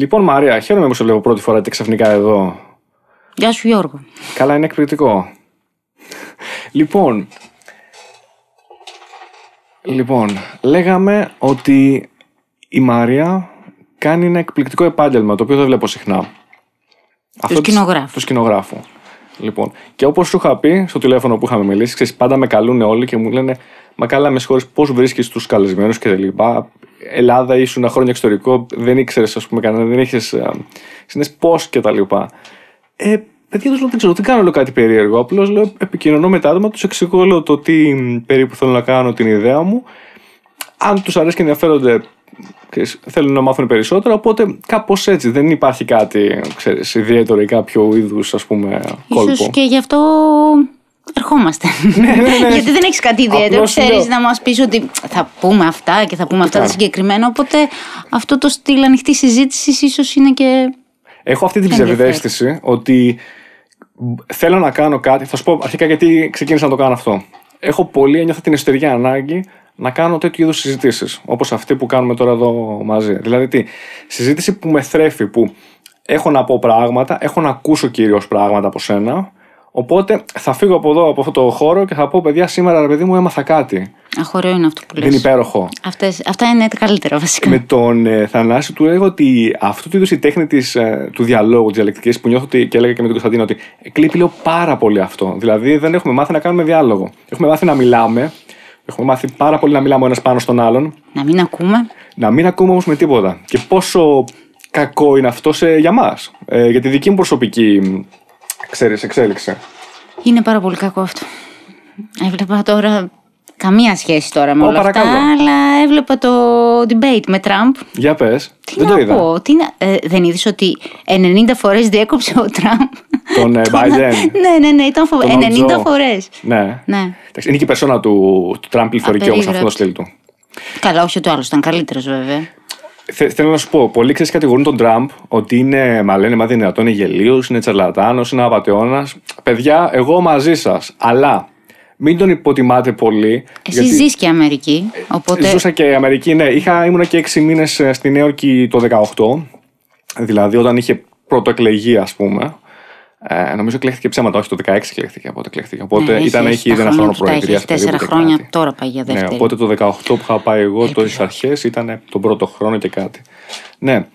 Λοιπόν, Μαρία, χαίρομαι που σε βλέπω πρώτη φορά και ξαφνικά εδώ. Γεια σου Γιώργο. Καλά, είναι εκπληκτικό. λοιπόν, λοιπόν, λέγαμε ότι η Μαρία κάνει ένα εκπληκτικό επάγγελμα, το οποίο δεν βλέπω συχνά. Του σκηνογράφου. Του σκηνογράφου. Λοιπόν, και όπως σου είχα πει στο τηλέφωνο που είχαμε μιλήσει, ξέρεις, πάντα με καλούν όλοι και μου λένε Μα καλά, με συγχωρείς, πώς βρίσκεις τους καλεσμένους και τα λοιπά. Ελλάδα, ήσουν χρόνια εξωτερικό, δεν ήξερες, ας πούμε, κανένα, δεν είχε συνέ πώς και τα λοιπά. Ε, παιδιά, τους λέω, δεν ξέρω, δεν κάνω λέω κάτι περίεργο. Απλώς λέω, επικοινωνώ με τα άτομα, τους εξηγώ λέω, το τι περίπου θέλω να κάνω, την ιδέα μου. Αν τους αρέσει και ενδιαφέρονται, θέλουν να μάθουν περισσότερο. Οπότε κάπως έτσι. Δεν υπάρχει κάτι ξέρεις, ιδιαίτερο ή κάποιο είδους ας πούμε κόλπο. Ίσως και γι' αυτό ερχόμαστε. ναι, ναι, ναι. Γιατί δεν έχεις κάτι ιδιαίτερο. Απλώς Ξέρεις λέω- να μας πεις ότι θα πούμε αυτά και θα πούμε αυτά τα κάνω. συγκεκριμένα. Οπότε αυτό το στυλ ανοιχτής συζήτησης ίσως είναι και. Έχω αυτή την Ενδιαφέρον. ψευδέστηση ότι θέλω να κάνω κάτι. Θα σου πω αρχικά γιατί ξεκίνησα να το κάνω αυτό. Έχω πολύ, ένιωθα την εσωτερική ανάγκη να κάνω τέτοιου είδους συζητήσεις. Όπως αυτή που κάνουμε τώρα εδώ μαζί. Δηλαδή, τι, συζήτηση που με θρέφει, που έχω να πω πράγματα, έχω να ακούσω κυρίως πράγματα από σένα. Οπότε θα φύγω από εδώ, από αυτό το χώρο και θα πω: Παιδιά, σήμερα ρε παιδί μου έμαθα κάτι. Αχωρέο είναι αυτό που Δεν είναι λες. υπέροχο. Αυτές, αυτά είναι τα καλύτερα βασικά. Με τον ε, Θανάση του έλεγα ότι αυτού του είδους η τέχνη της, ε, του διαλόγου, της διαλεκτικής που νιώθω ότι, και έλεγα και με τον Κωνσταντίνο ότι κλείπει λέω πάρα πολύ αυτό. Δηλαδή δεν έχουμε μάθει να κάνουμε διάλογο. Έχουμε μάθει να μιλάμε. Έχουμε μάθει πάρα πολύ να μιλάμε ο ένας πάνω στον άλλον. Να μην ακούμε. Να μην ακούμε όμως με τίποτα. Και πόσο κακό είναι αυτό σε, για μας. Ε, για τη δική μου προσωπική μ, ξέρεις, εξέλιξη. Είναι πάρα πολύ κακό αυτό. Έβλεπα τώρα. Καμία σχέση τώρα με Ω, όλα αυτά, παρακαλώ. αλλά έβλεπα το debate με Τραμπ. Για πες. Τι Δεν να το είδα. πω, τι να... ε, δεν είδες ότι 90 φορές διέκοψε ο Τραμπ; Τον ε, Biden. ναι, ναι, ναι, ήταν φοβερό. Τον 90 Οτζό. φορές. ναι. Ναι. Εντάξει, είναι και η περσόνα του, του Τραμπ πληθωρική όμως αυτός το Απερίγραπτη. στυλ του. Καλά, όχι ότι ο άλλος ήταν καλύτερος βέβαια. Θε, θέλω να σου πω, πολλοί ξέρεις κατηγορούν τον Τραμπ ότι είναι, μα λένε, μα δεν είναι δυνατόν, είναι γελίος, είναι τσαρλατάνος, είναι απαταιώνας. Παιδιά, εγώ μαζί σας. Αλλά μην τον υποτιμάτε πολύ. Εσύ ζεις και Αμερική, οπότε Ζούσα και Αμερική, ναι. Είχα, ήμουνα και έξι μήνες στη Νέα Υόρκη το 18. Δηλαδή όταν είχε πρώτο εκλεγεί, ας πούμε. Ε, νομίζω εκλέχθηκε ψέματα, όχι το 16 εκλέχθηκε. Οπότε, εκλέχθηκε. οπότε ναι, ήταν, έχει έχεις ήδη τα ένα χρόνο χρόνια του τα προεδρία. έχεις, τέσσερα χρόνια τώρα πάει για Ναι, δεύτερη. οπότε το 18 που είχα πάει εγώ, το στις αρχές, ήταν τον πρώτο χρόνο και κάτι. Ναι.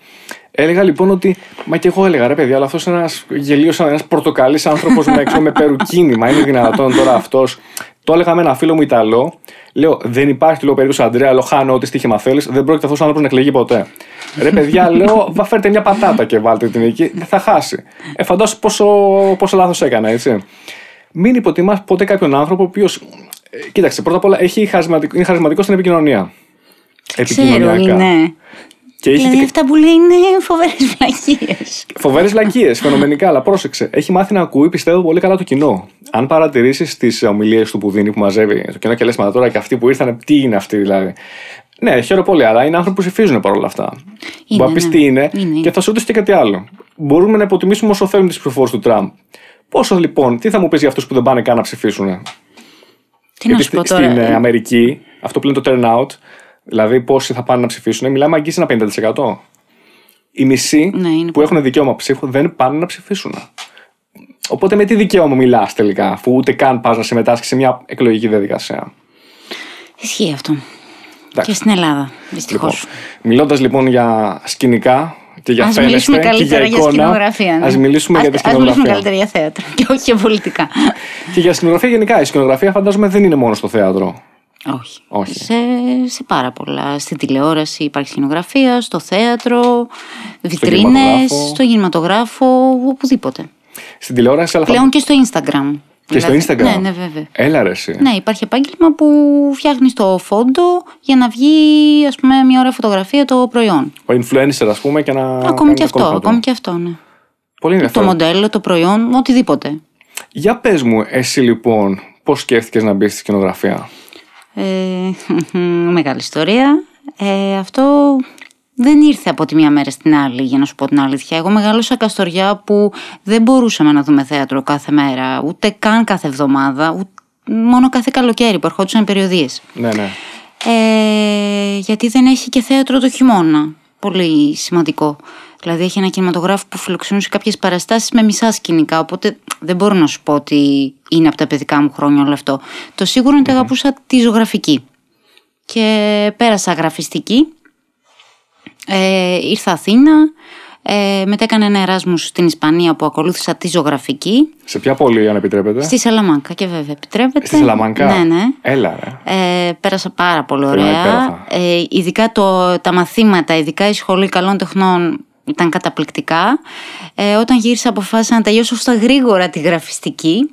Έλεγα λοιπόν ότι. Μα και εγώ έλεγα ρε παιδιά, αλλά αυτός είναι ένας γελίος, ένας πορτοκαλί άνθρωπος με, ξέρω, με περουκίνη. Μα είναι δυνατόν τώρα αυτός. Το έλεγα με ένα φίλο μου Ιταλό. Λέω, δεν υπάρχει λέω περίπτωση Αντρέα, λέω χάνω ό,τι στοίχημα θέλεις. Δεν πρόκειται αυτός ο άνθρωπος να εκλεγεί ποτέ. Ρε παιδιά, λέω, βα φέρτε μια πατάτα και βάλτε την εκεί. Δεν θα χάσει. Ε, φαντάσου πόσο, πόσο λάθος έκανα, έτσι. Μην υποτιμάς ποτέ κάποιον άνθρωπο ο οποίος. κοίταξε, πρώτα απ' όλα έχει χαρισματικό, είναι χαρισματικός στην επικοινωνία. Ξέρω, είναι. Και έχει Δηλαδή και αυτά που λέει είναι φοβερές βλακίες. φοβερές βλακίες, φαινομενικά, αλλά πρόσεξε. Έχει μάθει να ακούει, πιστεύω, πολύ καλά το κοινό. Αν παρατηρήσεις τις ομιλίες του που δίνει, που μαζεύει το κοινό και λες, μα τώρα και αυτοί που ήρθαν, τι είναι αυτοί δηλαδή. Ναι, χαίρομαι πολύ, αλλά είναι άνθρωποι που ψηφίζουν παρόλα αυτά. Είναι, Μπορεί να πεις ναι. τι είναι, Είναι, είναι. και θα σου ρωτήσω και κάτι άλλο. Μπορούμε να υποτιμήσουμε όσο θέλουμε τις ψηφοφόρου του Τραμπ. Πόσο λοιπόν, τι θα μου πεις για αυτούς που δεν πάνε καν να ψηφίσουν. Τι να σου πω στην τώρα. ε, ε, Αμερική, αυτό που λένε το turnout, δηλαδή πόσοι θα πάνε να ψηφίσουν, μιλάμε αγγίσεις ένα 50%. Οι μισοί Ναι, είναι που έχουν δικαίωμα ψήφου δεν πάνε να ψηφίσουν. Οπότε με τι δικαίωμα μιλάς τελικά, αφού ούτε καν πας να συμμετάσχεις σε μια εκλογική διαδικασία; Ισχύει αυτό. Εντάξει. Και στην Ελλάδα, δυστυχώς. Λοιπόν, Μιλώντας λοιπόν για σκηνικά και για Ας φαίνεστε μιλήσουμε και για καλύτερα για, εικόνα, σκηνογραφία. Ναι. ας μιλήσουμε για τη Ας- ας μιλήσουμε σκηνογραφία. καλύτερα για θέατρο και όχι για πολιτικά. Και για σκηνογραφία γενικά. Η σκηνογραφία φαντάζομαι δεν είναι μόνο στο θέατρο. Όχι. Όχι. Σε, σε πάρα πολλά. Στην τηλεόραση υπάρχει σκηνογραφία, στο θέατρο, βιτρίνες, κινηματογράφο. στο κινηματογράφο, οπουδήποτε. Στην τηλεόραση, αλλά Πλέον και στο Instagram. Και στο Instagram. Ναι, ναι, βέβαια. Έλα ρε εσύ. Ναι, υπάρχει επάγγελμα που φτιάχνεις το φόντο για να βγει, ας πούμε, μια ωραία φωτογραφία το προϊόν. Ο influencer, ας πούμε, και να. ακόμη κάνει και το αυτό, κόλπο του. ακόμη και αυτό, ναι. Πολύ Το ενδιαφέρον. μοντέλο, το προϊόν, οτιδήποτε. Για πες μου, εσύ λοιπόν, πώς σκέφτηκες να μπεις στη σκηνογραφία; Ε, μεγάλη ιστορία. Ε, αυτό δεν ήρθε από τη μία μέρα στην άλλη, για να σου πω την αλήθεια. Εγώ μεγάλωσα καστοριά που δεν μπορούσαμε να δούμε θέατρο κάθε μέρα, ούτε καν κάθε εβδομάδα, ούτε, μόνο κάθε καλοκαίρι που ερχόντουσαν οι περιοδίες. Ναι, ναι. Ε, γιατί δεν έχει και θέατρο το χειμώνα. πολύ σημαντικό. Δηλαδή έχει ένα κινηματογράφο που φιλοξενούσε κάποιες παραστάσεις με μισά σκηνικά. Οπότε δεν μπορώ να σου πω ότι είναι από τα παιδικά μου χρόνια όλο αυτό. Το σίγουρο είναι ότι αγαπούσα τη ζωγραφική. Και πέρασα γραφιστική. Ε, ήρθα Αθήνα. Ε, μετά έκανα ένα εράσμου στην Ισπανία που ακολούθησα τη ζωγραφική. Σε ποια πόλη, αν επιτρέπετε; Στη Σαλαμάνκα και βέβαια επιτρέπεται. Στη Σαλαμάνκα; Ναι, ναι. Έλα, ρε. Ε, πέρασα πάρα πολύ Περνάει ωραία. υπέροχα. Ε, ειδικά το, τα μαθήματα, ειδικά η σχολή καλών τεχνών ήταν καταπληκτικά. Ε, όταν γύρισα αποφάσισα να τελειώσω στα γρήγορα τη γραφιστική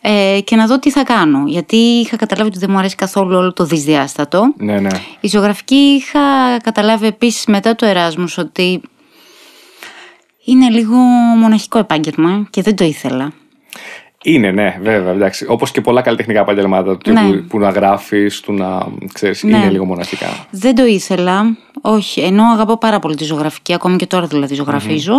ε, και να δω τι θα κάνω. Γιατί είχα καταλάβει ότι δεν μου αρέσει καθόλου όλο το δυσδιάστατο. Ναι, ναι. Η ζωγραφική είχα καταλάβει επίσης μετά το Εράσμους ότι είναι λίγο μοναχικό επάγγελμα και δεν το ήθελα. Είναι, ναι, βέβαια. Εντάξει. Όπως και πολλά καλλιτεχνικά επαγγελμάτα του Ναι. τύπου που να γράφεις, του να ξέρεις, Ναι. είναι λίγο μοναχικά. Δεν το ήθελα, όχι, ενώ αγαπώ πάρα πολύ τη ζωγραφική, ακόμη και τώρα δηλαδή ζωγραφίζω.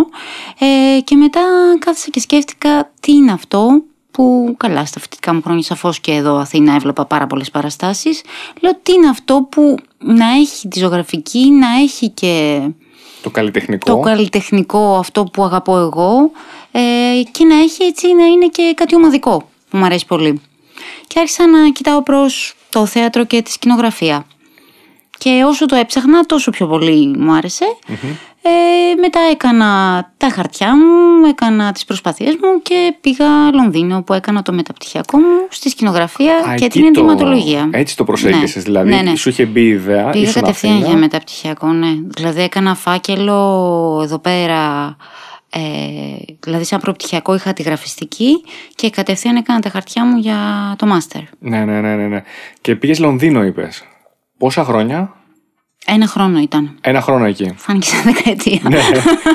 Ε, και μετά κάθισα και σκέφτηκα τι είναι αυτό που καλά στα φοιτητικά μου χρόνια σαφώς και εδώ Αθήνα έβλεπα πάρα πολλές παραστάσεις. Λέω τι είναι αυτό που να έχει τη ζωγραφική, να έχει και Το καλλιτεχνικό. το καλλιτεχνικό αυτό που αγαπώ εγώ ε, και να έχει έτσι να είναι και κάτι ομαδικό που μου αρέσει πολύ. Και άρχισα να κοιτάω προς το θέατρο και τη σκηνογραφία. Και όσο το έψαχνα τόσο πιο πολύ μου άρεσε. Ε, μετά έκανα τα χαρτιά μου, έκανα τις προσπάθειές μου και πήγα Λονδίνο που έκανα το μεταπτυχιακό μου στη σκηνογραφία Α, και εκεί την το- ενδυματολογία. Έτσι το προσέγγισες, Ναι. δηλαδή. Ναι, ναι. Σου είχε μπει η ιδέα. Πήγα ήσουν κατευθείαν Αθήνα. για μεταπτυχιακό, ναι. Δηλαδή έκανα φάκελο εδώ πέρα. Ε, δηλαδή, σαν προπτυχιακό είχα τη γραφιστική και κατευθείαν έκανα τα χαρτιά μου για το μάστερ. Ναι, ναι, ναι, ναι, ναι. Και πήγες Λονδίνο, είπες. Πόσα χρόνια; Ένα χρόνο ήταν. Ένα χρόνο εκεί. Φάνηκε σαν δεκαετία. ναι.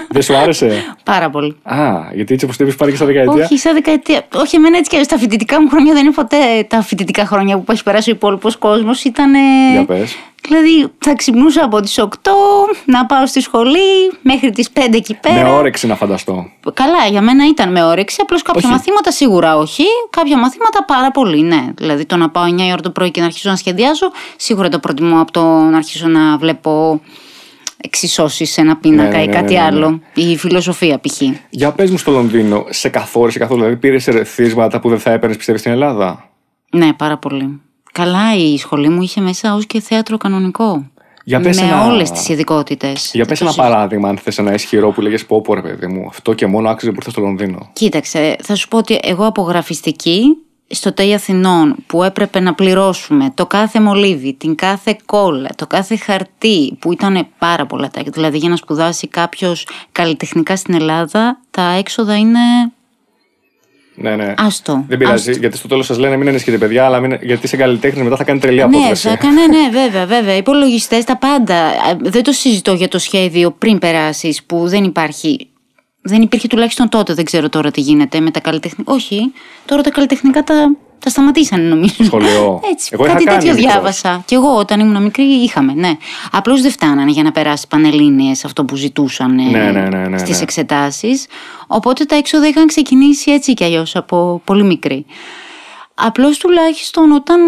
Δεν σου άρεσε; Πάρα πολύ. Α, γιατί έτσι όπως το είπες, πάρει και στα δεκαετία. Όχι, σαν δεκαετία. Όχι, εμένα έτσι και αλλιώς τα φοιτητικά μου χρόνια δεν είναι ποτέ τα φοιτητικά χρόνια που έχει περάσει ο υπόλοιπος κόσμος. Ήταν. Για πες. Δηλαδή, θα ξυπνούσα από τις 8 να πάω στη σχολή μέχρι τις 5 εκεί πέρα. Με όρεξη να φανταστώ. Καλά, για μένα ήταν με όρεξη. Απλώς κάποια Όχι. μαθήματα σίγουρα όχι. Κάποια μαθήματα πάρα πολύ, ναι. Δηλαδή το να πάω 9 η ώρα το πρωί και να αρχίσω να σχεδιάζω, σίγουρα το προτιμώ από το να αρχίσω να βλέπω εξισώσεις σε ένα πίνακα Ναι, ναι, ή ναι, κάτι ναι, ναι, ναι. άλλο. Η φιλοσοφία π.χ. Για πες μου στο Λονδίνο, σε καθόρισε καθόλου. Δηλαδή πήρες ερεθίσματα που δεν θα έπαιρνες, πιστεύεις, στην Ελλάδα; Ναι, πάρα πολύ. Καλά, η σχολή μου είχε μέσα ως και θέατρο κανονικό. Για πες με ένα- όλες τις ειδικότητες. Για πες ένα παράδειγμα, αν θες ένα ισχυρό που λέγες πω, πω, ρε παιδί μου, αυτό και μόνο άξιζε που ήρθα στο Λονδίνο. Κοίταξε, θα σου πω ότι εγώ από γραφιστική στο ΤΕΙ Αθηνών που έπρεπε να πληρώσουμε το κάθε μολύβι, την κάθε κόλλα, το κάθε χαρτί που ήταν πάρα πολλά τα Δηλαδή για να σπουδάσει κάποιος καλλιτεχνικά στην Ελλάδα τα έξοδα είναι Ναι, ναι. άστο. Δεν πειράζει, γιατί στο τέλος σας λένε μην ενισχύετε παιδιά, αλλά μην... γιατί σε καλλιτέχνης μετά θα κάνει τρελή Ναι, απόδοση. θα έκανε, ναι, βέβαια, βέβαια. Υπολογιστές, τα πάντα. Ε, Δεν το συζητώ για το σχέδιο πριν περάσεις που δεν υπάρχει. Δεν υπήρχε τουλάχιστον τότε, δεν ξέρω τώρα τι γίνεται με τα καλλιτεχνικά. Όχι, τώρα τα καλλιτεχνικά τα, τα σταματήσανε νομίζω. Σχολείο. Έτσι, Εγώ είχα κάτι κάνει τέτοιο μικρός. διάβασα. Και εγώ όταν ήμουν μικρή είχαμε, ναι. Απλώς δεν φτάνανε για να περάσει πανελλήνιες αυτό που ζητούσαν ε, Ναι, ναι, ναι, ναι, στις ναι. εξετάσεις. Οπότε τα έξοδα είχαν ξεκινήσει έτσι κι αλλιώς από πολύ μικρή. Απλώς τουλάχιστον όταν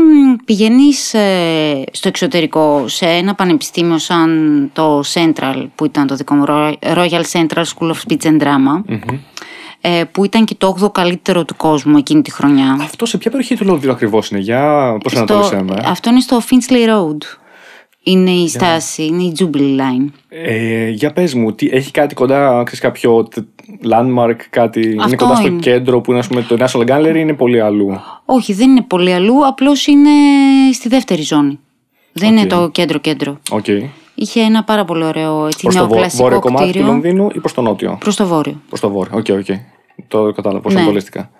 πηγαίνεις ε, στο εξωτερικό σε ένα πανεπιστήμιο σαν το Central που ήταν το δικό μου Royal Central School of Speech and Drama ε, που ήταν και το 8ο καλύτερο του κόσμου εκείνη τη χρονιά. Αυτό σε ποια περιοχή του Λονδίνου ακριβώς είναι, για πώς Στο- ανατολίσαμε; αυτό είναι στο Finchley Road. Είναι η στάση, είναι η Jubilee Line. Ε, για πες μου, τι, έχει κάτι κοντά, ξέρεις κάποιο τ- landmark, κάτι. είναι Αυτό κοντά στο είναι. κέντρο που είναι ας πούμε, το National Gallery ή είναι πολύ αλλού; Όχι, δεν είναι πολύ αλλού, απλώς είναι στη δεύτερη ζώνη. Δεν είναι ΟΚ. το κέντρο-κέντρο. ΟΚ. Είχε ένα πάρα πολύ ωραίο έτσι, Προς το βο- νεοκλασικό βόρειο κομμάτι του κτίριο. Λονδίνου ή προς το νότιο; Προς το βόρειο. Προς το βόρειο. ΟΚ, ΟΚ. Το κατάλαβα. Πώς Ναι. προσανατολίστηκα.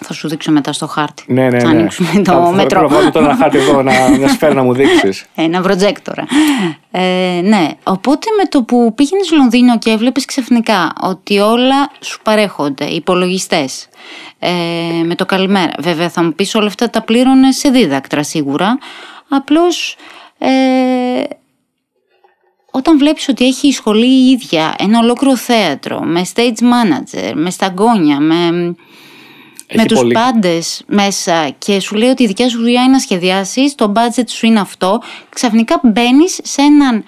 Θα σου δείξω μετά στο χάρτη. Ναι, ναι, Θα ναι. ανοίξουμε Θα- το θα- μετρό. Θα βάλω τώρα ένα χάρτη εδώ, να, μια σφαίρα να μου δείξεις. Ένα προτζέκτορα. Ε, ναι, οπότε με το που πήγαινες Λονδίνο και έβλεπες ξαφνικά ότι όλα σου παρέχονται, υπολογιστές. Ε, με το καλημέρα. Βέβαια, θα μου πεις όλα αυτά τα πλήρωνε σε δίδακτρα σίγουρα. Απλώς ε, όταν βλέπεις ότι έχει η σχολή η ίδια ένα ολόκληρο θέατρο με stage manager, με σταγκόνια, με, με Έχει τους πολύ- πάντες μέσα και σου λέει ότι η δικιά σου δουλειά είναι να σχεδιάσεις, το budget σου είναι αυτό, ξαφνικά μπαίνεις σε έναν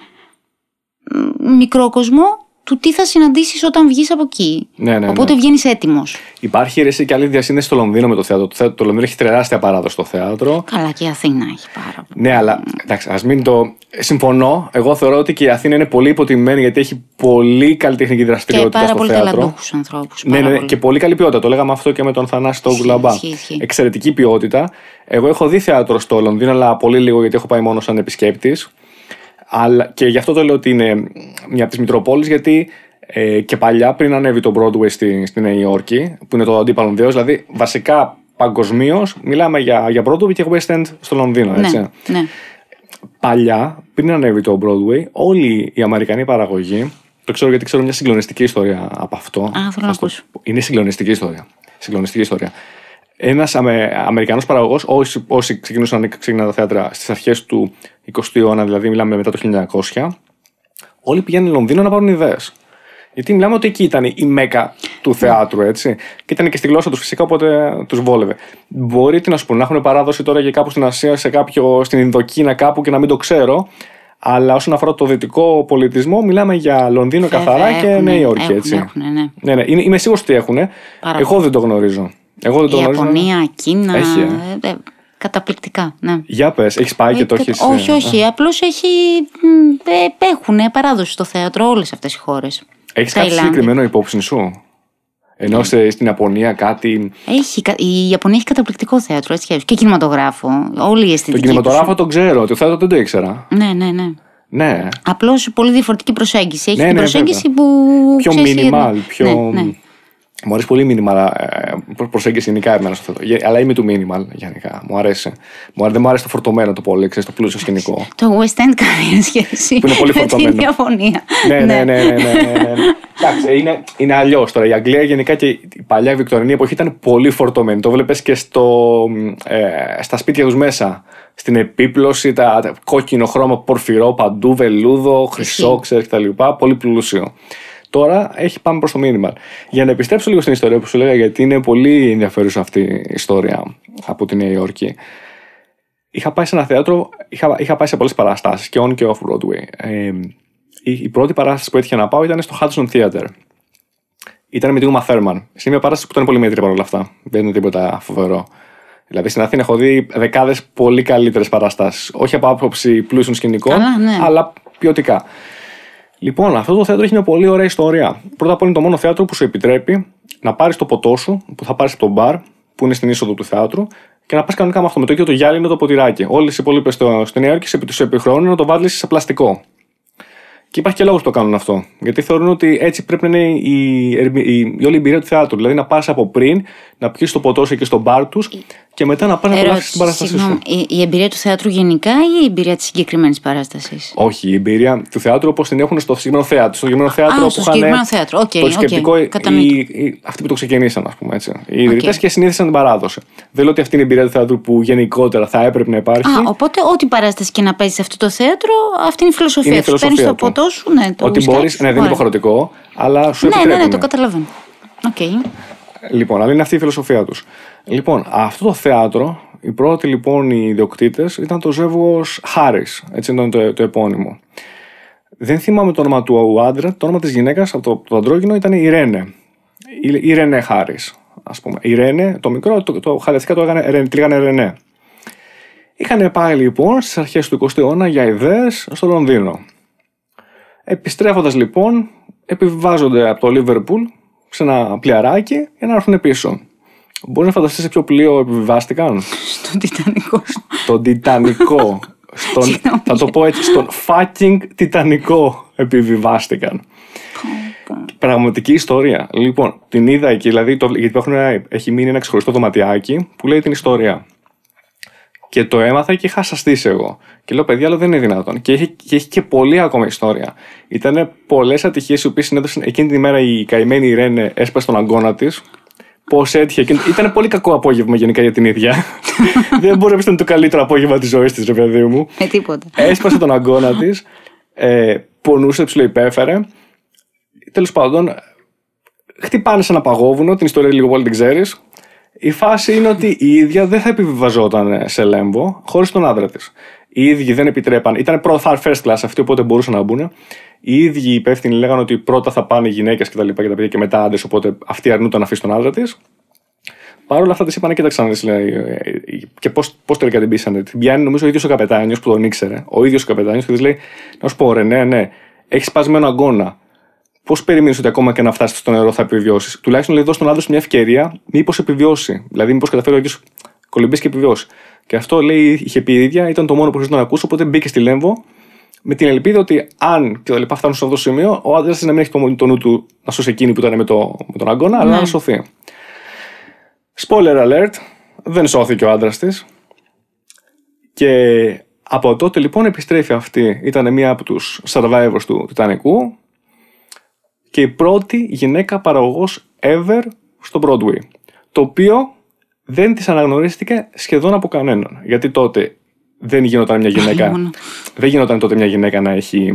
μ, μικρόκοσμο του τι θα συναντήσεις όταν βγεις από εκεί. Ναι, ναι, Οπότε ναι. βγαίνεις έτοιμος. Υπάρχει ρε, εσύ, και άλλη διασύνδεση στο Λονδίνο με το θέατρο. Το, θέατρο, το Λονδίνο έχει τεράστια παράδοση στο θέατρο. Καλά, και η Αθήνα έχει πάρα πολύ. Ναι, αλλά εντάξει, ας μην το. Συμφωνώ. Εγώ θεωρώ ότι και η Αθήνα είναι πολύ υποτιμημένη γιατί έχει πολύ καλλιτεχνική Και δραστηριότητα πάρα στο πολύ θέατρο. ταλαντούχους ανθρώπους. Ναι, ναι, ναι, και πολύ καλή ποιότητα. Το λέγαμε αυτό και με τον Θανάση Ισχύει, Τόγκουλαμπά. ισχύει, ισχύει. Εξαιρετική ποιότητα. Εγώ έχω δει θέατρο στο Λονδίνο, αλλά πολύ λίγο γιατί έχω πάει μόνο σαν επισκέπτης. Αλλά και γι' αυτό το λέω ότι είναι μια από τις Μητροπόλεις, γιατί ε, και παλιά πριν ανέβει το Broadway στη, στη Νέα Υόρκη, που είναι το αντίπαλο Δεό, δηλαδή βασικά παγκοσμίως μιλάμε για, για Broadway και West End στο Λονδίνο. Έτσι. Ναι, ναι. Παλιά, πριν ανέβει το Broadway, όλη η Αμερικανή παραγωγή, το ξέρω γιατί ξέρω μια συγκλονιστική ιστορία από αυτό. θέλω να Θα στο- ακούσω. Είναι συγκλονιστική ιστορία. Συγκλονιστική ιστορία. Ένας Αμε, Αμερικανός παραγωγός, όσοι, όσοι ξεκινούσαν ξεκινάνε τα θέατρα στις αρχές του 20ου αιώνα, δηλαδή μιλάμε μετά το 1900, όλοι πηγαίνουν Λονδίνο να πάρουν ιδέες. Γιατί μιλάμε ότι εκεί ήταν η μέκα του θεάτρου, έτσι. Και ήταν και στη γλώσσα τους φυσικά, οπότε τους βόλευε. Μπορεί τι να σου πω, να έχουν παράδοση τώρα για κάπου στην Ασία, σε κάποιο, στην Ινδοκίνα κάπου και να μην το ξέρω. Αλλά όσον αφορά το δυτικό πολιτισμό, μιλάμε για Λονδίνο Βέβαια, καθαρά και έχουνε, Νέα Υόρκη, έχουνε, έτσι. έχουνε, ναι. Ναι, ναι. Είναι, είμαι σίγουρος ότι έχουν. Πάρα Εγώ δεν το γνωρίζω. Εγώ δεν το Η γνωρίζω. Ιαπωνία, Κίνα. Έχει, ε. Ε, ε, καταπληκτικά, ναι. Για πες, έχεις πάει και το Ε, έχεις. Όχι, όχι. Απλώς έχει. Έχουν παράδοση στο θέατρο όλες αυτές οι χώρες. Έχεις κάτι συγκεκριμένο υπόψη σου; Ενώ σε- στην Ιαπωνία κάτι. Έχει, κα- η Ιαπωνία έχει καταπληκτικό θέατρο, έτσι κι αλλιώς. και κινηματογράφο. Όλη η αισθητική. Το κινηματογράφο το ξέρω, το θέατρο δεν το ήξερα. τους. Ναι, ναι, ναι. Ναι. Απλώς πολύ διαφορετική προσέγγιση. Έχει Ναι, την ναι, προσέγγιση βέβαια. που. Πιο ξέρεις, minimal, ναι, πιο. Ναι, ναι. Μου αρέσει πολύ minimal ε, προ- προσέγγιση γενικά εμένα στο θέατρο. Γε- Αλλά είμαι του minimal γενικά. Μου αρέσει. Μου αρέσει δεν μου αρέσει το φορτωμένο το πολύ, ξέρεις, το πλούσιο σκηνικό. Το West End καμία σχέση Που είναι πολύ με φορτωμένο. την Ιαπωνία. ναι, ναι, ναι, ναι, ναι, ναι, ναι. Εντάξει, είναι, είναι αλλιώς τώρα. Η Αγγλία γενικά και η παλιά Βικτωρινή εποχή ήταν πολύ φορτωμένη. Το βλέπει και στο, ε, στα σπίτια τους μέσα. Στην επίπλωση, τα, τα κόκκινο χρώμα, πορφυρό παντού, βελούδο, χρυσό, ξέρεις κτλ. Πολύ πλούσιο. Τώρα έχει πάμε προς το minimal. Για να επιστρέψω λίγο στην ιστορία που σου λέγα, γιατί είναι πολύ ενδιαφέρουσα αυτή η ιστορία από τη Νέα Υόρκη. Είχα πάει σε ένα θέατρο, είχα, είχα πάει σε πολλές παραστάσεις και on και off Broadway. Ε, η, η πρώτη παράσταση που έτυχε να πάω ήταν στο Hudson Theater. Ήταν με τη Uma Thurman. Είναι μια παράσταση που ήταν πολύ μέτρια παρόλα αυτά. Δεν είναι τίποτα φοβερό. Δηλαδή στην Αθήνα έχω δει δεκάδες πολύ καλύτερες παραστάσεις. Όχι από άποψη πλούσιων σκηνικών, Καλά, ναι. αλλά ποιοτικά. Λοιπόν, αυτό το θέατρο έχει μια πολύ ωραία ιστορία. Πρώτα απ' όλα είναι το μόνο θέατρο που σου επιτρέπει να πάρεις το ποτό σου, που θα πάρεις από το μπαρ, που είναι στην είσοδο του θεάτρου, και να πας κανονικά με αυτό. Με το ίδιο το γυάλινο το ποτηράκι. Όλες οι υπόλοιπες στο, στη Νέα Υόρκη σε του επιχρεώνουν να το βάλεις σε πλαστικό. Και υπάρχει και λόγος που το κάνουν αυτό. Γιατί θεωρούν ότι έτσι πρέπει να είναι η, η, η, όλη η εμπειρία του θεάτρου. Δηλαδή να πας από πριν, να πιεις το ποτό σου εκεί στο μπαρ τους και μετά να πας να απολαύσει την παράστασή σου. συγγνώμη, η, η εμπειρία του θεάτρου γενικά ή η εμπειρία της συγκεκριμένης παράστασης; Όχι, η εμπειρία του θεάτρου όπως την έχουν στο συγκεκριμένο θέατρο. Στο συγκεκριμένο θέατρο Α, που στο είχαν συγκεκριμένο θέατρο. ΟΚ, το ΟΚ, σκεπτικό. κατανοητό. οι- οι- αυτοί που το ξεκινήσαν, ας πούμε έτσι. Οι ιδρυτές και ξεκίνησαν την παράδοση. Δεν λέω ότι αυτή είναι η εμπειρία του θεάτρου που γενικότερα θα έπρεπε να υπάρχει. Α, οπότε ό,τι παράσταση και να παίζεις σε αυτό το θέατρο, αυτή είναι η φιλοσοφία Είναι η του. Παίρνεις φιλοσοφία το του. ποτό σου, ναι, το ότι ουισκάκι μπορεί. σου. Ναι, δεν είναι Ωραία. υποχρεωτικό, αλλά σου Ναι, ναι, επιτρέπουν. ναι, το καταλαβαίνω. ΟΚ. Λοιπόν, αλλά είναι αυτή η φιλοσοφία τους. Λοιπόν, αυτό το θέατρο, οι πρώτοι λοιπόν οι ιδιοκτήτες ήταν το ζεύγος Χάρης. Έτσι ήταν το, το επώνυμο. Δεν θυμάμαι το όνομα του άντρας, το όνομα της γυναίκας από το, το αντρόγινο ήταν η Ρένε. Η, η Ρενέ Χάρης, ας πούμε. Η Ρένε, το μικρό, το, το χαλαιστικά το έγανε, Ρεν- τη λέγανε Ρενέ. Είχαν πάει λοιπόν στις αρχές του 20ου αιώνα για ιδέες στο Λονδίνο. Επιστρέφοντας λοιπόν, επιβιβάζονται από το Λίβερπουλ σε ένα πλοιαράκι για να έρθουν πίσω. Μπορείς να φανταστείς σε ποιο πλοίο επιβιβάστηκαν; Στον Τιτανικό. Στον Τιτανικό. Στον, Συγγνώμη. θα το πω έτσι, στον fucking Τιτανικό επιβιβάστηκαν. Πραγματική ιστορία. Λοιπόν, την είδα εκεί, δηλαδή, το, γιατί έχουν, έχει μείνει ένα ξεχωριστό δωματιάκι που λέει την ιστορία. Και το έμαθα και είχα σαστήσει εγώ. Και λέω, παιδιά, αλλά δεν είναι δυνατόν. Και έχει και, έχει και πολλή ακόμα ιστορία. Ήταν πολλές ατυχίες οι οποίες συνέδωσαν εκείνη την ημέρα η καημένη η Ρένε έσπασε τον αγκώνα της. Πώς έτυχε. εκείνη- Ήταν πολύ κακό απόγευμα γενικά για την ίδια. δεν μπορεί να πεις ότι είναι το καλύτερο απόγευμα της ζωής της, ρε παιδί μου. Με τίποτα. Έσπασε τον αγκώνα της. Ε, πονούσε, ψιλοϊπέφερε. Τέλος πάντων, χτυπάνε σε ένα παγόβουνο. Την ιστορία λίγο πολύ την ξέρεις. Η φάση είναι ότι η ίδια δεν θα επιβιβαζόταν σε λέμβο χωρίς τον άντρα της. Οι ίδιοι δεν επιτρέπαν. Ήταν πρώτα first class αυτοί, οπότε μπορούσαν να μπουν. Οι ίδιοι οι υπεύθυνοι λέγανε ότι πρώτα θα πάνε οι γυναίκες και τα λοιπά και τα παιδιά και μετά άντρες, οπότε αυτή αρνούταν να αφήσει τον άντρα της. Παρ' όλα αυτά της είπαν, κοίταξε να λέει. Και πώς πώς τελικά την πείσανε. Την πιάνει νομίζω ο ίδιος ο καπετάνιος που τον ήξερε. Ο ίδιος ο καπετάνιος και της λέει: Να σου πω, ρε, ναι, ναι, έχεις σπασμένο αγκώνα. Πώς περιμένεις ότι ακόμα και να φτάσει στο νερό θα επιβιώσεις; Τουλάχιστον λέει: Δώσε τον άντρα μια ευκαιρία, μήπως επιβιώσει. Δηλαδή, μήπως καταφέρει ο ίδιο κολυμπήσει και επιβιώσει. Και αυτό λέει: Είχε πει η ίδια, ήταν το μόνο που χρειαζόταν να ακούσω. Οπότε μπήκε στη Λέμβο με την ελπίδα ότι αν και τα λοιπά φτάνουν σε αυτό το σημείο, ο άντρας να μην έχει το, το νου του να σώσει εκείνη που ήταν με, το, με τον αγκώνα, αλλά να ναι. σωθεί. Spoiler alert, δεν σώθηκε ο άντρας της. Και από τότε λοιπόν επιστρέφει αυτή. Ήταν μία από τους survivors του Τιτανικού και η πρώτη γυναίκα παραγωγός ever στο Broadway. Το οποίο δεν της αναγνωρίστηκε σχεδόν από κανέναν. Γιατί τότε δεν γινόταν μια γυναίκα. δεν γινόταν τότε μια γυναίκα να έχει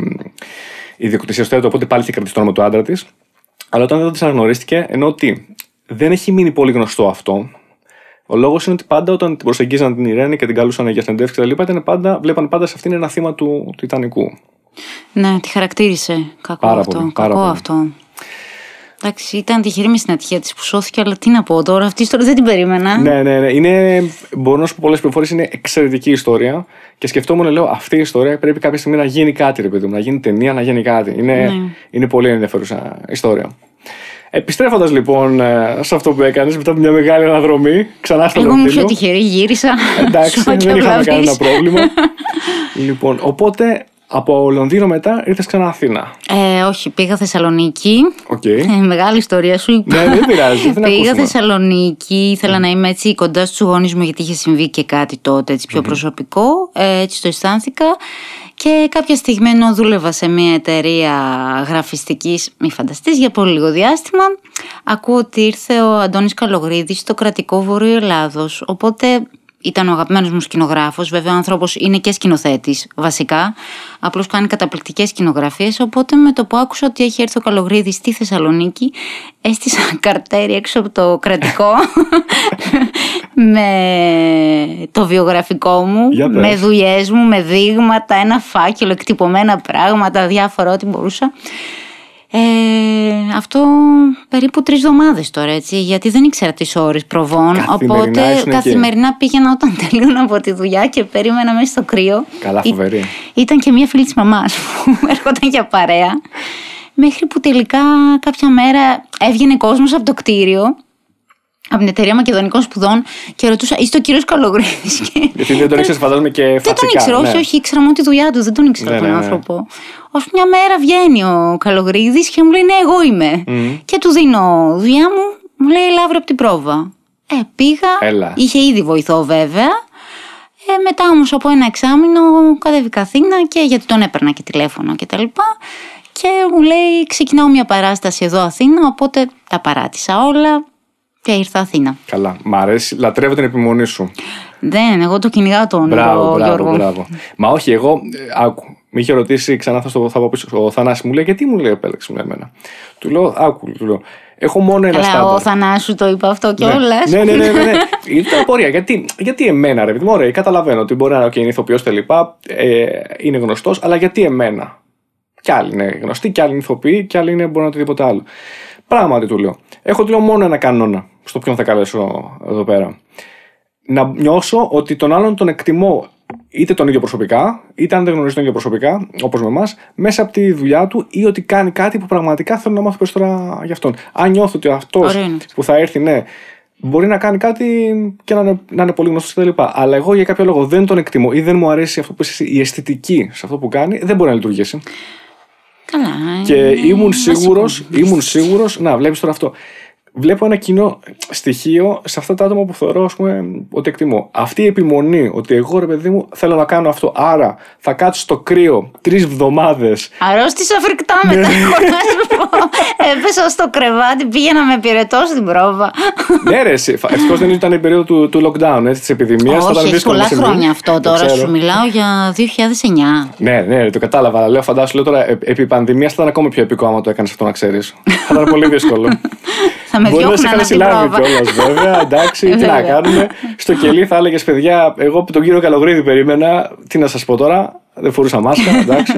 ιδιοκτησία στο έργο, οπότε πάλι είχε κρατήσει το όνομα του άντρα της. Αλλά όταν δεν της αναγνωρίστηκε, ενώ ότι δεν έχει μείνει πολύ γνωστό αυτό, ο λόγος είναι ότι πάντα όταν την προσεγγίζαν την Ιρένη και την καλούσαν για συνεντεύξει κτλ. Ήταν πάντα, βλέπαν πάντα σε αυτήν ένα θύμα του Τιτανικού. Ναι, τη χαρακτήρισε. Κακό πάρα αυτό. Πολύ, κακό πολύ. αυτό. Εντάξει, ήταν τυχερή με στην ατυχία της που σώθηκε, αλλά τι να πω τώρα, αυτή η ιστορία δεν την περίμενα. Ναι, ναι, ναι. Είναι, μπορώ να σου πω πολλές πληροφορίες, είναι εξαιρετική ιστορία. Και σκεφτόμουν, λέω, αυτή η ιστορία πρέπει κάποια στιγμή να γίνει κάτι, ρε παιδί μου, να γίνει ταινία, να γίνει κάτι. Είναι, ναι. είναι πολύ ενδιαφέρουσα ιστορία. Επιστρέφοντας λοιπόν ε, σε αυτό που έκανες μετά από μια μεγάλη αναδρομή, ξανά στο Εγώ ήμουν πιο τυχερή, γύρισα. Εντάξει, δεν είχαμε κανένα πρόβλημα. λοιπόν, οπότε από Λονδίνο μετά ήρθες ξανά Αθήνα. Ε, όχι, πήγα Θεσσαλονίκη. Okay. Ε, μεγάλη ιστορία σου είπα. ναι, δεν πειράζει. Δεν πήγα Θεσσαλονίκη, ήθελα mm. να είμαι έτσι κοντά στους γονείς μου, γιατί είχε συμβεί και κάτι τότε έτσι πιο mm-hmm. προσωπικό. Ε, έτσι το αισθάνθηκα. Και κάποια στιγμή ενώ δούλευα σε μια εταιρεία γραφιστικής, μη φανταστείς, για πολύ λίγο διάστημα, ακούω ότι ήρθε ο Αντώνης Καλογρίδης στο κρατικό Βορείο Ελλάδος. Οπότε ήταν ο αγαπημένος μου σκηνογράφος, βέβαια ο άνθρωπος είναι και σκηνοθέτης βασικά, απλώς κάνει καταπληκτικές σκηνογραφίες, οπότε με το που άκουσα ότι έχει έρθει ο Καλογρίδης στη Θεσσαλονίκη, έστησα καρτέρι έξω από το κρατικό με το βιογραφικό μου, με δουλειές μου, με δείγματα, ένα φάκελο, εκτυπωμένα πράγματα, διάφορα ό,τι μπορούσα. Ε, αυτό περίπου τρεις εβδομάδες τώρα, έτσι, γιατί δεν ήξερα τις ώρες προβών. Οπότε καθημερινά πήγαινα όταν τελείωνα από τη δουλειά και περίμενα μέσα στο κρύο. Καλά, φοβερή. ήταν και μία φίλη της μαμάς που έρχονταν για παρέα. Μέχρι που τελικά κάποια μέρα έβγαινε κόσμος από το κτίριο από την εταιρεία Μακεδονικών Σπουδών και ρωτούσα, είσαι ο κύριος Καλογρίδη. Γιατί δεν τον ήξερες, φαντάζομαι και φατσικά. Δεν τον ήξερα, ναι. όχι, όχι, ήξερα μόνο τη δουλειά του, δεν τον ήξερα ναι, τον ναι, ναι. άνθρωπο. Ω μια μέρα βγαίνει ο Καλογρίδη και μου λέει, Ναι, εγώ είμαι. Mm. Και του δίνω δουλειά μου, μου λέει, Λαύρο από την πρόβα. Ε, πήγα. Έλα. Είχε ήδη βοηθό βέβαια. Ε, μετά όμως από ένα εξάμεινο κατέβηκα Αθήνα και γιατί τον έπαιρνα και τηλέφωνο κτλ. Και, και μου λέει, Ξεκινάω μια παράσταση εδώ Αθήνα, οπότε τα παράτησα όλα και ήρθα Αθήνα. Καλά. Μ' αρέσει. Λατρεύω την επιμονή σου. Δεν, εγώ το κυνηγάω τον μπράβο, μπράβο, Γιώργο. Μπράβο. Μα όχι, εγώ. Ε, άκου. Με είχε ρωτήσει ξανά, θα, στο, θα πω πίσω. Ο Θανάσης μου λέει, Γιατί μου λέει, επέλεξε με εμένα; Του λέω, Άκου, του λέω. Έχω μόνο ένα στάνταρ. Ο Θανάσου το είπα αυτό κιόλας. Ναι, ναι, ναι. ναι, ναι. Ήταν απορία. Γιατί, γιατί εμένα, ρε παιδί μου, ωραία, καταλαβαίνω ότι μπορεί να είναι, okay, είναι ηθοποιό λοιπά, ε, είναι γνωστός, αλλά γιατί εμένα; Κι άλλοι είναι γνωστοί, κι άλλοι είναι ηθοποιοί, κι άλλοι είναι μπορεί να οτιδήποτε άλλο. Πράγματι του λέω. Έχω του λέω μόνο ένα κανόνα στο ποιον θα καλέσω εδώ πέρα. Να νιώσω ότι τον άλλον τον εκτιμώ είτε τον ίδιο προσωπικά, είτε αν δεν γνωρίζει τον ίδιο προσωπικά, όπως με εμάς, μέσα από τη δουλειά του ή ότι κάνει κάτι που πραγματικά θέλω να μάθω περισσότερα για αυτόν. Αν νιώθω ότι αυτός που θα έρθει, ναι, μπορεί να κάνει κάτι και να είναι, να είναι πολύ γνωστός κτλ. Αλλά εγώ για κάποιο λόγο δεν τον εκτιμώ ή δεν μου αρέσει αυτό που είσαι η αισθητική σε αυτό που κάνει, δεν μπορεί να λειτουργήσει. Καλά. Και ήμουν σίγουρος, ήμουν σίγουρος, να βλέπεις τώρα αυτό βλέπω ένα κοινό στοιχείο σε αυτά τα άτομα που θεωρώ ας πούμε, ότι εκτιμώ. Αυτή η επιμονή ότι εγώ ρε παιδί μου θέλω να κάνω αυτό. Άρα θα κάτσω στο κρύο τρεις εβδομάδε. Αρρώστησα φρικτά μετά. Ναι. Έπεσα στο κρεβάτι, πήγαινα με πυρετό στην πρόβα. ναι, ρε, ευτυχώς δεν ήταν η περίοδο του, του lockdown, της επιδημίας. Όχι, έχει πολλά χρόνια αυτό τώρα. Σου μιλάω για 2009. Ναι, ναι, το κατάλαβα. Αλλά λέω, φαντάσου, λέω τώρα επί πανδημίας θα ήταν ακόμα πιο επικό άμα το έκανες αυτό να ξέρεις. θα ήταν πολύ δύσκολο. θα με Μπορεί να σε είχαν συλλάβει κιόλας, βέβαια. Εντάξει, τι να κάνουμε. Στο κελί θα έλεγες, παιδιά, εγώ που τον κύριο Καλογρίδη περίμενα. Τι να σας πω τώρα, δεν φορούσα μάσκα, εντάξει.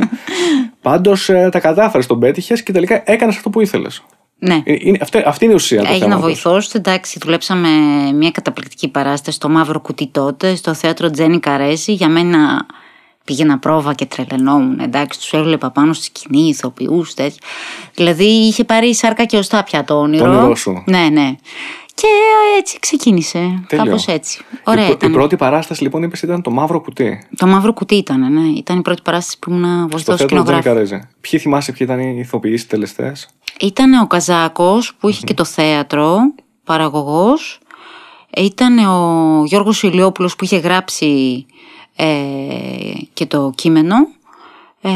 Πάντως τα κατάφερες, τον πέτυχες και τελικά έκανες αυτό που ήθελες. Ναι. Είναι, αυτή, αυτή είναι η ουσία. του Έγινα θέματος. βοηθός. Εντάξει, δουλέψαμε μια καταπληκτική παράσταση στο Μαύρο Κουτί τότε, στο θέατρο Τζένι Καρέζη. Για μένα πήγαινα πρόβα και τρελαινόμουν. Εντάξει, τους έβλεπα πάνω στη σκηνή, ηθοποιούς, τέτοια. Δηλαδή είχε πάρει σάρκα και οστά πια το όνειρο. Το όνειρό σου. Ναι, ναι. Και έτσι ξεκίνησε. Τέλειο. Κάπως έτσι. Ωραία η, πρω- ήταν. η πρώτη παράσταση λοιπόν είπες ήταν το μαύρο κουτί. Το Μαύρο Κουτί ήταν, ναι. Ήταν η πρώτη παράσταση που ήμουν Στο βοηθό θέατρο Τζόνι σκηνογράφου. Καρέζε. Ποιοι θυμάσαι, ποιοι ήταν οι ηθοποιοί συντελεστές; Ήταν ο Καζάκος που είχε και το θέατρο, παραγωγός. Ήταν ο Γιώργος Ηλιόπουλος που είχε γράψει ε, και το κείμενο. Ε,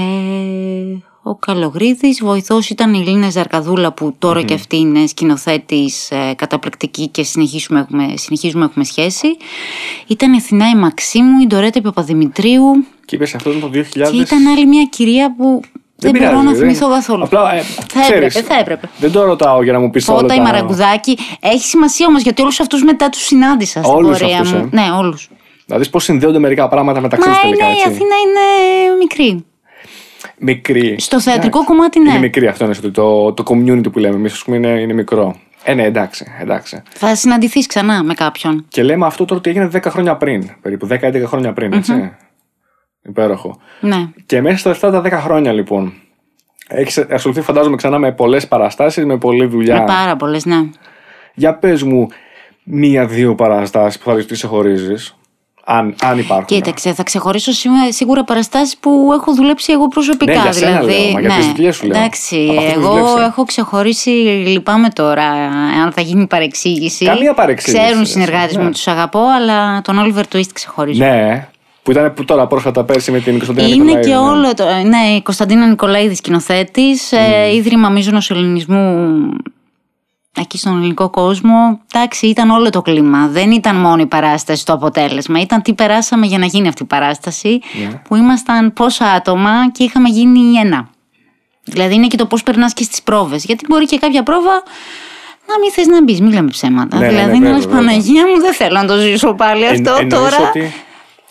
ο Καλογρίδης, βοηθός ήταν η Λίνα Ζαρκαδούλα που τωρα και αυτή είναι σκηνοθέτης ε, καταπληκτική και συνεχίζουμε, έχουμε, συνεχίζουμε έχουμε σχέση. Ήταν η Αθηνά η Μαξίμου, η Ντορέτα Παπαδημητρίου Και είπες αυτό το 2000. και ήταν άλλη μια κυρία που δεν, μπορώ πειράζει, να δεν- θυμηθώ καθόλου. Απλά, ε, θα ξέρεις, έπρεπε, θα έπρεπε. Δεν το ρωτάω για να μου πεις όλα. Φώτα, η τα- Μαραγκουδάκη. Έχει σημασία όμως γιατί όλους αυτούς μετά τους συνάντησα στην Όλους πορεία αυτούς, μου. ε. Ναι, όλους. Να δεις πώς συνδέονται μερικά πράγματα μεταξύ Μα του τελικά. είναι, η έτσι. Αθήνα είναι μικρή. Μικρή. Στο θεατρικό Εντάξει. κομμάτι, ναι. Είναι μικρή αυτό είναι το, το community που λέμε. Εμείς, ας πούμε, είναι, είναι μικρό. Ε, ναι, εντάξει, εντάξει. Θα συναντηθείς ξανά με κάποιον. Και λέμε αυτό τώρα ότι έγινε 10 χρόνια πριν. Περίπου 10-11 χρόνια πριν, έτσι. Υπέροχο. Ναι. Και μέσα στα αυτά τα 10 χρόνια, λοιπόν, έχεις ασχοληθεί, φαντάζομαι, ξανά με πολλές παραστάσεις, με πολλή δουλειά. Με πάρα πολλές, ναι. Για πες μου μία-δύο παραστάσεις που θα τι ξεχωρίζει. Αν, αν υπάρχουν. Κοίταξε, θα ξεχωρίσω σίγουρα- σίγουρα παραστάσεις που έχω δουλέψει εγώ προσωπικά. Ναι, για σένα δηλαδή, λέω, μα για ναι. τις δουλειές σου λέω. Εντάξει, Από αυτές που εγώ δουλέψες. έχω ξεχωρίσει, λυπάμαι τώρα αν θα γίνει παρεξήγηση. Καμία παρεξήγηση, Ξέρουν οι έτσι, συνεργάτες ναι. μου, τους αγαπώ, αλλά τον Oliver Twist ξεχωρίζω. Ναι, που ήταν που τώρα πρόσφατα πέρσι με την Κωνσταντίνα Είναι Νικολαίδη, και ναι. όλο το. Ναι, η Κωνσταντίνα Νικολαίδης σκηνοθέτης, ε, ίδρυμα μείζωνο ελληνισμού εκεί στον ελληνικό κόσμο. Εντάξει, ήταν όλο το κλίμα. Δεν ήταν μόνο η παράσταση το αποτέλεσμα. Ήταν τι περάσαμε για να γίνει αυτή η παράσταση. Ναι. Που ήμασταν πόσα άτομα και είχαμε γίνει ένα. Δηλαδή είναι και το πώς περνάς και στις πρόβες. Γιατί μπορεί και κάποια πρόβα να μην θες να μπεις, μην λέμε ψέματα. Ναι, ναι, ναι, δηλαδή βέβαια, να λες, βέβαια. Παναγία μου, δεν θέλω να το ζήσω πάλι Εν- αυτό εννοείς τώρα. Ότι,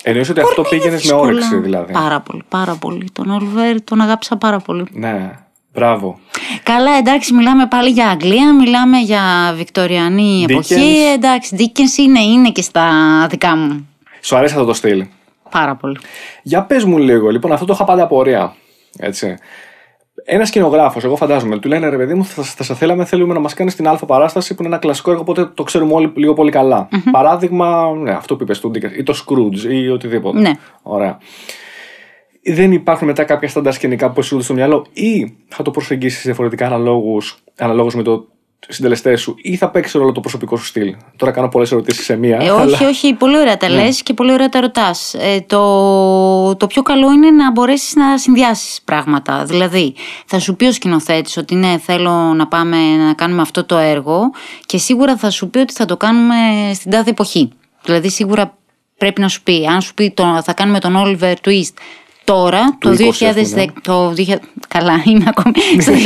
εννοείς ότι αυτό πήγαινες με δύσκολα. όρεξη δηλαδή. Πάρα πολύ, πάρα πολύ. Τον Όλβερ τον αγάπησα πάρα πολύ. Ναι, μπράβο. Καλά, εντάξει, μιλάμε πάλι για Αγγλία, μιλάμε για Βικτοριανή εποχή. Dickens. Εντάξει, Dickens είναι, είναι και στα δικά μου. Σου αρέσει αυτό το στυλ; Πάρα πολύ. Για πες μου λίγο, λοιπόν, αυτό το είχα πάντα απορία. Έτσι. Ένας σκηνογράφος, εγώ φαντάζομαι, του λένε ρε παιδί μου, θα, θα σε θέλαμε, θέλουμε να μας κάνεις την Α παράσταση που είναι ένα κλασικό έργο, οπότε το ξέρουμε όλοι λίγο πολύ καλά. Παράδειγμα, ναι, αυτό που είπες του Dickens, ή το Scrooge ή οτιδήποτε. Ναι. Ωραία. Δεν υπάρχουν μετά κάποια στάνταρ σκηνικά που σου στο μυαλό, ή θα το προσεγγίσεις διαφορετικά αναλόγως με το συντελεστές σου, ή θα παίξεις ρόλο το προσωπικό σου στυλ. Τώρα κάνω πολλές ερωτήσεις σε μία. Ε, αλλά- όχι, όχι, πολύ ωραία τα λες και πολύ ωραία τα ρωτάς. Ε, το, το πιο καλό είναι να μπορέσεις να συνδυάσεις πράγματα. Δηλαδή, θα σου πει ο σκηνοθέτης ότι ναι, θέλω να πάμε να κάνουμε αυτό το έργο και σίγουρα θα σου πει ότι θα το κάνουμε στην τάδε εποχή. Δηλαδή, σίγουρα πρέπει να σου πει, αν σου πει το, θα κάνουμε τον Oliver Twist τώρα, Του το 20, ας 2010. πούμε. Το 2000, καλά, είμαι ακόμη στο 2010.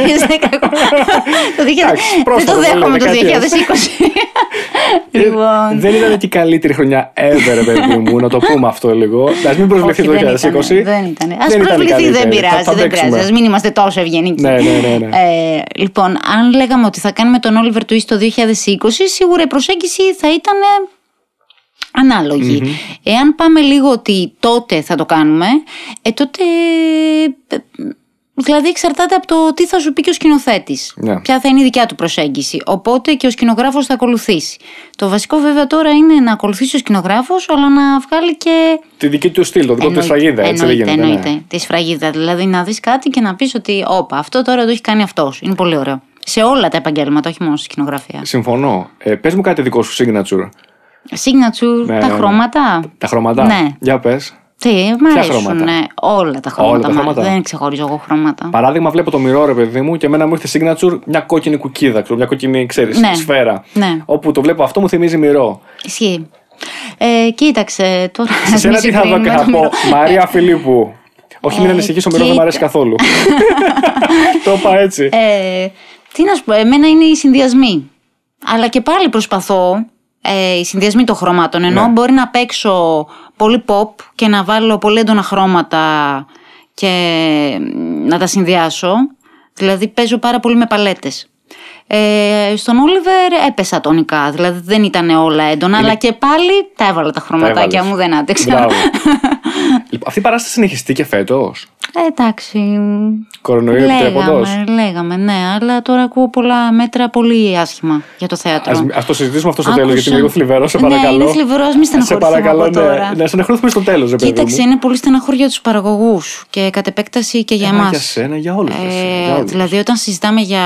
το 2000, Εντάξει, δεν πρόσφατα το το δέχομαι το λέμε, 2020. Ε, λοιπόν. Δεν ήταν και η καλύτερη χρονιά ever, παιδί μου, να το πούμε αυτό λίγο. Α μην προσβληθεί το Όχι, 2020. δεν ήταν. Δεν ήταν. Α Δεν ήταν η προσβληθεί, δεν καλύτερη. πειράζει. Θα- θα δεν παίξουμε. πειράζει. Α μην είμαστε τόσο ευγενικοί. Ναι, ναι, ναι, ναι. Ε, λοιπόν, αν λέγαμε ότι θα κάνουμε τον Oliver Twist το 2020, σίγουρα η προσέγγιση θα ήταν ε, αναλογη Εάν πάμε λίγο ότι τότε θα το κάνουμε, ε, τότε. ε, Δηλαδή εξαρτάται από το τι θα σου πει και ο σκηνοθέτης. Ναι. Ποια θα είναι η δικιά του προσέγγιση. Οπότε και ο σκηνογράφος θα ακολουθήσει. Το βασικό βέβαια τώρα είναι να ακολουθήσει ο σκηνογράφος, αλλά να βγάλει και Τη δική του στυλ, το δικό του σφραγίδα. Έτσι δεν εννοείται, γίνεται. ναι. εννοείται. Τη σφραγίδα. Δηλαδή να δεις κάτι και να πεις ότι, όπα, αυτό τώρα το έχει κάνει αυτός. Είναι πολύ ωραίο. Σε όλα τα επαγγέλματα, όχι μόνο στη σκηνογραφία. Συμφωνώ. Ε, Πες μου κάτι δικό σου signature. Signature, Ναι, τα ναι, ναι. χρώματα. Τα χρώματα. Ναι. Για πες. Τι, μ' αρέσουν χρώματα; ναι, όλα τα χρώματα. τα μ' χρώματα. Δεν ξεχωρίζω εγώ χρώματα. Παράδειγμα, βλέπω το μυρό, ρε παιδί μου, και εμένα μου ήρθε signature μια κόκκινη κουκίδα, ξέρω, μια κόκκινη, ξέρεις, Ναι. σφαίρα. Ναι. Όπου το βλέπω αυτό μου θυμίζει μυρό. Ισχύει. Ε, κοίταξε τώρα. Σε σένα μη τι θα δω και συγκρίνουμε θα το πω. μυρό. Μαρία Φιλίππου. Όχι, μην Ε, ανησυχεί, ο μυρό δεν μου κοίτα. αρέσει καθόλου. το είπα έτσι. Ε, τι να σου πω, εμένα είναι οι συνδυασμοί. Αλλά και πάλι προσπαθώ ε, οι συνδυασμοί των χρωμάτων. Ενώ Ναι. μπορεί να παίξω πολύ pop και να βάλω πολύ έντονα χρώματα και να τα συνδυάσω. Δηλαδή παίζω πάρα πολύ με παλέτες. Ε, στον Όλιβερ έπεσα τονικά, δηλαδή δεν ήταν όλα έντονα, αλλά και πάλι τα έβαλα τα χρωματάκια μου, δεν άντεξα. λοιπόν, αυτή η παράσταση συνεχιστεί και φέτος. Ε, εντάξει. Κορονοϊό λέγαμε, λέγαμε, ναι, αλλά τώρα ακούω πολλά μέτρα πολύ άσχημα για το θέατρο. Α το συζητήσουμε αυτό στο τέλος, γιατί είναι λίγο θλιβερός, σε παρακαλώ. Ναι, είναι θλιβερός, μην στεναχωρηθούμε. Σε παρακαλώ, ναι, ναι, στεναχωρηθούμε στο τέλος, ρε Κοίταξε, είναι πολύ στεναχώρια για τους παραγωγούς και κατ' επέκταση και για εμάς. Για σένα, για όλους. Ε, δηλαδή, όταν συζητάμε για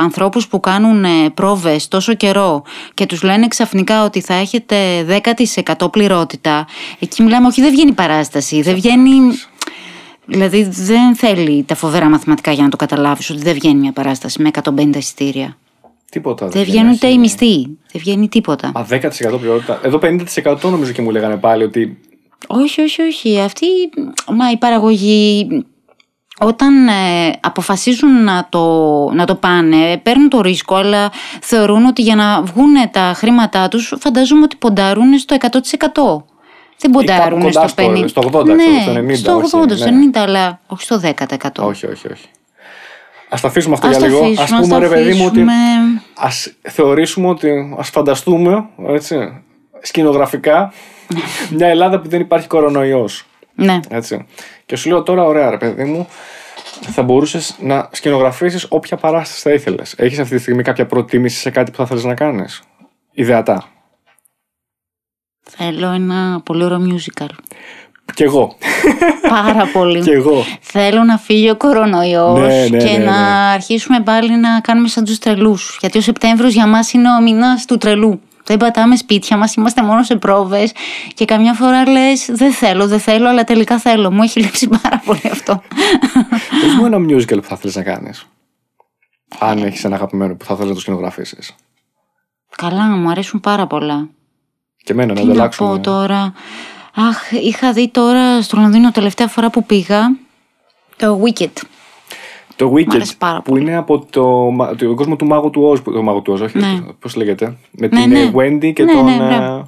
ανθρώπους που κάνουν ε, πρόβες τόσο καιρό και τους λένε ξαφνικά ότι θα έχετε 10% πληρότητα, εκεί μιλάμε, όχι, δεν βγαίνει παράσταση, δεν βγαίνει. Δηλαδή δεν θέλει τα φοβερά μαθηματικά για να το καταλάβεις ότι δεν βγαίνει μια παράσταση με 150 εισιτήρια. Τίποτα. Δεν βγαίνουν ούτε οι μισθοί. Δεν βγαίνει τίποτα. Μα 10% πληρότητα. Εδώ 50% νομίζω και μου λέγανε πάλι ότι. Όχι, όχι, όχι. Αυτή. Μα η παραγωγή όταν ε, αποφασίζουν να το, να το πάνε, παίρνουν το ρίσκο, αλλά θεωρούν ότι για να βγουν τα χρήματά τους, φαντάζομαι ότι ποντάρουν στο 100%. Δεν ποντάρουν στο 50%. Στο 80%, ναι, στο 90%. Στο 80%, στο 90%, ναι. αλλά όχι στο 10%. Όχι, όχι, όχι. Α τα αφήσουμε αυτό για λίγο. Α πούμε, ρε παιδί μου, ότι. Α θεωρήσουμε ότι. Α φανταστούμε, έτσι, σκηνογραφικά, μια Ελλάδα που δεν υπάρχει κορονοϊός. Ναι. Έτσι. Και σου λέω τώρα, ωραία, ρε παιδί μου, θα μπορούσες να σκηνογραφήσεις όποια παράσταση θα ήθελες. Έχεις αυτή τη στιγμή κάποια προτίμηση σε κάτι που θα ήθελε να κάνεις; Ιδεατά. Θέλω ένα πολύ ωραίο musical. Κι εγώ. Πάρα πολύ. Κι εγώ. Θέλω να φύγει ο κορονοϊός ναι, ναι, και ναι, να αρχίσουμε πάλι να κάνουμε σαν τους τρελούς. Γιατί ο Σεπτέμβριο για μας είναι ο μήνα του τρελού. Δεν πατάμε σπίτια μας, είμαστε μόνο σε πρόβες και καμιά φορά λες: Δεν θέλω, δεν θέλω, αλλά τελικά θέλω. Μου έχει λείψει πάρα πολύ αυτό. Πες μου ένα musical που θα θέλεις να κάνεις. Αν έχεις ένα αγαπημένο που θα θέλεις να το σκηνογραφήσει. Καλά, μου αρέσουν πάρα πολλά. Και εμένα να ανταλλάξουμε. Να πω τώρα; Αχ, είχα δει τώρα στο Λονδίνο τελευταία φορά που πήγα το Wicked. Το Wicked που είναι από το, το κόσμο του Μάγου του Όζ. Το Μάγου του Όζ, όχι. Ναι. Πώς λέγεται. Με ναι, την ναι. Wendy και ναι, τον. Ναι, ε,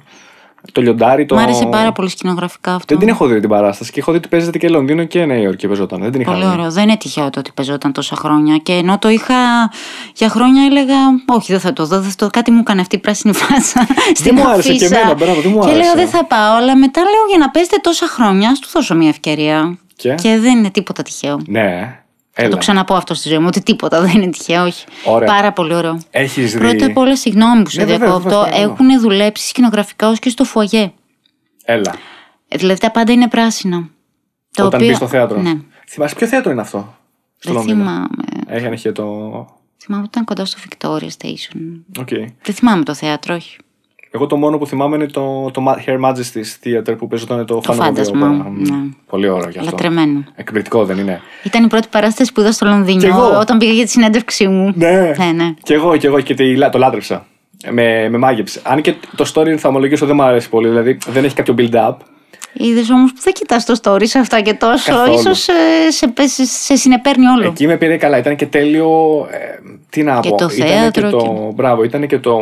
το λιοντάρι. Το... Μ' άρεσε πάρα πολύ σκηνογραφικά αυτό. Δεν την έχω δει την παράσταση και έχω δει ότι παίζεται και Λονδίνο και Νέα Υόρκη παίζονταν. Δεν την είχα Πολύ ωραίο. Δεν είναι τυχαίο το ότι παίζονταν τόσα χρόνια. Και ενώ το είχα για χρόνια έλεγα, Όχι, δεν θα το δω. το... Κάτι μου έκανε αυτή η πράσινη φάσα. Στην μου άρεσε και εμένα, μπράβο, δεν μου άρεσε. Και λέω, Δεν θα πάω. Αλλά μετά λέω για να παίζετε τόσα χρόνια, του δώσω μια ευκαιρία. Και, και δεν είναι τίποτα τυχαίο. Ναι. Θα το ξαναπώ αυτό στη ζωή μου, ότι τίποτα δεν είναι τυχαίο, όχι. Ωραία. Πάρα πολύ ωραίο. Έχεις δει. Πρώτα απ' όλα, συγγνώμη που σε ναι, διακόπτω, έχουν δουλέψει σκηνογραφικά ως και στο φουαγέ. Έλα. Ε, δηλαδή τα πάντα είναι πράσινα. Το Όταν οποίο... μπεις στο θέατρο. Ναι. Θυμάσαι ποιο θέατρο είναι αυτό; Στο Δεν θυμάμαι. Έχει ανοιχεί το. Θυμάμαι ότι ήταν κοντά στο Victoria Station. Okay. Δεν θυμάμαι το θέατρο, όχι. Εγώ το μόνο που θυμάμαι είναι το, το Her Majesty's Theater που παίζονταν το, το φάντασμα. Ναι. Πολύ ωραίο γι' αυτό. Λατρεμένο. Εκπληκτικό δεν είναι; Ήταν η πρώτη παράσταση που είδα στο Λονδίνο όταν πήγα για τη συνέντευξή μου. Ναι, ναι. ναι. Και εγώ, και εγώ και το λάτρεψα. Με, με μάγεψε. Αν και το story θα ομολογήσω δεν μου αρέσει πολύ, δηλαδή δεν έχει κάποιο build-up. Είδες όμως που δεν κοιτάς το story σε αυτά και τόσο. σω ε, σε, σε, σε συνεπέρνει όλο. Εκεί με πήρε καλά. Ήταν και τέλειο. Ε, τι να και Το θέατρο, και το, και... Μπράβο, ήταν και το.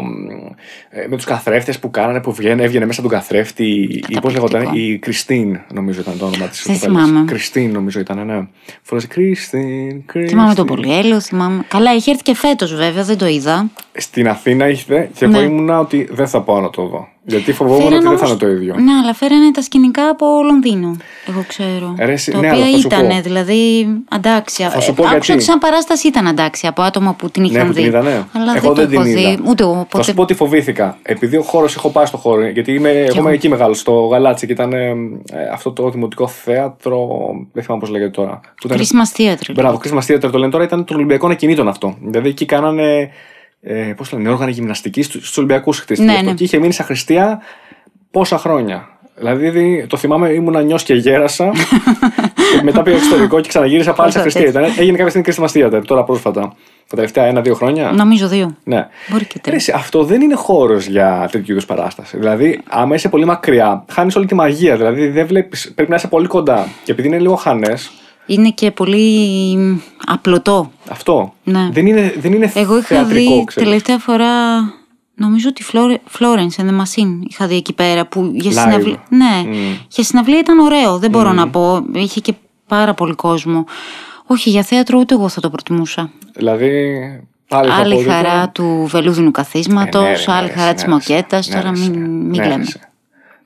Ε, με τους καθρέφτες που κάνανε, που βγαίνε, έβγαινε μέσα τον καθρέφτη. Ή πώς λεγόταν, η Κριστίν, νομίζω ήταν το όνομα της. Δεν θυμάμαι. Κριστίν, νομίζω ήταν, ναι. Φορέ Κριστίν, Κριστίν. Θυμάμαι το Πολυέλαιο, θυμάμαι. Καλά, είχε έρθει και φέτος βέβαια, δεν το είδα. Στην Αθήνα ήρθε και εγώ ναι. ήμουνα ότι δεν θα πάω να το δω. Γιατί φοβόμουν ότι δεν θα είναι το ίδιο. Ναι, αλλά φέρανε τα σκηνικά από Λονδίνο. Εγώ ξέρω. Ρέση, τα ναι, οποία ήταν δηλαδή αντάξια. Θα σου πω Άκουσα ότι σαν παράσταση ήταν αντάξια από άτομα που την είχαν ναι, δει. Την είδα, ναι. Αλλά εγώ δεν, δεν την είδα. Ούτε εγώ, Θα σου πω ότι φοβήθηκα. Επειδή ο χώρος, έχω πάει στο χώρο. Γιατί είμαι, εγώ είμαι εκεί μεγάλος, στο Γαλάτσι και ήταν ε, αυτό το δημοτικό θέατρο. Δεν θυμάμαι πώς λέγεται τώρα. Christmas Theater. Μπράβο, Christmas Theater το λένε τώρα. Ήταν των Ολυμπιακών Ακινήτων αυτό. Δηλαδή εκεί κάνανε. Ε, Πώς λένε, όργανα γυμναστικής στου Ολυμπιακούς χτίσει. Ναι, ναι. Και είχε μείνει σαν Χριστία πόσα χρόνια. Δηλαδή, το θυμάμαι, ήμουν νιός και γέρασα. και μετά πήγα εξωτερικό και ξαναγύρισα πάλι σε Χριστία. Ήταν, έγινε κάποια στιγμή Christmas τώρα πρόσφατα. Τα τελευταία ένα-δύο χρόνια. Νομίζω δύο. Ναι. Μπορεί και τρία. Αυτό δεν είναι χώρος για τέτοιου είδους παράσταση. Δηλαδή, άμα είσαι πολύ μακριά, χάνεις όλη τη μαγεία. Δηλαδή, δεν βλέπεις, πρέπει να είσαι πολύ κοντά. Και επειδή είναι λίγο χανές. Είναι και πολύ απλωτό. Αυτό. Ναι. Δεν είναι, δεν είναι Εγώ είχα δει τελευταία φορά Νομίζω ότι Florence and the Machine είχα δει εκεί πέρα που για συναυλία. Ναι, mm. για συναυλία ήταν ωραίο. Δεν μπορώ mm. να πω. Είχε και πάρα πολύ κόσμο. Όχι, για θέατρο ούτε εγώ θα το προτιμούσα. Δηλαδή. Πάλι θα Άλλη πω ότι χαρά το- του βελούδινου καθίσματος, Ε, ναι, ρε, άλλη ναι, χαρά ναι, της ρε, μοκέτας. ναι, Τώρα ρε, μην, ναι, μην ρε, λέμε.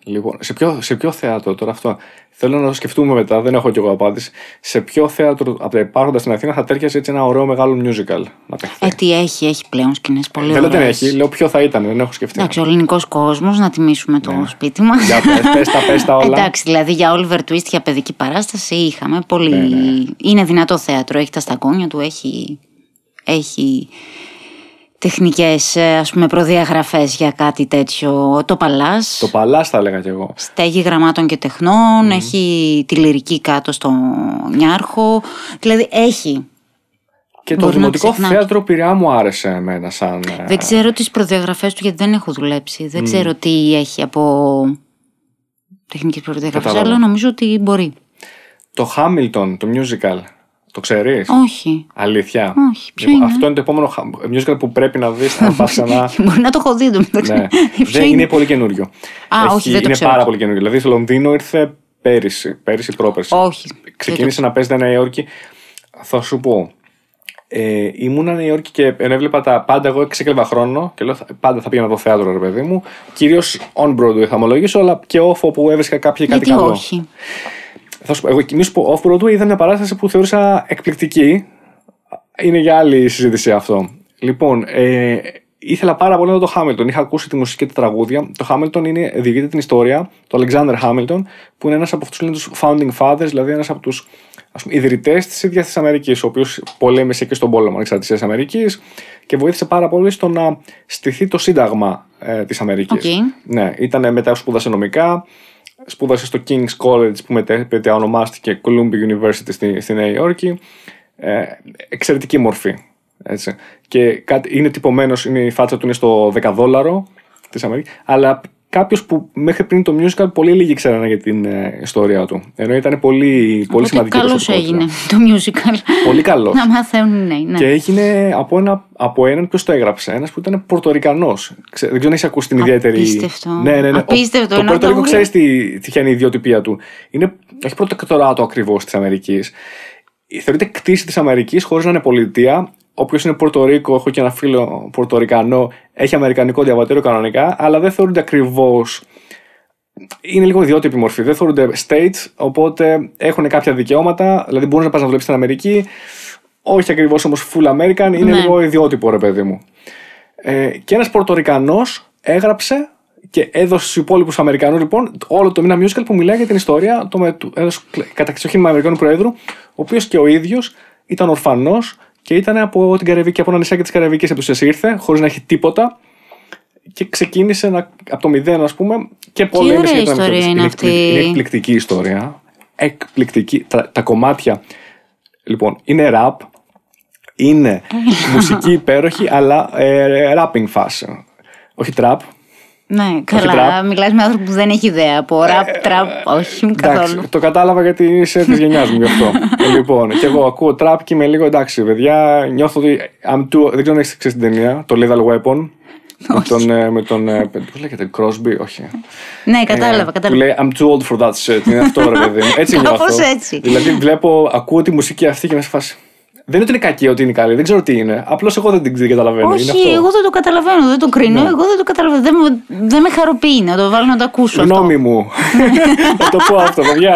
Σε. Λοιπόν, σε ποιο, σε ποιο θέατρο τώρα αυτό. Θέλω να το σκεφτούμε μετά, δεν έχω κι εγώ απάντηση. Σε ποιο θέατρο από τα υπάρχοντα στην Αθήνα θα τέριαζε έτσι ένα ωραίο μεγάλο musical να παιχθεί. Ε, τι έχει, έχει πλέον σκηνές πολύ δεν λέω δεν ωραίες. έχει, λέω ποιο θα ήταν, δεν έχω σκεφτεί. Εντάξει, ο ελληνικός κόσμος, να τιμήσουμε το σπίτι μας. Ναι. Για πες, πες τα, πες τα όλα. Εντάξει, δηλαδή για Oliver Twist για παιδική παράσταση είχαμε πολύ. Ναι, Είναι δυνατό θέατρο, έχει τα σταγόνια του, έχει, έχει τεχνικές ας πούμε προδιαγραφές για κάτι τέτοιο. Το Παλάς, Το παλάς θα έλεγα κι εγώ. στέγη γραμμάτων και τεχνών, έχει τη λυρική κάτω στο Νιάρχο. Δηλαδή έχει. Και το Μπορεί να Δημοτικό ξεχνά. Θέατρο Πειραιά μου άρεσε εμένα σαν. ε, Δεν ξέρω τις προδιαγραφές του γιατί δεν έχω δουλέψει. Δεν ξέρω τι έχει από τεχνικές προδιαγραφές, Κατάλαβα. αλλά νομίζω ότι μπορεί. Το Hamilton, το musical. Το ξέρεις; Όχι. Αλήθεια. Όχι, ποιο είναι; Αυτό είναι το επόμενο χα- musical που πρέπει να δεις να πας ξανά. Μπορεί να το έχω δει το μεταξύ. ναι. Ποιο δεν είναι; πολύ καινούριο. Α, όχι, δεν το είναι ξέρω. πάρα πολύ καινούριο. Δηλαδή στο Λονδίνο ήρθε πέρυσι, πέρυσι πρόπερσι. Όχι. Ξεκίνησε να παίζει στη Νέα Υόρκη. Θα σου πω. Ε, ήμουνα Νέα Υόρκη και έβλεπα τα πάντα. Εγώ ξεκλέβα χρόνο και λέω θα- πάντα θα πήγαινα το θέατρο, ρε παιδί μου. Κυρίως on Broadway θα ομολογήσω, αλλά και off όπου έβρισκα κάποια κάτι Γιατί καλό. όχι; Θα σου πω, εγώ μη σου πω, off Broadway είδα μια παράσταση που θεωρούσα εκπληκτική. Είναι για άλλη συζήτηση αυτό. Λοιπόν, ε, ήθελα πάρα πολύ να δω το Hamilton. Είχα ακούσει τη μουσική και τα τραγούδια. Το Hamilton είναι, διηγείται την ιστορία του Alexander Hamilton, που είναι ένας από αυτούς λένε τους founding fathers, δηλαδή ένας από τους ιδρυτές της ίδιας της Αμερικής, ο οποίος πολέμησε και στον πόλεμο ανεξαρτησία Αμερικής και βοήθησε πάρα πολύ στο να στηθεί το Σύνταγμα ε, της Αμερικής. ΟΚ. Ναι, ήταν μετά σπούδασε νομικά, σπούδασε στο King's College που μετέπειτα ονομάστηκε Columbia University στη, στη Νέα Υόρκη. Ε, εξαιρετική μορφή. Έτσι. Και κάτι, είναι τυπωμένος, είναι, η φάτσα του είναι στο 10 δόλαρο της Αμερική. Αλλά κάποιος που μέχρι πριν το musical πολύ λίγοι ξέρανε για την ε, ιστορία του. Ενώ ήταν πολύ, πολύ σημαντική Καλώ προσωπικότητα. έγινε το musical. Πολύ καλός. να μαθαίνουν, ναι. ναι. Και έγινε από, ένα, από έναν ποιος το έγραψε. Ένας που ήταν Πορτορικανός. Δεν ξέρω αν έχεις ακούσει την ιδιαίτερη. Απίστευτο. Ναι, ναι, ναι. Ο- Απίστευτο, Το ενώ Πορτορίκο το ξέρεις τι, τι ποια είναι η ιδιοτυπία του. Είναι, έχει προτεκτοράτο ακριβώς της Αμερικής. Θεωρείται κτήση της Αμερικής χωρίς να είναι πολιτεία. Όποιος είναι Πορτορίκο, έχω και ένα φίλο Πορτορικανό, έχει αμερικανικό διαβατήριο κανονικά, αλλά δεν θεωρούνται ακριβώ. Είναι λίγο ιδιότυπη μορφή. Δεν θεωρούνται states, οπότε έχουν κάποια δικαιώματα. Δηλαδή, μπορείς να πας να δουλέψεις στην Αμερική, όχι ακριβώς όμως full American, είναι Ναι. λίγο ιδιότυπο ρε παιδί μου. Ε, και ένας Πορτορικανός έγραψε και έδωσε στους υπόλοιπους Αμερικανούς λοιπόν όλο το μήνα musical που μιλάει για την ιστορία του με, του, ενός καταξιοχήν Αμερικανού Προέδρου, ο οποίος και ο ίδιος ήταν ορφανός και ήταν από την Καραϊβική, από ένα νησάκι της Καραϊβικής επιστοσία ήρθε, χωρίς να έχει τίποτα. Και ξεκίνησε να, από το μηδέν, ας πούμε, και πολέμησε ωραία για το ιστορία είναι εκπληκτική- αυτή. Είναι εκπληκτική ιστορία. Εκπληκτική. Τα, τα κομμάτια. Λοιπόν, είναι rap. Είναι μουσική υπέροχη, αλλά ε, rapping φάση. Όχι trap. Ναι, καλά. τραπ. Μιλάς με άνθρωπο που δεν έχει ιδέα από ραπ, τραπ. Όχι, καθόλου. Εντάξει, το κατάλαβα γιατί είσαι της γενιάς μου γι' αυτό. λοιπόν, και εγώ ακούω trap και είμαι λίγο εντάξει, παιδιά. Νιώθω ότι. I'm too, δεν ξέρω αν έχεις ξέρει την ταινία, το Lethal Weapon. με τον. ε, Με τον ε, Πώς λέγεται, Crosby, όχι. Ναι, κατάλαβα, Που κατάλαβα. λέει I'm too old for that shit. Είναι αυτό ρε παιδί μου. Έτσι νιώθω. Κάπως έτσι. Δηλαδή βλέπω, ακούω τη μουσική αυτή και με σε φάση. Δεν είναι ότι είναι κακή, ότι είναι καλή. Δεν ξέρω τι είναι. Απλώς εγώ δεν την καταλαβαίνω. είναι Όχι, αυτό. Ναι. εγώ δεν το καταλαβαίνω, δεν το κρίνω. Εγώ δεν το καταλαβαίνω. Δεν, με- δεν με χαροποιεί να το βάλω να το ακούσω αυτό. Γνώμη μου. Θα το πω αυτό, παιδιά.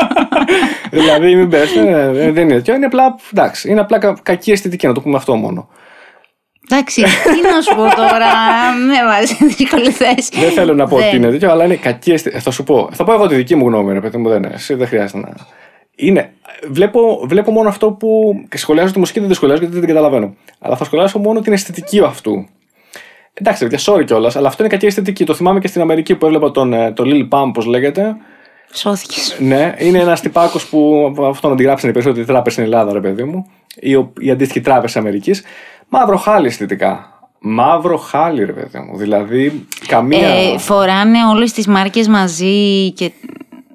δηλαδή, μην πες, ναι, ναι, δεν είναι τέτοιο. Είναι απλά, εντάξει, είναι απλά κα- κακή αισθητική, να το πούμε αυτό μόνο. Εντάξει, τι να σου πω τώρα. Με βάζει σε δύσκολη θέση. Δεν θέλω να πω Δεν. ότι είναι τέτοιο, αλλά είναι κακή αισθητική. Θα σου πω. Θα πω εγώ τη δική μου γνώμη, ρε παιδί μου, δεν είναι. Εσύ δεν χρειάζεται να. Είναι. Βλέπω, βλέπω μόνο αυτό που. και σχολιάζω τη μουσική, δεν τη σχολιάζω γιατί δεν την καταλαβαίνω. Αλλά θα σχολιάσω μόνο την αισθητική αυτού. Εντάξει, παιδιά, sorry κιόλας, αλλά αυτό είναι κακή αισθητική. Το θυμάμαι και στην Αμερική που έβλεπα τον, ε, τον Lil Pump, πώς λέγεται. Σώθηκες. Ναι, είναι ένας τυπάκος που αυτόν αντιγράψανε οι περισσότεροι trapers στην Ελλάδα, ρε παιδί μου. Ή ο- η αντίστοιχη τράπεζα Αμερικής. Μαύρο χάλι αισθητικά. Μαύρο χάλι, ρε παιδί μου. Δηλαδή, καμία. Ε, φοράνε όλες τις μάρκες μαζί και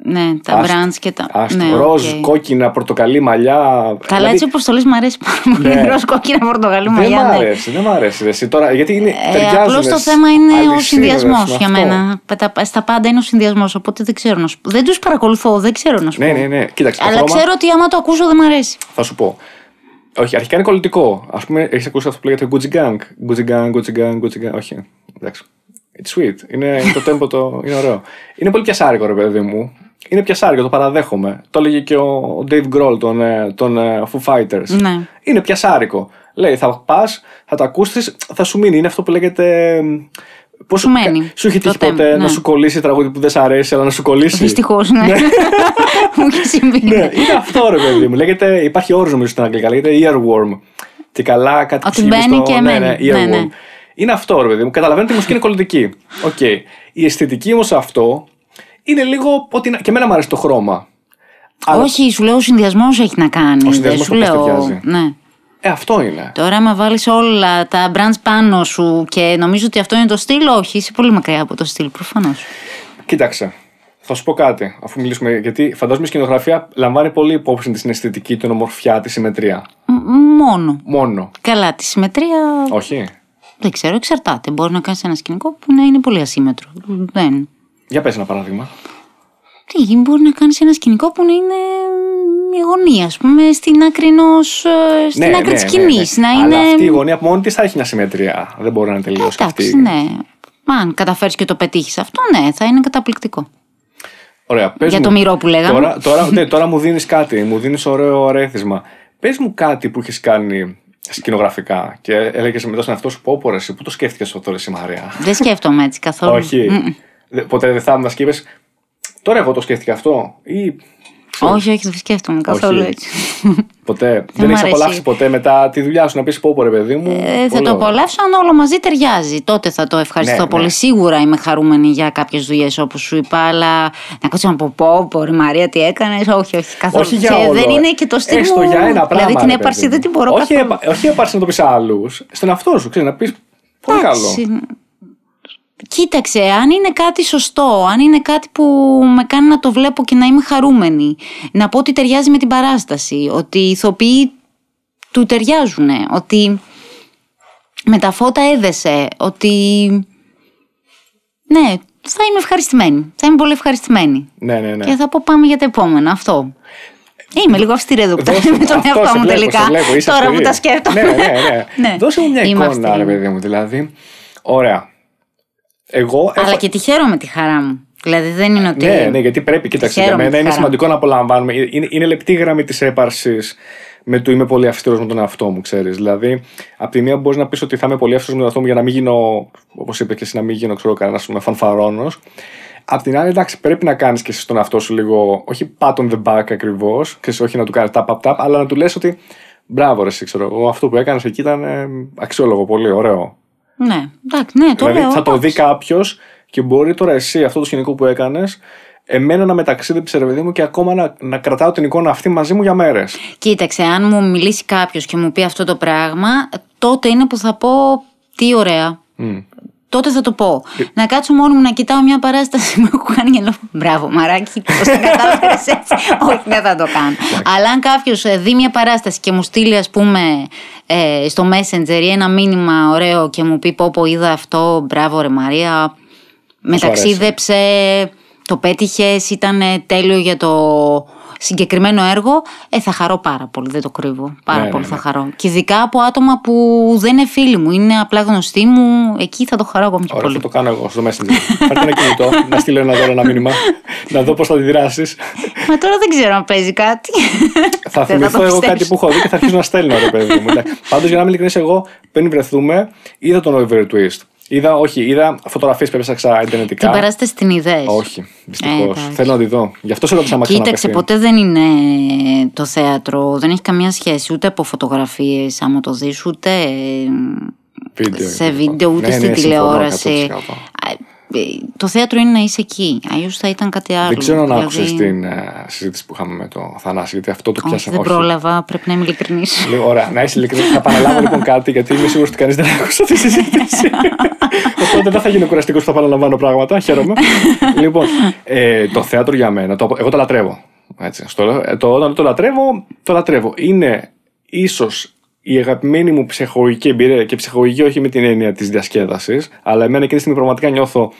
Ναι, τα Άστο. brands και τα. Άστο. ναι, Ροζ, ΟΚ. κόκκινα, πορτοκαλί, μαλλιά. Καλά, Δηλαδή, έτσι όπως το λες, μου αρέσει πάρα πολύ. Ναι. Ροζ κόκκινα πορτοκαλί Δεν μαλλιά. μ' ναι. αρέσει, δεν μ' αρέσει. ρε, εσύ τώρα, γιατί είναι, Ε, ταιριάζουνε Απλώς το σ- θέμα είναι ο αλυσίδες συνδυασμός με για αυτό. μένα. Τα- Στα πάντα είναι ο συνδυασμός. Οπότε δεν ξέρω να σου πω. Δεν τους παρακολουθώ, δεν ξέρω να σου Ναι, πω. ναι, ναι. Κοίταξε, το Αλλά χρώμα- ξέρω ότι άμα το ακούσω δεν μ' αρέσει. Θα σου πω. Όχι, αρχικά είναι κολλητικό. Α πούμε, έχεις ακούσει αυτό που λέγεται Gucci Gang. Gucci Gang, Gucci Gang, Gucci Gang. Όχι. Εντάξει. It's sweet. Είναι είναι το tempo το. Είναι ωραίο. Είναι πολύ πιασάρικο, ρε παιδί μου. Είναι πιασάρικο, το παραδέχομαι. Το έλεγε και ο Dave Grohl των, ε, των ε, Foo Fighters. Ναι. Είναι πιασάρικο. Λέει, θα πας, θα το ακούσεις, θα σου μείνει. Είναι αυτό που λέγεται. Πώς Σου μένει. Σου έχει Το τύχει ποτέ tempo, να ναι. σου κολλήσει τραγούδι που δεν σ' αρέσει, αλλά να σου κολλήσει; Δυστυχώς, ναι. Μου έχει συμβεί. Ναι, είναι αυτό ρε παιδί μου. Λέγεται, υπάρχει όρος νομίζω στην Αγγλικά, λέγεται earworm. Και καλά κάτι Ότι που συμβεί μπαίνει στο- και ναι, ναι, μένει. earworm. Ναι, ναι. Είναι αυτό ρε παιδί μου. Καταλαβαίνετε ότι η μουσική είναι κολλητική. ΟΚ. Η αισθητική όμως αυτό είναι λίγο. Ότι, να- και εμένα μου αρέσει το χρώμα. Αλλά- Όχι, σου λέω ο συνδυασμός έχει να κάνει. Ο δεν συνδυασμός σου πώς λέω. ταιριάζει. Ναι. Ε, αυτό είναι. Τώρα, άμα βάλεις όλα τα brands πάνω σου και νομίζω ότι αυτό είναι το στυλ, όχι, είσαι πολύ μακριά από το στυλ, προφανώς. Κοίταξε. Θα σου πω κάτι, αφού μιλήσουμε. Γιατί φαντάζομαι η σκηνογραφία λαμβάνει πολύ υπόψη τη συναισθητική, την ομορφιά, τη συμμετρία. Μόνο. Μόνο. Καλά, τη συμμετρία Όχι. Δεν ξέρω, εξαρτάται. Μπορεί να κάνεις ένα σκηνικό που να είναι πολύ ασύμετρο. Δεν. Για πες ένα παράδειγμα. Τι, μπορεί να κάνεις ένα σκηνικό που να είναι μια γωνία, ας πούμε, στην άκρη ενός. στην Ναι, άκρη ναι, της ναι, σκηνής. ναι. Να είναι. Αλλά αυτή η γωνία από μόνη της θα έχει μια συμμετρία. Δεν μπορεί να είναι τελείως αυτή. Εντάξει, ναι. Αν καταφέρεις και το πετύχεις αυτό, ναι, θα είναι καταπληκτικό. Ωραία, πες Για μου. το μυρό που λέγαμε. Τώρα, τώρα, ναι, τώρα μου δίνεις κάτι, μου δίνεις ωραίο αρέθισμα. Πες μου κάτι που έχεις κάνει σκηνογραφικά και έλεγες μετά στον εαυτό σου πω, πω ρε, εσύ, πού το σκέφτηκες αυτό τώρα, εσύ Μαρία; Δεν σκέφτομαι έτσι καθόλου. Όχι. Δε- Ποτέ δεν θα ήμουν και είπες, Τώρα εγώ το σκέφτηκα αυτό. Ή Όχι, όχι, δεν σκέφτομαι καθόλου Όχι. έτσι. ποτέ. μ' δεν έχει αρέσει. απολαύσει ποτέ μετά τη δουλειά σου να πεις πω, πω ρε παιδί μου. Ε, θα πολύ το ωραίο. απολαύσω αν όλο μαζί ταιριάζει. Τότε θα το ευχαριστώ Ναι, πολύ. ναι. Σίγουρα είμαι χαρούμενη για κάποιες δουλειές όπως σου είπα, αλλά να κάτσω να πω πω, πω ρε Μαρία, τι έκανες. Όχι, όχι, καθόλου. Όχι για Και όλο. δεν είναι και το στυλ Έστω μου. για ένα πράγμα. δηλαδή την ρε έπαρση παιδί δεν μου. την μπορώ όχι, καθόλου. έπα- όχι έπαρση να το πεις άλλους. Στον εαυτό σου, ξέρεις να πεις. Πολύ καλό. Εντάξει. Κοίταξε, αν είναι κάτι σωστό, αν είναι κάτι που με κάνει να το βλέπω και να είμαι χαρούμενη, να πω ότι ταιριάζει με την παράσταση, ότι οι ηθοποιοί του ταιριάζουν, ότι με τα φώτα έδεσε, ότι ναι, θα είμαι ευχαριστημένη, θα είμαι πολύ ευχαριστημένη. Ναι, ναι, ναι. Και θα πω πάμε για τα επόμενα, αυτό. Είμαι λίγο αυστηρή εδώ που τα Δώσε- με τον αυτό, εαυτό σε μου βλέπω, τελικά. σε βλέπω, είσαι Τώρα που αυστηρή. τα σκέφτομαι. Ναι, ναι, ναι. Ναι. Δώσε μου μια Είμαι εικόνα, αυστηρή. ρε παιδί μου. Δηλαδή, ωραία. Εγώ έχω... Αλλά και τη χαίρομαι τη χαρά μου. Δηλαδή δεν είναι ότι. Ναι, ναι, γιατί πρέπει, κοίταξε, για Χαίρομαι μένα τη είναι χαρά. σημαντικό να απολαμβάνουμε. Είναι, είναι λεπτή γραμμή της έπαρσης με το είμαι πολύ αυστηρός με τον εαυτό μου, ξέρεις. Δηλαδή, από τη μία μπορείς να πεις ότι θα είμαι πολύ αυστηρός με τον εαυτό μου για να μην γίνω, όπως είπες και εσύ, να μην γίνω, ξέρω, κανένας με φανφαρόνος. Απ' την άλλη, εντάξει, πρέπει να κάνεις και εσύ στον εαυτό σου λίγο, όχι pat on the back ακριβώς, όχι να του κάνεις tap, tap, tap, αλλά να του λες ότι μπράβο, ρε, εσύ, ξέρω εγώ, αυτό που έκανες εκεί ήταν ε, αξιόλογο, πολύ ωραίο. Ναι, εντάξει, ναι, το Δηλαδή λέω. θα το εντάξει. δει κάποιος και μπορεί τώρα εσύ αυτό το σκηνικό που έκανες, εμένα να μεταξίδεψε ρε παιδί μου και ακόμα να, να κρατάω την εικόνα αυτή μαζί μου για μέρες. Κοίταξε, αν μου μιλήσει κάποιος και μου πει αυτό το πράγμα, τότε είναι που θα πω τι ωραία. Τότε θα το πω. Ε. Να κάτσω μόνο μου να κοιτάω μια παράσταση που έχω κάνει και να λέω Μπράβο, μαράκι, πώς το κατάφερες έτσι. Όχι, δεν θα το κάνω. Αλλά αν κάποιος δει μια παράσταση και μου στείλει, ας πούμε, ε, στο Messenger ή ένα μήνυμα ωραίο και μου πει Πω, πω είδα αυτό, μπράβο, ρε Μαρία, με Σου αρέσει. ταξίδεψε, το πέτυχες, ήταν τέλειο για το συγκεκριμένο έργο, ε, θα χαρώ πάρα πολύ, δεν το κρύβω. Πάρα Ναι, πολύ ναι, θα ναι. χαρώ. Και ειδικά από άτομα που δεν είναι φίλοι μου, είναι απλά γνωστοί μου, εκεί θα το χαρώ ακόμη πιο Ωραία, πολύ. θα το κάνω εγώ στο Messenger. Πάρτε ένα κινητό, να στείλω ένα δώρο, ένα μήνυμα, να δω πώς θα αντιδράσει. Μα τώρα δεν ξέρω αν παίζει κάτι. θα Δεν θυμηθώ το εγώ πιστέψω. κάτι που έχω δει και θα αρχίσω να στέλνω, ρε παιδί μου. Πάντως, για να είμαι ειλικρινή, εγώ πριν βρεθούμε, είδα τον Oliver Twist. Είδα, όχι, είδα φωτογραφίες που έψαξα Την ιντερνετικά. παράσταση την ιδέες. Όχι, δυστυχώς. Ε, εντάξει. Θέλω να τη δω. Γι' αυτό σε ρώτησα να Κοίταξε, ποτέ δεν είναι το θέατρο, δεν έχει καμία σχέση ούτε από φωτογραφίες, άμα το δεις, ούτε ε, Βίντεο, σε λοιπόν. βίντεο, ούτε Ναι, στην ναι, συμφωνώ τηλεόραση. 100%. Α, ε, το θέατρο είναι να είσαι εκεί. Αλλιώς θα ήταν κάτι άλλο. Δεν ξέρω αν Δηλαδή, άκουσες την ε, συζήτηση που είχαμε με το Θανάση, γιατί αυτό το Όχι, πιάσα. δεν πρόλαβα, πρέπει να είμαι ειλικρινής. Λέω, ωραία, να είσαι ειλικρινής. Θα επαναλάβω λοιπόν κάτι, γιατί είμαι σίγουρος ότι κανείς δεν άκουσε αυτή τη συζήτηση. Οπότε δεν θα γίνω κουραστικός που θα επαναλαμβάνω πράγματα. Χαίρομαι. λοιπόν, ε, το θέατρο για μένα, το, εγώ το λατρεύω. Έτσι, στο, ε, το, όταν το λατρεύω, το λατρεύω. Είναι ίσως η αγαπημένη μου ψυχολογική εμπειρία και ψυχολογική όχι με την έννοια της διασκέδασης, αλλά εμένα εκείνη τη στιγμή πραγματικά νιώθω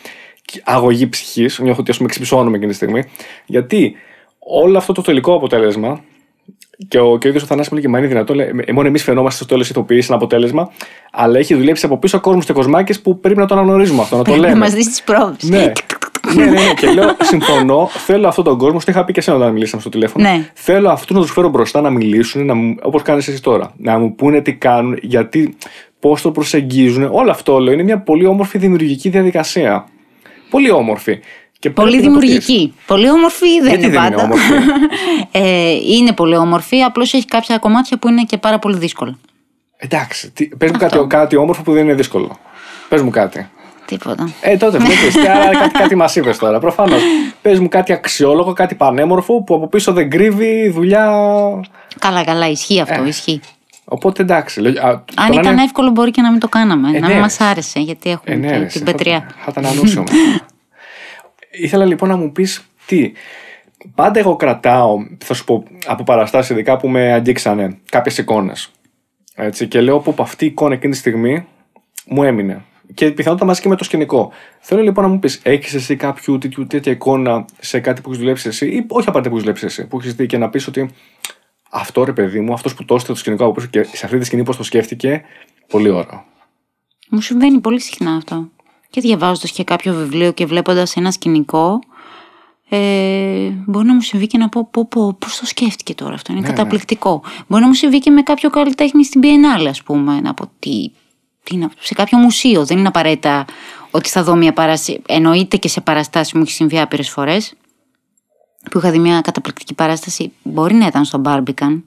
αγωγή ψυχής. Νιώθω ότι ας πούμε ξυψώνομαι εκείνη τη στιγμή. Γιατί όλο αυτό το τελικό αποτέλεσμα και ο, και ο ίδιος ο Θανάσης μου λέει: Μα είναι δυνατό. Λέει, «Ε, μόνο εμείς φαινόμαστε στο τέλος ηθοποιοί ένα αποτέλεσμα. Αλλά έχει δουλέψει από πίσω κόσμος και κοσμάκε που πρέπει να το αναγνωρίζουμε αυτό, να το να λέμε. μας δεις τις πρόβε. ναι. ναι, ναι, ναι. Και λέω: Συμφωνώ. Θέλω αυτόν τον κόσμο. Το είχα πει και εσένα όταν μιλήσαμε στο τηλέφωνο. Ναι. Θέλω αυτούς να τους φέρω μπροστά να μιλήσουν, όπως κάνεις εσύ τώρα. Να μου πούνε τι κάνουν, γιατί, πώς το προσεγγίζουν. Όλο αυτό λέω είναι μια πολύ όμορφη δημιουργική διαδικασία. Πολύ όμορφη. Και Πολύ πρέπει να το δημιουργική. Πολύ όμορφη δεν Γιατί είναι δεν είναι πάντα. όμορφη; ε, είναι πολύ όμορφη, απλώς έχει κάποια κομμάτια που είναι και πάρα πολύ δύσκολα. Εντάξει, τι, πες μου Αυτό. κάτι, κάτι όμορφο που δεν είναι δύσκολο. Πες μου κάτι. Τίποτα. Ε, τότε βλέπεις, τι άλλο, κάτι, κάτι μας είπες τώρα, προφανώς. Πες μου κάτι αξιόλογο, κάτι πανέμορφο που από πίσω δεν κρύβει δουλειά. Καλά, καλά, ισχύει αυτό, Ε. ισχύει. Οπότε εντάξει. λέω, α, Αν τώρα ήταν είναι- εύκολο, μπορεί και να μην το κάναμε. Ε, να ναι, μην ρε. μας άρεσε, γιατί έχουμε Ε, ναι, και ρε, την σε, πετριά. Θα, θα ήταν ανούσιο όμως. Ήθελα λοιπόν να μου πεις τι. Πάντα εγώ κρατάω, θα σου πω, από παραστάσεις ειδικά που με αγγίξανε κάποιες εικόνες. Έτσι, και λέω που αυτή η εικόνα εκείνη τη στιγμή μου έμεινε. Και πιθανότατα μαζί και με το σκηνικό. Θέλω λοιπόν να μου πεις, έχεις εσύ κάποιο τέτοιο, τέτοια εικόνα σε κάτι που έχεις δουλέψει εσύ, ή όχι απαραίτητα που έχεις δουλέψει εσύ, που έχεις δει και να πεις ότι αυτό ρε παιδί μου, αυτός που το έστειλε το σκηνικό από πίσω και σε αυτή τη σκηνή πώς το σκέφτηκε, πολύ ωραίο. Μου συμβαίνει πολύ συχνά αυτό. Και διαβάζοντας και κάποιο βιβλίο και βλέποντας ένα σκηνικό, ε, μπορεί να μου συμβεί και να πω, πω, πω πώς το σκέφτηκε τώρα αυτό, είναι Ναι, καταπληκτικό. Μπορεί να μου συμβεί και με κάποιο καλλιτέχνη στην Biennale, ας πούμε, να πω τι, τι είναι αυτό, σε κάποιο μουσείο. Δεν είναι απαραίτητα ότι θα δω μια παράσταση. Εννοείται και σε παραστάσεις μου έχει συμβεί άπειρες φορές. Που είχα δει μια καταπληκτική παράσταση, μπορεί να ήταν στο Barbican.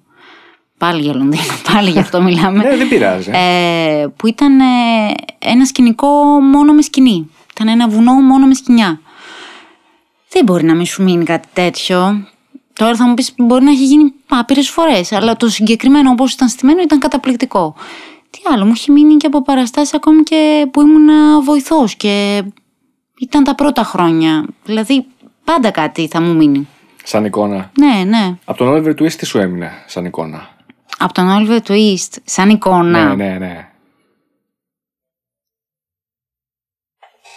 Πάλι για Λονδίνο, πάλι γι' αυτό μιλάμε. Ναι, δεν πειράζει. Ε, που ήταν ε, ένα σκηνικό μόνο με σκηνή. Ήταν ένα βουνό μόνο με σκηνιά. Δεν μπορεί να μην σου μείνει κάτι τέτοιο. Τώρα θα μου πεις μπορεί να έχει γίνει άπειρες φορές, αλλά το συγκεκριμένο όπως ήταν στημένο ήταν καταπληκτικό. Τι άλλο, μου έχει μείνει και από παραστάσεις ακόμη και που ήμουν βοηθός και ήταν τα πρώτα χρόνια. Δηλαδή πάντα κάτι θα μου μείνει. Σαν εικόνα. Ναι, ναι. Από τον Oliver Twist τι σου έμεινε σαν εικόνα; Από τον Oliver Twist, σαν εικόνα. Ναι, ναι, ναι.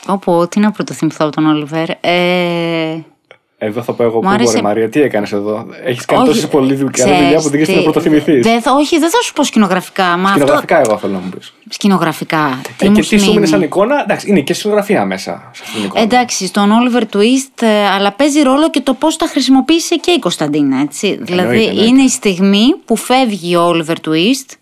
Όπου, τι να πρωτοθυμηθώ από τον Όλιβερ. Ε, Εδώ θα πω εγώ Μου που άρεσε- μπορεί, Μαρία, τι έκανες εδώ; Έχεις κάνει όχι, τόση πολλή δουλειά ξέρεις δουλειά που δεν τι, ξέρει να πρωτοθυμηθεί. δεν θα- όχι, δεν θα σου πω σκηνογραφικά. Μα Σκηνογραφικά, εγώ θέλω να μου πεις. αυτό. Σκηνογραφικά. Τι Ε, μου και τι σου έχει μείνει μείνει. σαν εικόνα; Εντάξει, είναι και σκηνογραφία μέσα σε αυτήν την εικόνα. Εντάξει, στον Oliver Twist, ε, αλλά παίζει ρόλο και το πώς τα χρησιμοποίησε και η Κωνσταντίνα. Έτσι. δηλαδή, εννοείται. είναι η στιγμή που φεύγει ο Oliver Twist,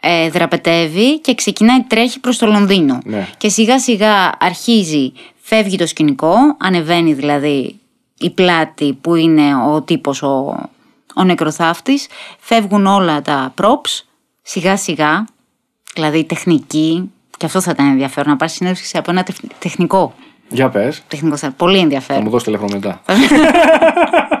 ε, δραπετεύει και ξεκινάει τρέχει προς το Λονδίνο. Ναι. Και σιγά σιγά αρχίζει, φεύγει το σκηνικό, ανεβαίνει δηλαδή η πλάτη που είναι ο τύπος ο, ο νεκροθάφτης, φεύγουν όλα τα props, σιγά σιγά, δηλαδή η τεχνική, και αυτό θα ήταν ενδιαφέρον, να πάρεις συνέντευξη από ένα τεχ- τεχνικό. Για πες. Τεχνικό θα πολύ Θα ενδιαφέρον. μου δώσεις τηλέφωνο μετά.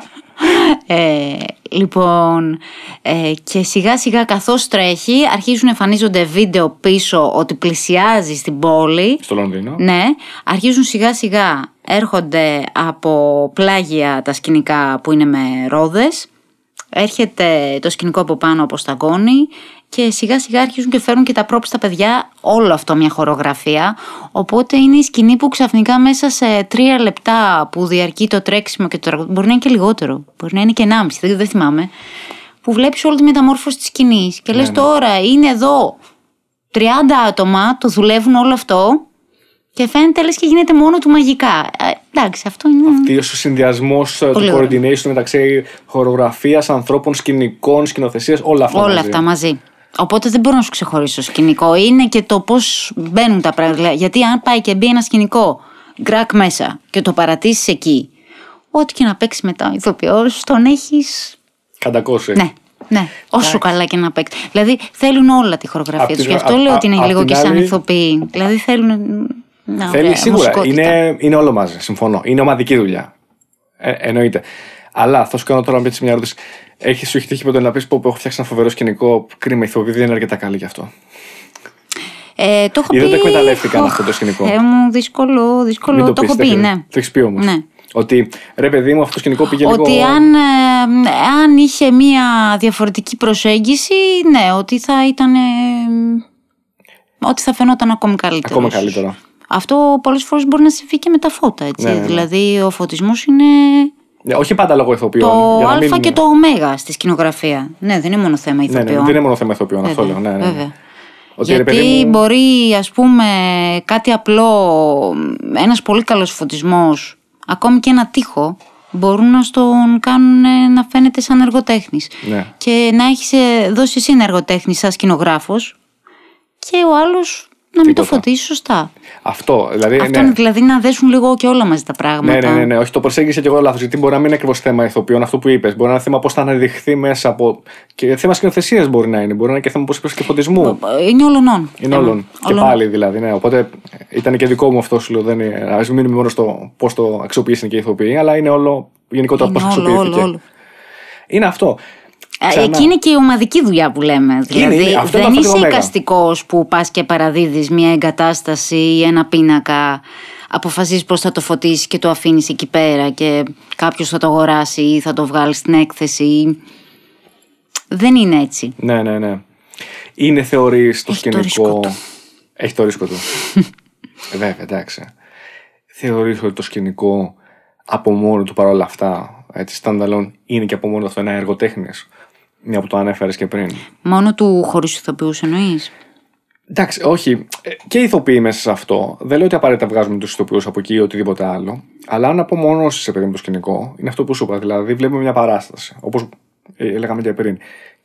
Ε, λοιπόν, ε, και σιγά σιγά καθώς τρέχει αρχίζουν να εμφανίζονται βίντεο πίσω ότι πλησιάζει στην πόλη. Στο Λονδίνο. Ναι, αρχίζουν σιγά σιγά έρχονται από πλάγια τα σκηνικά που είναι με ρόδες. Έρχεται το σκηνικό από πάνω από σταγόνι και σιγά σιγά αρχίζουν και φέρουν και τα props στα παιδιά όλο αυτό μια χορογραφία. Οπότε είναι η σκηνή που ξαφνικά μέσα σε τρία λεπτά που διαρκεί το τρέξιμο και το τραγούδι, μπορεί να είναι και λιγότερο, μπορεί να είναι και 1,5, δεν, δεν θυμάμαι, που βλέπεις όλη τη μεταμόρφωση της σκηνής και λες τώρα είναι εδώ 30 άτομα, το δουλεύουν όλο αυτό και φαίνεται λες και γίνεται μόνο του μαγικά. Ε, εντάξει, αυτό είναι... Τι ο συνδυασμός του Πολύ ωραίο. coordination μεταξύ χορογραφίας, ανθρώπων, σκηνικών, σκηνοθεσίας, όλα αυτά. Όλα μαζί. αυτά μαζί. Οπότε δεν μπορώ να σου ξεχωρίσω σκηνικό. Είναι και το πώς μπαίνουν τα πράγματα. Γιατί αν πάει και μπει ένα σκηνικό γκρακ μέσα και το παρατήσεις εκεί, ό,τι και να παίξει μετά ο ηθοποιό, τον έχει. Καντακώσει. Ναι, ναι. Όσο καλά και να παίξει. Δηλαδή θέλουν όλα τη Απ' χορογραφία την- του. Γι' αυτό απ' λέω ότι είναι απ' λίγο την και σαν άλλη- ηθοποιοί. Δηλαδή θέλουν Να, Θέλει ωραία, σίγουρα. μουσικότητα. Είναι, είναι όλο μαζί. Συμφωνώ. Είναι ομαδική δουλειά. Ε, εννοείται. Αλλά θα σου κάνω τώρα έτσι μια ερώτηση. Έχει, σου έχει τύχει ποτέ να πεις πω έχω φτιάξει ένα φοβερό σκηνικό. Κρίμα, η ηθοποιή δεν είναι αρκετά καλή γι' αυτό. Ε, το έχω Ή πει. δεν το εκμεταλλεύτηκαν Οχ, αυτό το σκηνικό; Ε, μου δύσκολο, δύσκολο. Μην το, πεις, έχω πεις, Στέφανη. ναι. Το έχεις πει όμως. Ναι. Ότι ρε παιδί μου, αυτό το σκηνικό πήγε Ότι λίγο. αν, ε, αν είχε μία διαφορετική προσέγγιση, ναι, ότι θα ήταν. ε, ότι θα φαινόταν ακόμη καλύτερος. Ακόμα ίσως. καλύτερο. Αυτό πολλές φορές μπορεί να συμβεί και με τα φώτα, έτσι. Ναι, ναι, ναι. Δηλαδή ο φωτισμός είναι Ναι, όχι πάντα λόγω ηθοποιών. το για να α μην- και το ω στη σκηνογραφία. Ναι, δεν είναι μόνο θέμα Ναι, ηθοποιών. ναι, δεν είναι μόνο θέμα ηθοποιών, αυτό λέω. Βέβαια, Ναι, ναι, ναι. βέβαια. Ότι, ρε Γιατί παιδί μου, μπορεί ας πούμε κάτι απλό, ένας πολύ καλός φωτισμός, ακόμη και ένα τείχο, μπορούν να στον κάνουν ε, να φαίνεται σαν εργοτέχνης. Ναι. Και να έχεις ε, δώσει εσύ ένα εργοτέχνη σαν σκηνογράφος και ο άλλος να μην το Τίποτα. φωτίσεις σωστά. Αυτό. Δηλαδή, Αυτό ναι. είναι δηλαδή να δέσουν λίγο και όλα μαζί τα Ναι, πράγματα. ναι, ναι, ναι, όχι, το προσέγγισε και εγώ λάθος. Γιατί μπορεί να μην είναι ακριβώς θέμα ηθοποιών αυτό που είπες. Μπορεί να είναι θέμα πώς θα αναδειχθεί μέσα από. και θέμα σκηνοθεσίας μπορεί να είναι. Μπορεί να είναι και θέμα, πώ είπες, και φωτισμού. Είναι όλων. Είναι όλων. Και πάλι δηλαδή. Ναι. Οπότε ήταν και δικό μου αυτό σου λέω. Δεν είναι, ας μην μείνουμε μόνο στο πώς το αξιοποίησαν και οι ηθοποιοί, αλλά είναι όλο γενικότερα πώς Είναι όλο, αξιοποιήθηκε. όλο, όλο. Είναι αυτό. Α, Ξανά. Εκεί είναι και η ομαδική δουλειά που λέμε. Δηλαδή είναι. Αυτό είναι δεν αυτό είσαι το μέγα. εικαστικός που πας και παραδίδεις μια εγκατάσταση ή ένα πίνακα. Αποφασίζεις πώς θα το φωτίσεις και το αφήνεις εκεί πέρα και κάποιος θα το αγοράσει ή θα το βγάλει στην έκθεση. Δεν είναι έτσι. Ναι, ναι, ναι. Είναι θεωρεί το Έχει το σκηνικό. ρίσκο του. Έχει το ρίσκο του. Ε, Βέβαια, εντάξει. Θεωρεί ότι το σκηνικό από μόνο του παρόλα αυτά, έτσι, standalone, είναι και από μόνο του αυτό ένα έργο τέχνης. Μια που το ανέφερες και πριν. Μόνο του χωρίς ηθοποιούς εννοείς; Εντάξει, όχι. Ε, Και οι ηθοποιοί μέσα σε αυτό. Δεν λέω ότι απαραίτητα βγάζουμε τους ηθοποιούς από εκεί ή οτιδήποτε άλλο. Αλλά αν απομονώσει, παιδί μου, το σκηνικό, είναι αυτό που σου είπα. Δηλαδή, βλέπουμε μια παράσταση. Όπως έλεγαμε και πριν.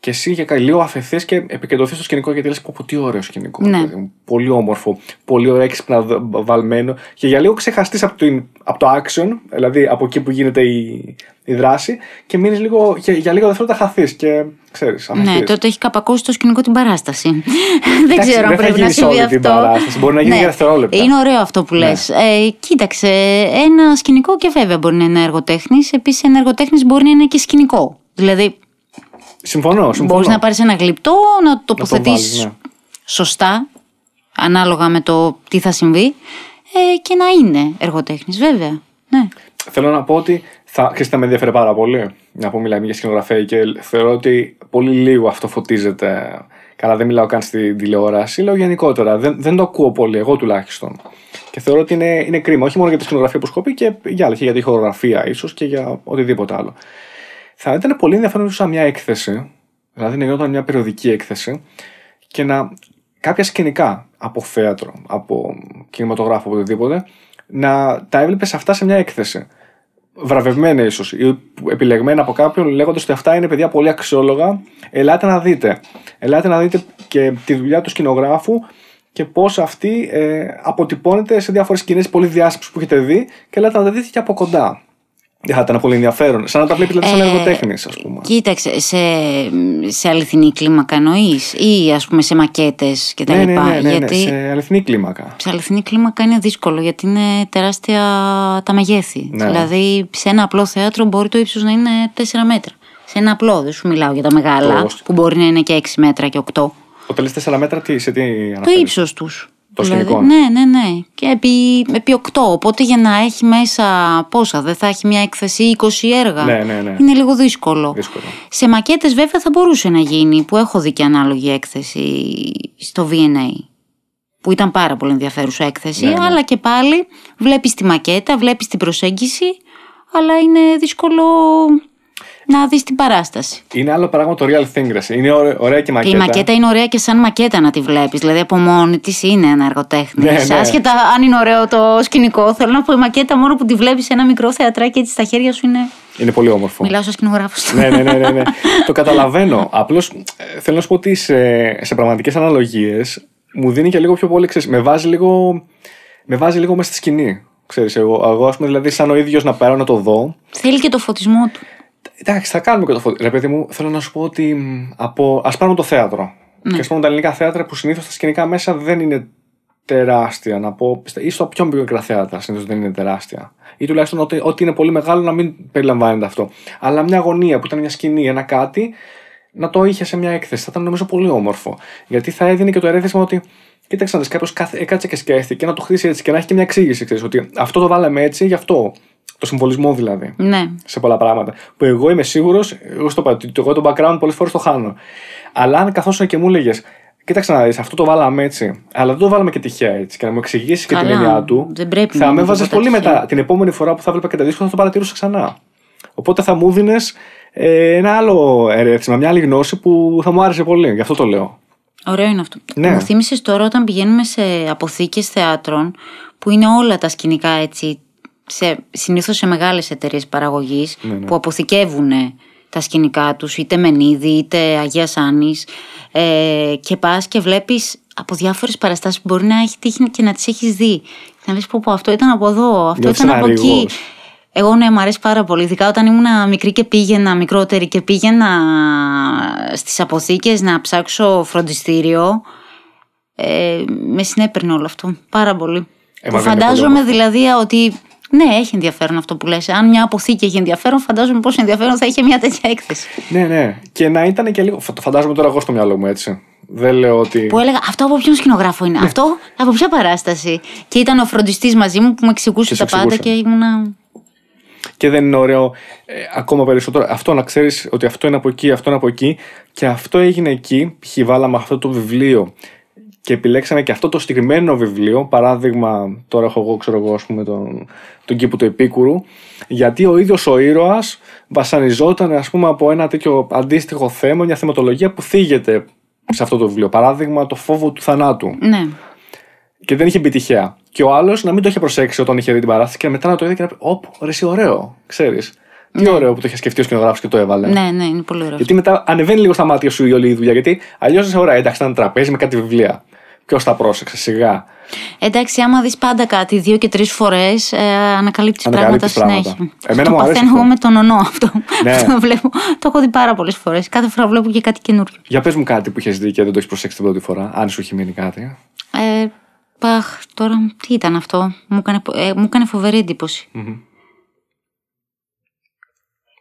Και εσύ για λίγο αφαιθείς και επικεντρωθείς στο σκηνικό γιατί λες: Πω, πω, τι ωραίο σκηνικό. Ναι. παιδί μου. Πολύ όμορφο, πολύ ωραίο, έξυπνα δ- βαλμένο. Και για λίγο ξεχαστείς από, το- από το action, δηλαδή από εκεί που γίνεται η, η δράση, και μείνεις λίγο, για, για λίγο δευτερόλεπτα χαθείς. Και ξέρεις, Ναι, τότε έχει καπακώσει το σκηνικό την παράσταση. δεν Εντάξει, ξέρω αν δεν θα πρέπει να γίνεις σε συμβεί όλη την αυτό. παράσταση. Μπορεί να γίνει για δευτερόλεπτα. Είναι ωραίο αυτό που λες. Ε, κοίταξε, ένα σκηνικό και βέβαια μπορεί να είναι εργοτέχνη. Επίσης, ένα εργοτέχνη μπορεί να είναι και σκηνικό. Δηλαδή, Συμφωνώ, συμφωνώ. μπορεί να πάρεις ένα γλυπτό, να το βάλεις, τοποθετήσεις ναι. σωστά, ανάλογα με το τι θα συμβεί, ε, και να είναι εργοτέχνης, βέβαια. Ναι. Θέλω να πω ότι θα, ξέρεις, θα με ενδιαφέρει πάρα πολύ. Να πω, μιλάμε για σκηνογραφία και θεωρώ ότι πολύ λίγο αυτό φωτίζεται. Καλά, δεν μιλάω καν στην τηλεόραση, λέω γενικότερα. Δεν, δεν το ακούω πολύ, εγώ τουλάχιστον. Και θεωρώ ότι είναι, είναι κρίμα, όχι μόνο για τη σκηνογραφία που σκοπεί και για άλλα, και για τη χορογραφία ίσως και για οτιδήποτε άλλο. Θα ήταν πολύ ενδιαφέρον ίσως σαν μια έκθεση, δηλαδή να γινόταν μια περιοδική έκθεση και να κάποια σκηνικά από θέατρο, από κινηματογράφο, από οτιδήποτε, να τα έβλεπες αυτά σε μια έκθεση. Βραβευμένα ίσως ή επιλεγμένα από κάποιον λέγοντας ότι αυτά είναι παιδιά πολύ αξιόλογα. Ελάτε να δείτε. Ελάτε να δείτε και τη δουλειά του σκηνογράφου και πώς αυτή ε, αποτυπώνεται σε διάφορες σκηνές πολύ διάσημε που έχετε δει και ελάτε να τα δείτε και από κοντά. Δεν θα ήταν πολύ ενδιαφέρον. Σαν να τα βλέπεις δηλαδή, σαν Ε, εργοτέχνης, ας πούμε. Κοίταξε, σε, σε αληθινή κλίμακα εννοείς ή ας πούμε σε μακέτες κτλ. Ναι, ναι, ναι, ναι, ναι, γιατί σε αληθινή κλίμακα. σε αληθινή κλίμακα είναι δύσκολο γιατί είναι τεράστια τα μεγέθη. Ναι. Δηλαδή σε ένα απλό θέατρο μπορεί το ύψος να είναι 4 μέτρα. Σε ένα απλό, δεν σου μιλάω για τα μεγάλα, Το- που μπορεί να είναι και 6 μέτρα και 8. Όταν λες 4 μέτρα, τι, σε τι Το αναφέρεις; ύψος τους. Το σκηνικό. Ναι, ναι, ναι. Και επί, επί 8. Οπότε για να έχει μέσα πόσα, δεν θα έχει μια έκθεση 20 έργα. Ναι, ναι, ναι. Είναι λίγο δύσκολο. Δύσκολο. Σε μακέτες βέβαια θα μπορούσε να γίνει, που έχω δει και ανάλογη έκθεση στο VNA. Που ήταν πάρα πολύ ενδιαφέρουσα έκθεση, Ναι, ναι. αλλά και πάλι βλέπεις τη μακέτα, βλέπεις την προσέγγιση, αλλά είναι δύσκολο να δεις την παράσταση. Είναι άλλο πράγμα το real thing, ρε. Είναι ωραί- ωραία και μακέτα. Η μακέτα είναι ωραία και σαν μακέτα να τη βλέπεις. Δηλαδή από μόνη της είναι ένα εργοτέχνη. Ναι, ναι. Άσχετα αν είναι ωραίο το σκηνικό, θέλω να πω η μακέτα μόνο που τη βλέπεις σε ένα μικρό θεατράκι έτσι στα χέρια σου είναι. Είναι πολύ όμορφο. Μιλάω σαν σκηνογράφος. ναι, ναι, ναι, ναι, ναι. το καταλαβαίνω. Απλώς θέλω να σου πω ότι σε, σε πραγματικές αναλογίες μου δίνει και λίγο πιο πολύ. Ξέρεις, με βάζει λίγο, με βάζει λίγο μέσα στη σκηνή. Ξέρεις, εγώ, εγώ ας πούμε, δηλαδή, σαν ο ίδιος να πάρω να το δω. Θέλει και το φωτισμό του. Εντάξει, θα κάνουμε και το φωτισμό. Ρε παιδί μου, θέλω να σου πω ότι μ, από... ας πάρουμε το θέατρο. Ναι. Και ας πούμε τα ελληνικά θέατρα που συνήθως τα σκηνικά μέσα δεν είναι τεράστια, να πω, ή στο πιο μικρά θέατρα συνήθως δεν είναι τεράστια. Ή τουλάχιστον ότι, ότι είναι πολύ μεγάλο να μην περιλαμβάνεται αυτό. Αλλά μια γωνία που ήταν μια σκηνή, ένα κάτι, να το είχε σε μια έκθεση. Θα ήταν νομίζω πολύ όμορφο. Γιατί θα έδινε και το ερέθισμα ότι κοίταξε να δεις κάποιος έκατσε και σκέφτηκε να το χτίσει έτσι και να έχει και μια εξήγηση. Ξέρεις, ότι αυτό το βάλαμε έτσι γι' αυτό. Το συμβολισμό δηλαδή. Ναι. Σε πολλά πράγματα. Που εγώ είμαι σίγουρος, εγώ στο ότι εγώ το background πολλές φορές το χάνω. Αλλά αν καθόσουν και μου έλεγες, κοίταξε να δεις, αυτό το βάλαμε έτσι, αλλά δεν το βάλαμε και τυχαία έτσι, και να μου εξηγήσεις και την έννοια του, δεν πρέπει θα με έβαζε πολύ μετά. Την επόμενη φορά που θα έβλεπα και τα δίσκο θα το παρατηρούσα ξανά. Οπότε θα μου δίνει ε, ένα άλλο ερέθισμα, μια άλλη γνώση που θα μου άρεσε πολύ. Γι' αυτό το λέω. Ωραίο είναι αυτό. Ναι. Μου θύμισες τώρα όταν πηγαίνουμε σε αποθήκες θεάτρων που είναι όλα τα σκηνικά έτσι, σε, συνήθως σε μεγάλες εταιρείες παραγωγής Ναι, ναι. που αποθηκεύουν τα σκηνικά τους είτε Μενίδη είτε Αγία Σάνης ε, και πας και βλέπεις από διάφορες παραστάσεις που μπορεί να έχει τύχει και να τις έχεις δει. Και να λες πω, πω αυτό ήταν από εδώ, αυτό Νιώθεις ήταν ένα από εκεί. ρίγος. Εγώ ναι, μου αρέσει πάρα πολύ. Ειδικά όταν ήμουν μικρή και πήγαινα, μικρότερη και πήγαινα στις αποθήκες να ψάξω φροντιστήριο. Ε, με συνέπαιρνε όλο αυτό. Πάρα πολύ. Ε, Που μα δεν είναι φαντάζομαι πολύ όμορφο. δηλαδή ότι ναι, έχει ενδιαφέρον αυτό που λες. Αν μια αποθήκη έχει ενδιαφέρον, φαντάζομαι πόσο ενδιαφέρον θα είχε μια τέτοια έκθεση. Ναι, ναι. Και να ήταν και λίγο. φα- Το φαντάζομαι τώρα εγώ στο μυαλό μου έτσι. Δεν λέω ότι. Που έλεγα αυτό από ποιον σκηνογράφο Ναι. είναι, αυτό από ποια παράσταση; Και ήταν ο φροντιστής μαζί μου που με εξηγούσε Και τα σε πάντα εξηγούσε. και ήμουνα. Και δεν είναι ωραίο ε, ακόμα περισσότερο αυτό να ξέρεις ότι αυτό είναι από εκεί, αυτό είναι από εκεί. Και αυτό έγινε εκεί. Π.χ. βάλαμε αυτό το βιβλίο και επιλέξαμε και αυτό το συγκεκριμένο βιβλίο. Παράδειγμα, τώρα έχω εγώ, ξέρω εγώ, ας πούμε, τον, τον κήπο του Επίκουρου. Γιατί ο ίδιος ο ήρωας βασανιζόταν, ας πούμε, από ένα τέτοιο αντίστοιχο θέμα, μια θεματολογία που θίγεται σε αυτό το βιβλίο. Παράδειγμα, το φόβο του θανάτου. Ναι. Και δεν είχε μπει τυχαία. Και ο άλλος να μην το είχε προσέξει όταν είχε δει την παράσταση και μετά να το είδε και να πει: Ωπ, ρε, εσύ ωραίο, ξέρεις. Τι ωραίο που το είχε σκεφτεί ο σκηνογράφος και το έβαλε. Ναι, ναι, είναι πολύ ωραίο. Γιατί μετά ανεβαίνει λίγο στα μάτια σου η όλη η δουλειά. Γιατί αλλιώς είσαι ωραία, εντάξει, ήταν τραπέζι με κάτι βιβλία. Ποιος τα πρόσεξε, σιγά. Εντάξει, άμα δεις πάντα κάτι δύο και τρεις φορές, ε, ανακαλύπτεις πράγματα Ανακαλύπτεις πράγματα. συνέχεια. Εμένα το μου αρέσει παθαίνω αυτό. εγώ με τον ονό αυτό. Ναι. Αυτό βλέπω. Το έχω δει πάρα πολλές φορές. Κάθε φορά βλέπω και κάτι καινούριο. Για πες μου κάτι που είχες δει και δεν το έχεις προσέξει την πρώτη φορά, αν σου έχει μείνει κάτι. Ε, παχ, τώρα τι ήταν αυτό; Μου έκανε, ε, μου έκανε φοβερή εντύπωση.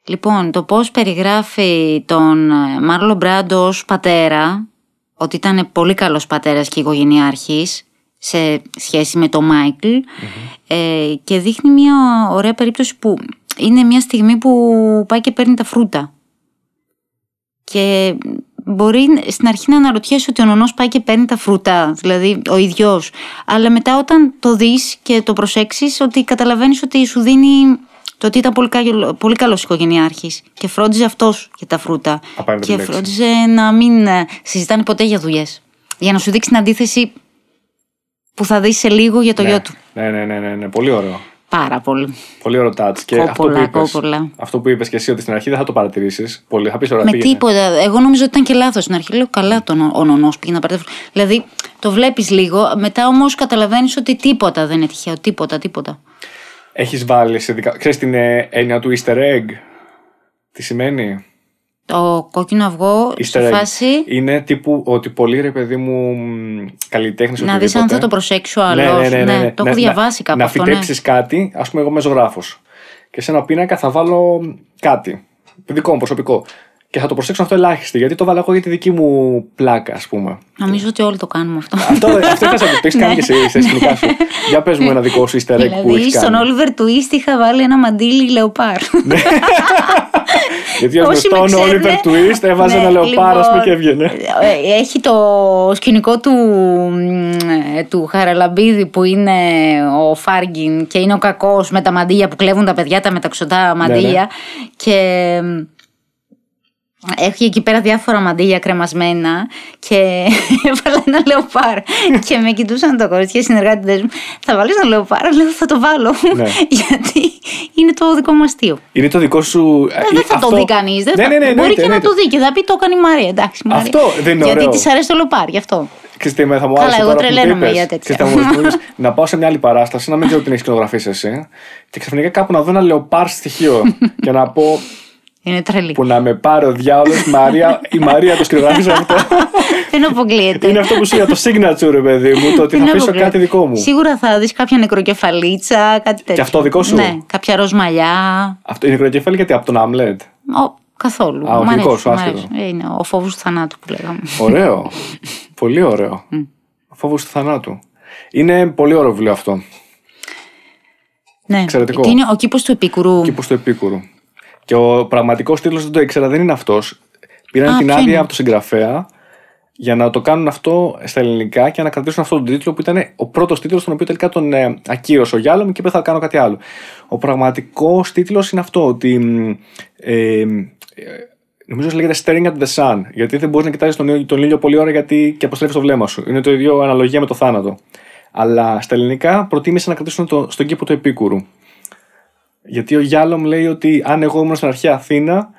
Λοιπόν, το πώς περιγράφει τον ε, Μάρλο Μπράντο ως πατέρα, ότι ήταν πολύ καλός πατέρας και οικογενειάρχης σε σχέση με τον μαικλ ε, και δείχνει μια ωραία περίπτωση που είναι μια στιγμή που πάει και παίρνει τα φρούτα. Και μπορεί στην αρχή να αναρωτιέσαι ότι ο νονός πάει και παίρνει τα φρούτα, δηλαδή ο ίδιος. Αλλά μετά όταν το δεις και το προσέξεις, ότι καταλαβαίνεις ότι σου δίνει το ότι ήταν πολύ, καλό, πολύ καλός οικογενειάρχης και φρόντιζε αυτός για τα φρούτα. Απαραίτητη και λέξη. φρόντιζε να μην ε, συζητάνε ποτέ για δουλειές. Για να σου δείξει την αντίθεση που θα δεις σε λίγο για το ναι. γιο του. Ναι, ναι, ναι, ναι, ναι, πολύ ωραίο. Πάρα πολύ. Πολύ ωραίο touch. Και Κόπολα, αυτό που, είπες, κόπολα. αυτό που είπες και εσύ ότι στην αρχή δεν θα το παρατηρήσεις. Πολύ. Θα πεις ωραία, Με πήγαινε. τίποτα. Εγώ νόμιζα ότι ήταν και λάθος στην αρχή. Λέω καλά τον ο νονός πήγε να πάρει τα φρούτα. Δηλαδή το βλέπεις λίγο, μετά όμως καταλαβαίνεις ότι τίποτα δεν είναι τυχαίο. Τίποτα, τίποτα. Έχεις βάλει σε δικα... Ξέρεις την ε, έννοια του easter egg; Τι σημαίνει; Το κόκκινο αυγό Easter σε egg. φάση Είναι τύπου ότι πολύ ρε παιδί μου καλλιτέχνη να δεις αν θα το προσέξει ο άλλο. Ναι, ναι, ναι, ναι. Το έχω Να- διαβάσει κάπου Να αυτό. Ναι. φυτέψεις κάτι, ας πούμε, εγώ είμαι ζωγράφο. Και σε ένα πίνακα θα βάλω κάτι. Δικό μου προσωπικό. Και θα το προσέξω αυτό ελάχιστη, γιατί το βάλω εγώ για τη δική μου πλάκα, ας πούμε. Νομίζω ότι όλοι το κάνουμε αυτό. αυτό αυτό είχα σαν το έχει κάνεις και εσύ στα σκηνικά σου. Για πες μου ένα δικό σου easter egg που δηλαδή έχεις στον κάνει. Oliver Twist είχα βάλει ένα μαντίλι λεοπάρ. Γιατί ω Όσοι με γνωστόν ο ξέρουνε- Oliver Twist έβαζε Ναι, ένα λεοπάρα ας πούμε, λοιπόν, και έβγαινε. ε, Έχει το σκηνικό του, μ, ε, του Χαραλαμπίδη που είναι ο Φάργιν και είναι ο κακός με τα μαντίλια που κλέβουν τα παιδιά, τα μεταξωτά μαντίλια. ναι. Και μ, έχει εκεί πέρα διάφορα μαντίλια κρεμασμένα και έβαλα ένα λεοπάρ και με κοιτούσαν το κορίτσια οι συνεργάτες μου θα βάλεις ένα λεοπάρ, λέω θα το βάλω Ναι. γιατί είναι το δικό μου αστείο. Είναι το δικό σου. Ε, δεν θα το δει κανείς. Ναι, ναι, ναι, Μπορεί εννοείται, και να εννοείται. το δει και θα πει το έκανε η Μαρία. Εντάξει, Μαρία. Αυτό δεν είναι Γιατί ωραίο. της αρέσει το λοπάρ, γι' αυτό. Ξέρεις τι, θα μου Καλά, άρεσε εγώ τώρα που το τρελαίνομαι είπες. για τέτοια. Ξέρεις, θα μου θυμίζεις να πάω σε μια άλλη παράσταση, να μην ξέρω την έχει σκηνογραφήσει εσύ, και ξαφνικά κάπου να δω ένα λεοπάρ στοιχείο και να πω. Είναι τρελή. Που να με πάρει ο διάολος Μαρία, η Μαρία το σκριγράφει αυτό. Δεν αποκλείεται. Είναι αυτό που σου είπα, το signature, ρε παιδί μου, το ότι θα Δεν αφήσω αποκλείεται. κάτι δικό μου. Σίγουρα θα δεις κάποια νεκροκεφαλίτσα, κάτι τέτοιο. Και αυτό δικό σου; Ναι, κάποια ροζ μαλλιά. Αυτό είναι νεκροκεφάλι γιατί από τον Άμλετ. Ο, καθόλου. Α, ο Μ' αρέσει, δικός σου, μ' άσχετο. αρέσει. Ε, Είναι ο φόβος του θανάτου που λέγαμε. Ωραίο. πολύ ωραίο. Φόβος του θανάτου. Είναι πολύ ωραίο βιβλίο αυτό. ναι. Εξαιρετικό. Και είναι ο κήπος του Επίκουρου. Κήπος του Επίκουρου. Και ο πραγματικός τίτλος δεν το ήξερα, δεν είναι αυτός. Πήραν Α, την ποιο άδεια είναι; από τον συγγραφέα για να το κάνουν αυτό στα ελληνικά και να κρατήσουν αυτόν τον τίτλο που ήταν ο πρώτος τίτλος, τον οποίο τελικά τον ε, ακύρωσε ο Γιάλομ και είπε θα κάνω κάτι άλλο. Ο πραγματικός τίτλος είναι αυτό, ότι. μ, Ε, ε, νομίζω ότι λέγεται Staring at the Sun. Γιατί δεν μπορείς να κοιτάζεις τον, ήλιο- τον ήλιο πολλή ώρα γιατί και αποστρέφεις το βλέμμα σου. Είναι το ίδιο αναλογία με το θάνατο. Αλλά στα ελληνικά προτίμησαν να κρατήσουν το, στον κήπο του Επίκουρου. Γιατί ο Γιάλομ λέει ότι αν εγώ ήμουν στην αρχαία Αθήνα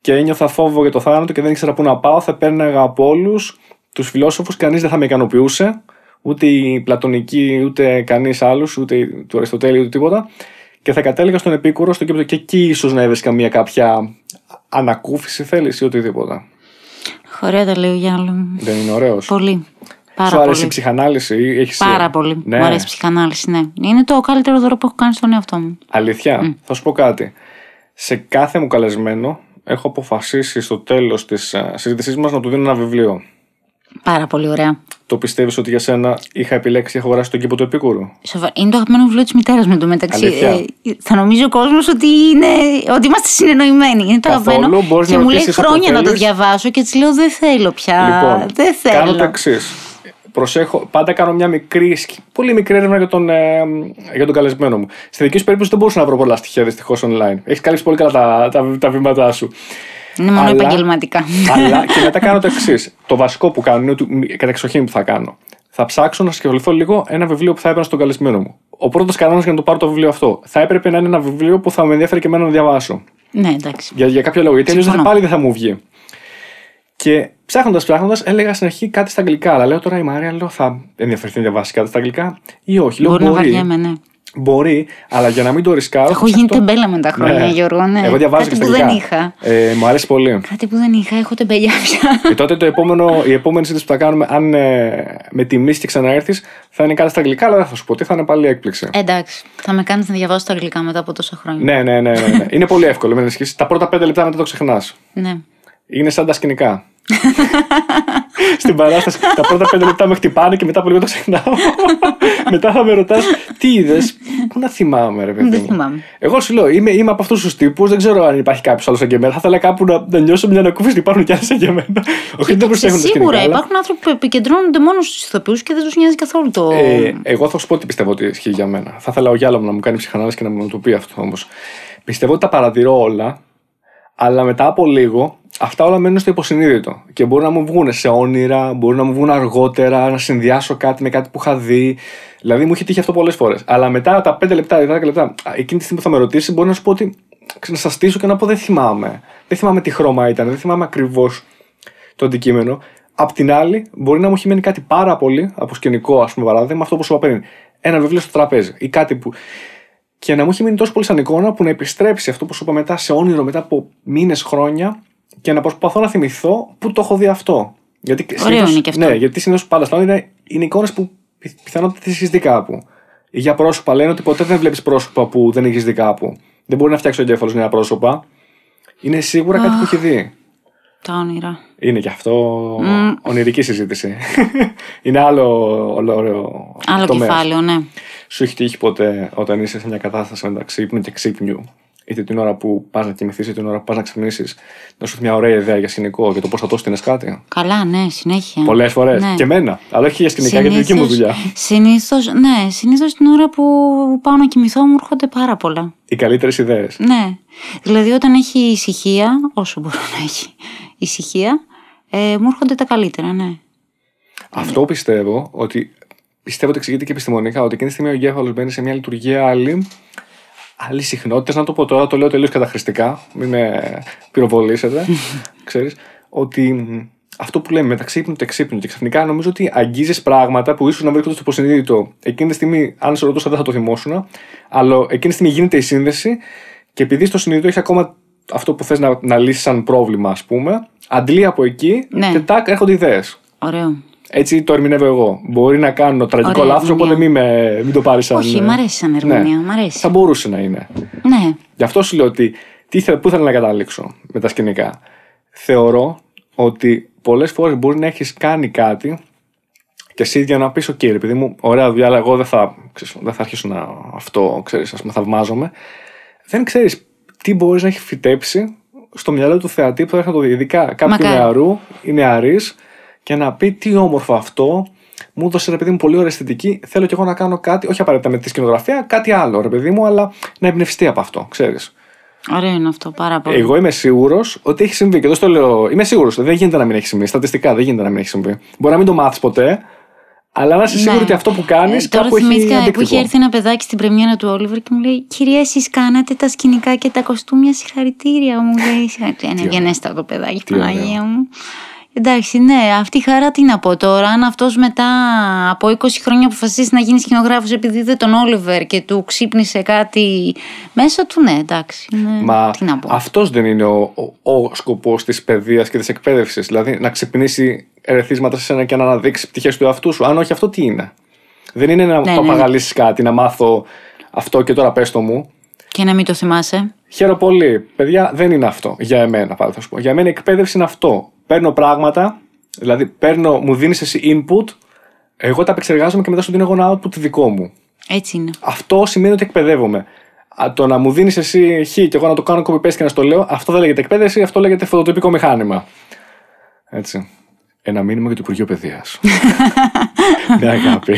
και ένιωθα φόβο για το θάνατο και δεν ήξερα πού να πάω, θα πέρναγα από όλους τους φιλόσοφους, κανείς δεν θα με ικανοποιούσε. Ούτε οι Πλατωνικοί, ούτε κανείς άλλος, ούτε του Αριστοτέλη, ούτε τίποτα. Και θα κατέληγα στον Επίκουρο, στον κήπο και εκεί ίσως να έβρισκα μια κάποια ανακούφιση θέλεις ή οτιδήποτε. Ωραία τα λέει ο Γιάννου. Δεν είναι ωραίος. Πολύ. Πάρα Σου άρεσε πολύ. η ψυχανάλυση ή έχεις... Πάρα πολύ. Ναι. Μου αρέσει η ψυχανάλυση, ναι. Είναι το καλύτερο δώρο που έχω κάνει στον εαυτό μου. Αλήθεια; Θα σου πω κάτι. Σε κάθε μου καλεσμένο έχω αποφασίσει στο τέλος της ε, συζήτησής μας να του δίνω ένα βιβλίο. Πάρα πολύ ωραία. Το πιστεύεις ότι για σένα είχα επιλέξει και έχω αγοράσει τον κήπο του Επίκουρου; Σοβα- Είναι το αγαπημένο βιβλίο της μητέρας μου εντωμεταξύ. Αλήθεια; Ε, θα νομίζει ο κόσμος ότι, είναι, ότι είμαστε συνεννοημένοι. Είναι το Καθόλου, αγαπημένο. μπορείς Και να μου λέει ρωτήσεις όποτε χρόνια να το θέλεις. διαβάσω και της λέω δεν θέλω πια. λοιπόν, δεν θέλω. κάνω το εξής. Προσέχω, πάντα κάνω μια μικρή, σκ- πολύ μικρή έρευνα για τον, ε, για τον καλεσμένο μου. Στη δική σου περίπτωση δεν μπορούσα να βρω πολλά στοιχεία δυστυχώς online. Έχεις καλύψει πολύ καλά τα, τα, τα βήματά σου. Είναι μόνο Αλλά- επαγγελματικά. Αλλά και μετά κάνω το εξής. Το βασικό που κάνω είναι ότι μ, κατά εξοχήν που θα κάνω. Θα ψάξω να σχεδιοληθώ λίγο ένα βιβλίο που θα έπαιρνα στον καλεσμένο μου. Ο πρώτος κανόνας για να το πάρω το βιβλίο αυτό θα έπρεπε να είναι ένα βιβλίο που θα με ενδιαφέρει και εμένα να διαβάσω. ναι, εντάξει. Για, για κάποιο λόγο. Γιατί αλλιώς Συμφωνώ. πάλι δεν θα μου βγει. Και ψάχνοντας, ψάχνοντας, έλεγα στην αρχή κάτι στα αγγλικά. Αλλά λέω τώρα η Μαρία, λέω, θα ενδιαφερθεί να διαβάσει κάτι στα αγγλικά ή όχι. Λέω, Μπορεί να μπορεί, βαριέμαι, ναι. μπορεί, αλλά για να μην το ρισκάρω. Έχω θα γίνει ψαχτώ- τεμπέλα με τα χρόνια, Γιώργο. Ναι. Εγώ διαβάζω Κάτι και που στα δεν αγγλικά. είχα. Ε, μου αρέσει πολύ. Κάτι που δεν είχα, έχω τεμπελιά πια. Και τότε το επόμενο, η επόμενη συζήτηση που θα κάνουμε, αν ε, με τιμήσει και ξαναέρθεις, θα είναι κάτι στα αγγλικά, αλλά δεν θα σου πω τι, θα είναι πάλι έκπληξη. Εντάξει, θα με κάνεις να διαβάσω τα αγγλικά μετά από τόσα χρόνια. Ναι, ναι, ναι, ναι, ναι. είναι πολύ εύκολο. Μην ανησυχείς. Τα πρώτα πέντε λεπτά μετά το ξεχνάς. Ναι. Είναι σαν τα σκηνικά. Στην παράσταση, τα πρώτα πέντε λεπτά με χτυπάνε και μετά από λίγο το ξεχνάω. μετά θα με ρωτάς, τι είδες, Πού να θυμάμαι, ρε παιδί. Δεν μου; θυμάμαι. Εγώ σου λέω, είμαι, είμαι από αυτούς τους τύπους, δεν ξέρω αν υπάρχει κάποιος άλλος σαν και εμένα. Θα ήθελα κάπου να, να νιώσω μια ανακούφιση ότι υπάρχουν κι άλλοι σαν και εμένα. Όχι, δεν προσέχουν τα σκηνικά. Σίγουρα αλλά- υπάρχουν άνθρωποι που επικεντρώνονται μόνο στους ηθοποιούς και δεν τους νοιάζει καθόλου το. Ε, εγώ θα σου πω τι πιστεύω ότι ισχύει για μένα. Θα ήθελα ο Γιάλο μου να μου κάνει ψυχανάλυση και να μου το πει αυτό όμως. Πιστεύω ότι τα παρατηρώ όλα, αλλά μετά από λίγο αυτά όλα μένουν στο υποσυνείδητο. Και μπορεί να μου βγουν σε όνειρα, μπορεί να μου βγουν αργότερα, να συνδυάσω κάτι με κάτι που είχα δει. Δηλαδή μου έχει τύχει αυτό πολλές φορές. Αλλά μετά τα 5 λεπτά, 10 λεπτά, α, εκείνη τη στιγμή που θα με ρωτήσει, μπορεί να σου πω ότι να σας στήσω και να πω δεν θυμάμαι. Δεν θυμάμαι τι χρώμα ήταν, δεν θυμάμαι ακριβώς το αντικείμενο. Απ' την άλλη, μπορεί να μου έχει μείνει κάτι πάρα πολύ από σκηνικό, ας πούμε, παράδειγμα, αυτό που σου είπα πριν. Ένα βιβλίο στο τραπέζι ή κάτι που. Και να μου έχει μείνει τόσο πολύ σαν εικόνα που να επιστρέψει αυτό που σου είπα μετά σε όνειρο μετά από μήνες, χρόνια και να προσπαθώ να θυμηθώ πού το έχω δει αυτό. Γιατί συνήθως- είναι και αυτό. Ναι, γιατί συνήθως πάντα στα όνειρα είναι εικόνες που πι- πιθανότητα τις έχεις δει κάπου. Ή για πρόσωπα λένε ότι ποτέ δεν βλέπεις πρόσωπα που δεν έχεις δει κάπου. Δεν μπορεί να φτιάξει ο εγκέφαλος νέα πρόσωπα. Είναι σίγουρα κάτι που έχει δει. Τα όνειρα. Είναι και αυτό ονειρική συζήτηση. είναι άλλο ωραίο Άλλο τομέας. κεφάλαιο, ναι. Σου έχει τύχει ποτέ όταν είσαι σε μια κατάσταση μεταξύ ύπνου και ξύπνιου, είτε την ώρα που πας να κοιμηθείς, είτε την ώρα που πας να ξυπνήσεις, να σου έρθει μια ωραία ιδέα για σκηνικό για το πώς θα το στείλει κάτι; Καλά, ναι, συνέχεια. Πολλές φορές. Ναι. Και εμένα. Αλλά όχι για σκηνικά, για τη δική μου δουλειά. Συνήθω, ναι, συνήθως την ώρα που πάω να κοιμηθώ μου έρχονται πάρα πολλά. Οι καλύτερες ιδέες. Ναι. Δηλαδή όταν έχει ησυχία, όσο μπορώ να έχει ησυχία, ε, μου έρχονται τα καλύτερα, ναι. Αυτό πιστεύω ότι. Πιστεύω ότι εξηγείται και επιστημονικά ότι εκείνη τη στιγμή ο εγκέφαλο μπαίνει σε μια λειτουργία άλλη. Άλλη συχνότητας, να το πω τώρα, το λέω τελείως καταχρηστικά, μην με πυροβολήσετε. ξέρεις, ότι μ, αυτό που λέμε μεταξύ ύπνου και ξύπνου και ξαφνικά νομίζω ότι αγγίζεις πράγματα που ίσως να βρίσκονται στο υποσυνείδητο. Εκείνη τη στιγμή, αν σε ρωτούσα, δεν θα το θυμόσουν, αλλά εκείνη τη στιγμή γίνεται η σύνδεση και επειδή στο συνειδητό έχει ακόμα αυτό που θες να, να λύσεις σαν πρόβλημα, ας πούμε, αντλεί από εκεί Ναι. και τάκ έρχονται ιδέες. Ωραίο. Έτσι το ερμηνεύω εγώ. Μπορεί να κάνω τραγικό Ωραία λάθος, οπότε μην, με, μην το πάρεις σαν. Όχι, μ' αρέσει σαν ερμηνεία. Μ' αρέσει. Θα μπορούσε να είναι. Ναι. Γι' αυτό σου λέω ότι τι θε, πού θέλω να καταλήξω με τα σκηνικά. Θεωρώ ότι πολλές φορές μπορεί να έχεις κάνει κάτι και εσύ για να πεις: OK, ρε παιδί μου, ωραία δουλειά, αλλά εγώ δεν θα, ξέρεις, δεν θα αρχίσω να αυτό, ξέρεις, ας πούμε, θαυμάζομαι. Δεν ξέρεις τι μπορείς να έχεις φυτέψει στο μυαλό του θεατή που θα έρχεται να το δει. Ειδικά κάποιου Μακάρι. νεαρού ή νεαρής και να πει τι όμορφο αυτό. Μου έδωσε ρε παιδί μου πολύ ωραία αισθητική. Θέλω κι εγώ να κάνω κάτι, όχι απαραίτητα με τη σκηνογραφία, κάτι άλλο ρε παιδί μου, αλλά να εμπνευστεί από αυτό, ξέρεις. Ωραίο είναι αυτό πάρα πολύ. Εγώ είμαι σίγουρος ότι έχει συμβεί. Και εδώ στο λέω. Είμαι σίγουρος. Δεν γίνεται να μην έχει συμβεί. Στατιστικά δεν γίνεται να μην έχει συμβεί. Μπορεί να μην το μάθεις ποτέ, αλλά να είσαι Ναι. σίγουρο ότι αυτό που κάνεις Ε, Τώρα κάπου έχει θυμήθηκα που αντίκτυπο. είχε έρθει ένα παιδάκι στην πρεμιέρα του Όλιβερ και μου λέει: Κυρία, εσείς κάνατε τα σκηνικά και τα κοστούμια. Συγχαρητήρια μου λέει. Συγχαρητήρια. Είναι γενέστατο παιδάκι, Τι ωραίο. Παναγία μου. Εντάξει, ναι, αυτή η χαρά τι να πω τώρα. Αν αυτός μετά από 20 χρόνια αποφασίσει να γίνει σκηνογράφος επειδή είδε τον Όλιβερ και του ξύπνησε κάτι μέσα του, ναι, εντάξει. Ναι, Μα τι να πω. αυτός δεν είναι ο, ο, ο σκοπός της παιδείας και της εκπαίδευσης. Δηλαδή να ξυπνήσει ερεθίσματα σε σένα και να αναδείξει πτυχές του εαυτού σου. Αν όχι, αυτό τι είναι. Δεν είναι να Ναι, ναι. παπαγαλίσεις κάτι, να μάθω αυτό και τώρα πες το μου. Και να μην το θυμάσαι. Χαίρομαι πολύ. Παιδιά, δεν είναι αυτό. Για εμένα, πάλι θα σου πω. Για μένα η εκπαίδευση είναι αυτό. Παίρνω πράγματα, δηλαδή παίρνω, μου δίνεις εσύ input, εγώ τα επεξεργάζομαι και μετά σου δίνω εγώ ένα output δικό μου. Έτσι είναι. Αυτό σημαίνει ότι εκπαιδεύομαι. Α, Το να μου δίνεις εσύ χ και εγώ να το κάνω copy paste και να στο λέω, αυτό δεν λέγεται εκπαίδευση, αυτό λέγεται φωτοτυπικό μηχάνημα. Έτσι. Ένα μήνυμα για το Υπουργείο Παιδείας. Μια αγάπη.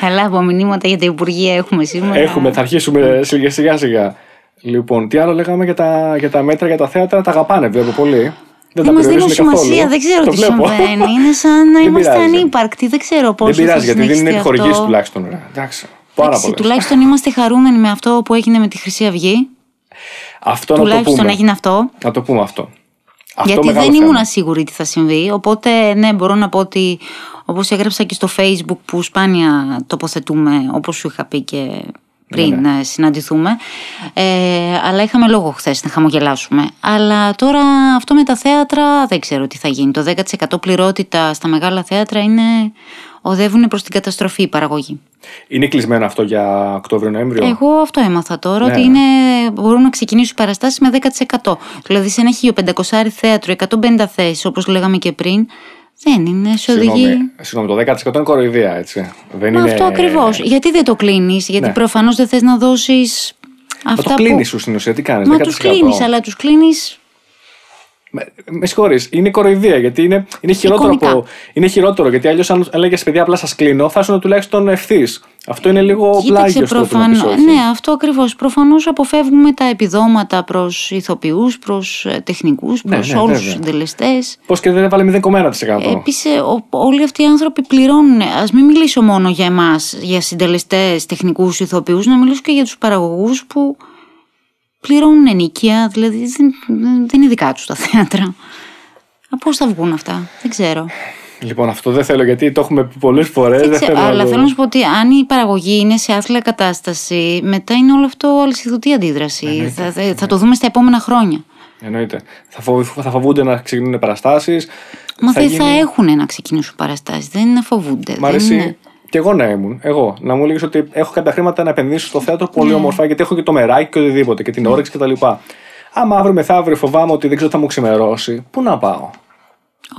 Καλά, από μηνύματα για τα Υπουργεία έχουμε σήμερα. Έχουμε, θα αρχίσουμε σιγά σιγά σιγά. Λοιπόν, τι άλλο λέγαμε για τα, για τα μέτρα, για τα θέατρα, τα αγαπάνε βλέπω πολύ. Δεν Δεν τα μας δίνουν περιορίζουν καθόλου. σημασία, δεν ξέρω Το τι βλέπω. συμβαίνει. Είναι σαν να Δεν είμαστε πειράζει. ανύπαρκτοι. Δεν ξέρω πώ. Δεν πειράζει γιατί δεν είναι επιχορηγήσει τουλάχιστον. ρε. Εντάξει. Πάρα Εντάξει, πολλές. τουλάχιστον είμαστε χαρούμενοι με αυτό που έγινε με τη Χρυσή Αυγή. Αυτό να το τουλάχιστον πούμε. έγινε αυτό. Να το πούμε αυτό. αυτό γιατί μεγάλο δεν θέμα. ήμουν σίγουρη τι θα συμβεί. Οπότε, ναι, μπορώ να πω ότι όπως έγραψα και στο Facebook που σπάνια τοποθετούμε, όπως σου είχα πει και πριν Ναι, ε, συναντηθούμε. Ε, αλλά είχαμε λόγο χθες να χαμογελάσουμε. Αλλά τώρα αυτό με τα θέατρα δεν ξέρω τι θα γίνει. Το 10% πληρότητα στα μεγάλα θέατρα είναι. οδεύουν προς την καταστροφή η παραγωγή. Είναι κλεισμένο αυτό για Οκτώβριο-Νοέμβριο; Εγώ αυτό έμαθα τώρα, Ναι. ότι είναι, μπορούν να ξεκινήσουν οι παραστάσεις με 10%. Δηλαδή σε ένα 1500 θέατρο, 150 θέσεις, όπως λέγαμε και πριν, δεν είναι, σε οδηγεί. Συγγνώμη, συγγνώμη, το 10% είναι κοροϊδία, έτσι. Δεν Μα είναι... αυτό ακριβώς. Γιατί δεν το κλείνεις, Γιατί Ναι. προφανώς δεν θες να δώσεις Μα αυτά το κλείνεις που. σου στην ουσία, τι κάνεις. Μα τους κλείνεις, αλλά τους κλείνεις. Με, με συγχωρείς, είναι κοροϊδία γιατί είναι, είναι, χειρότερο, Εικονικά. από, είναι χειρότερο. Γιατί αλλιώς, αν έλεγες παιδιά, απλά σας κλείνω, θα ήσουν τουλάχιστον ευθύς. Αυτό είναι λίγο Κοίταξε, πλάγιος στο να πεις προφανώ. όχι. Ναι, αυτό ακριβώς. Προφανώς αποφεύγουμε τα επιδόματα προς ηθοποιούς, προς τεχνικούς, προς Ναι, ναι, όλου τους βέβαια. συντελεστές. Πώς και δεν έβαλε 0,1%. Επίσης, όλοι αυτοί οι άνθρωποι πληρώνουν. Α μην μιλήσω μόνο για εμάς, για συντελεστές, τεχνικούς, ηθοποιούς, να μιλήσω και για τους παραγωγούς που πληρώνουν ενίκεια. Δηλαδή δεν, δεν είναι δικά τους τα θέατρα. Πώς θα βγουν αυτά, δεν ξέρω. Λοιπόν, αυτό δεν θέλω γιατί το έχουμε πει πολλές φορές. Δεν Δεν ξέρω, θέλω αλλά το- θέλω να σου πω ότι αν η παραγωγή είναι σε άθλια κατάσταση, μετά είναι όλο αυτό αλυσιδωτή αντίδραση. Θα, θα, θα το δούμε στα επόμενα χρόνια. Εννοείται. Θα, φοβ- θα φοβούνται να ξεκινούν παραστάσεις. Μα δεν θα έχουν να ξεκινήσουν παραστάσεις. Δεν είναι να φοβούνται. Μ' δεν αρέσει είναι- και εγώ να ήμουν. Εγώ. Να μου έλεγες ότι έχω κάποια χρήματα να επενδύσω στο θέατρο πολύ Ναι. όμορφα γιατί έχω και το μεράκι και οτιδήποτε και την όρεξη κτλ. Άμα αύριο μεθαύριο φοβάμαι ότι δεν ξέρω τι θα μου ξημερώσει, πού να πάω;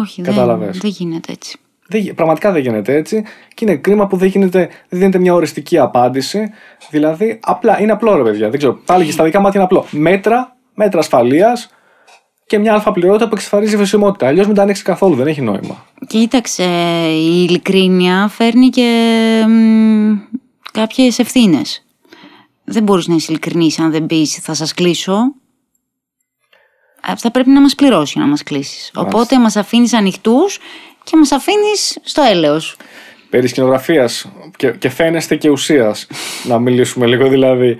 Όχι, δεν, Κατάλαβες. δεν γίνεται έτσι. Δεν, γι- πραγματικά δεν γίνεται έτσι και είναι κρίμα που δεν, γίνεται, δεν δίνεται μια οριστική απάντηση. Δηλαδή, απλά είναι απλό ρε παιδιά. Δεν ξέρω. Πάλι και στα δικά μάτια είναι απλό. Μέτρα, μέτρα ασφαλείας και μια αλφα πληρότητα που εξασφαλίζει βιωσιμότητα. Αλλιώς μην τα ανοίξει καθόλου, δεν έχει νόημα. Κοίταξε, η ειλικρίνεια φέρνει και μ, κάποιες ευθύνες. Δεν μπορείς να είσαι ειλικρινής αν δεν πεις θα σας κλείσω. Αυτά πρέπει να μας πληρώσει να μας κλείσεις. Οπότε μας αφήνεις ανοιχτούς και μας αφήνεις στο έλεος. Περί σκηνογραφίας και, και φαίνεστε και ουσίας να μιλήσουμε λίγο. Δηλαδή,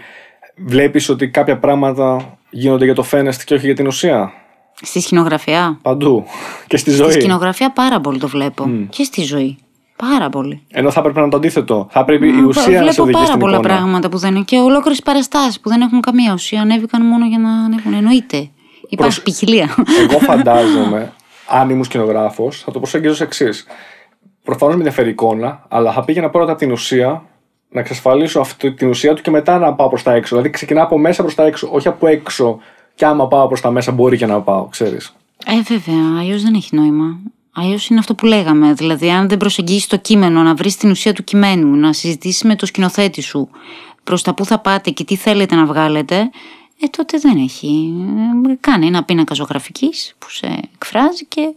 βλέπεις ότι κάποια πράγματα γίνονται για το φαίνεστε και όχι για την ουσία; Στη σκηνογραφία; Παντού. Και στη ζωή. Στη σκηνογραφία πάρα πολύ το βλέπω. Και στη ζωή. Πάρα πολύ. Ενώ θα πρέπει να είναι το αντίθετο. Θα πρέπει η Μα, ουσία να σε Βλέπω οδηγήσει πάρα στην πολλά εικόνα. πράγματα που δεν είναι. Και ολόκληρες παραστάσεις που δεν έχουν καμία ουσία. Ανέβηκαν μόνο για να ανέβουν. Εννοείται. Υπάρχει ποικιλία. Εγώ φαντάζομαι, αν ήμουν σκηνογράφος, θα το προσέγγιζα ως εξής. Προφανώς με ενδιαφέρει εικόνα, αλλά θα πήγαινα πρώτα από την ουσία να εξασφαλίσω αυτή την ουσία του και μετά να πάω προς τα έξω. Δηλαδή ξεκινάω από μέσα προς τα έξω, όχι από έξω και άμα πάω προς τα μέσα μπορεί και να πάω, ξέρεις. Ε, βέβαια, αλλιώς δεν έχει νόημα. Αλλιώς είναι αυτό που λέγαμε. Δηλαδή, αν δεν προσεγγίσεις το κείμενο, να βρεις την ουσία του κειμένου, να συζητήσεις με το σκηνοθέτη σου προς τα που θα πάτε και τι θέλετε να βγάλετε, ε, τότε δεν έχει. Ε, Κάνε ένα πίνακα ζωγραφικής που σε εκφράζει και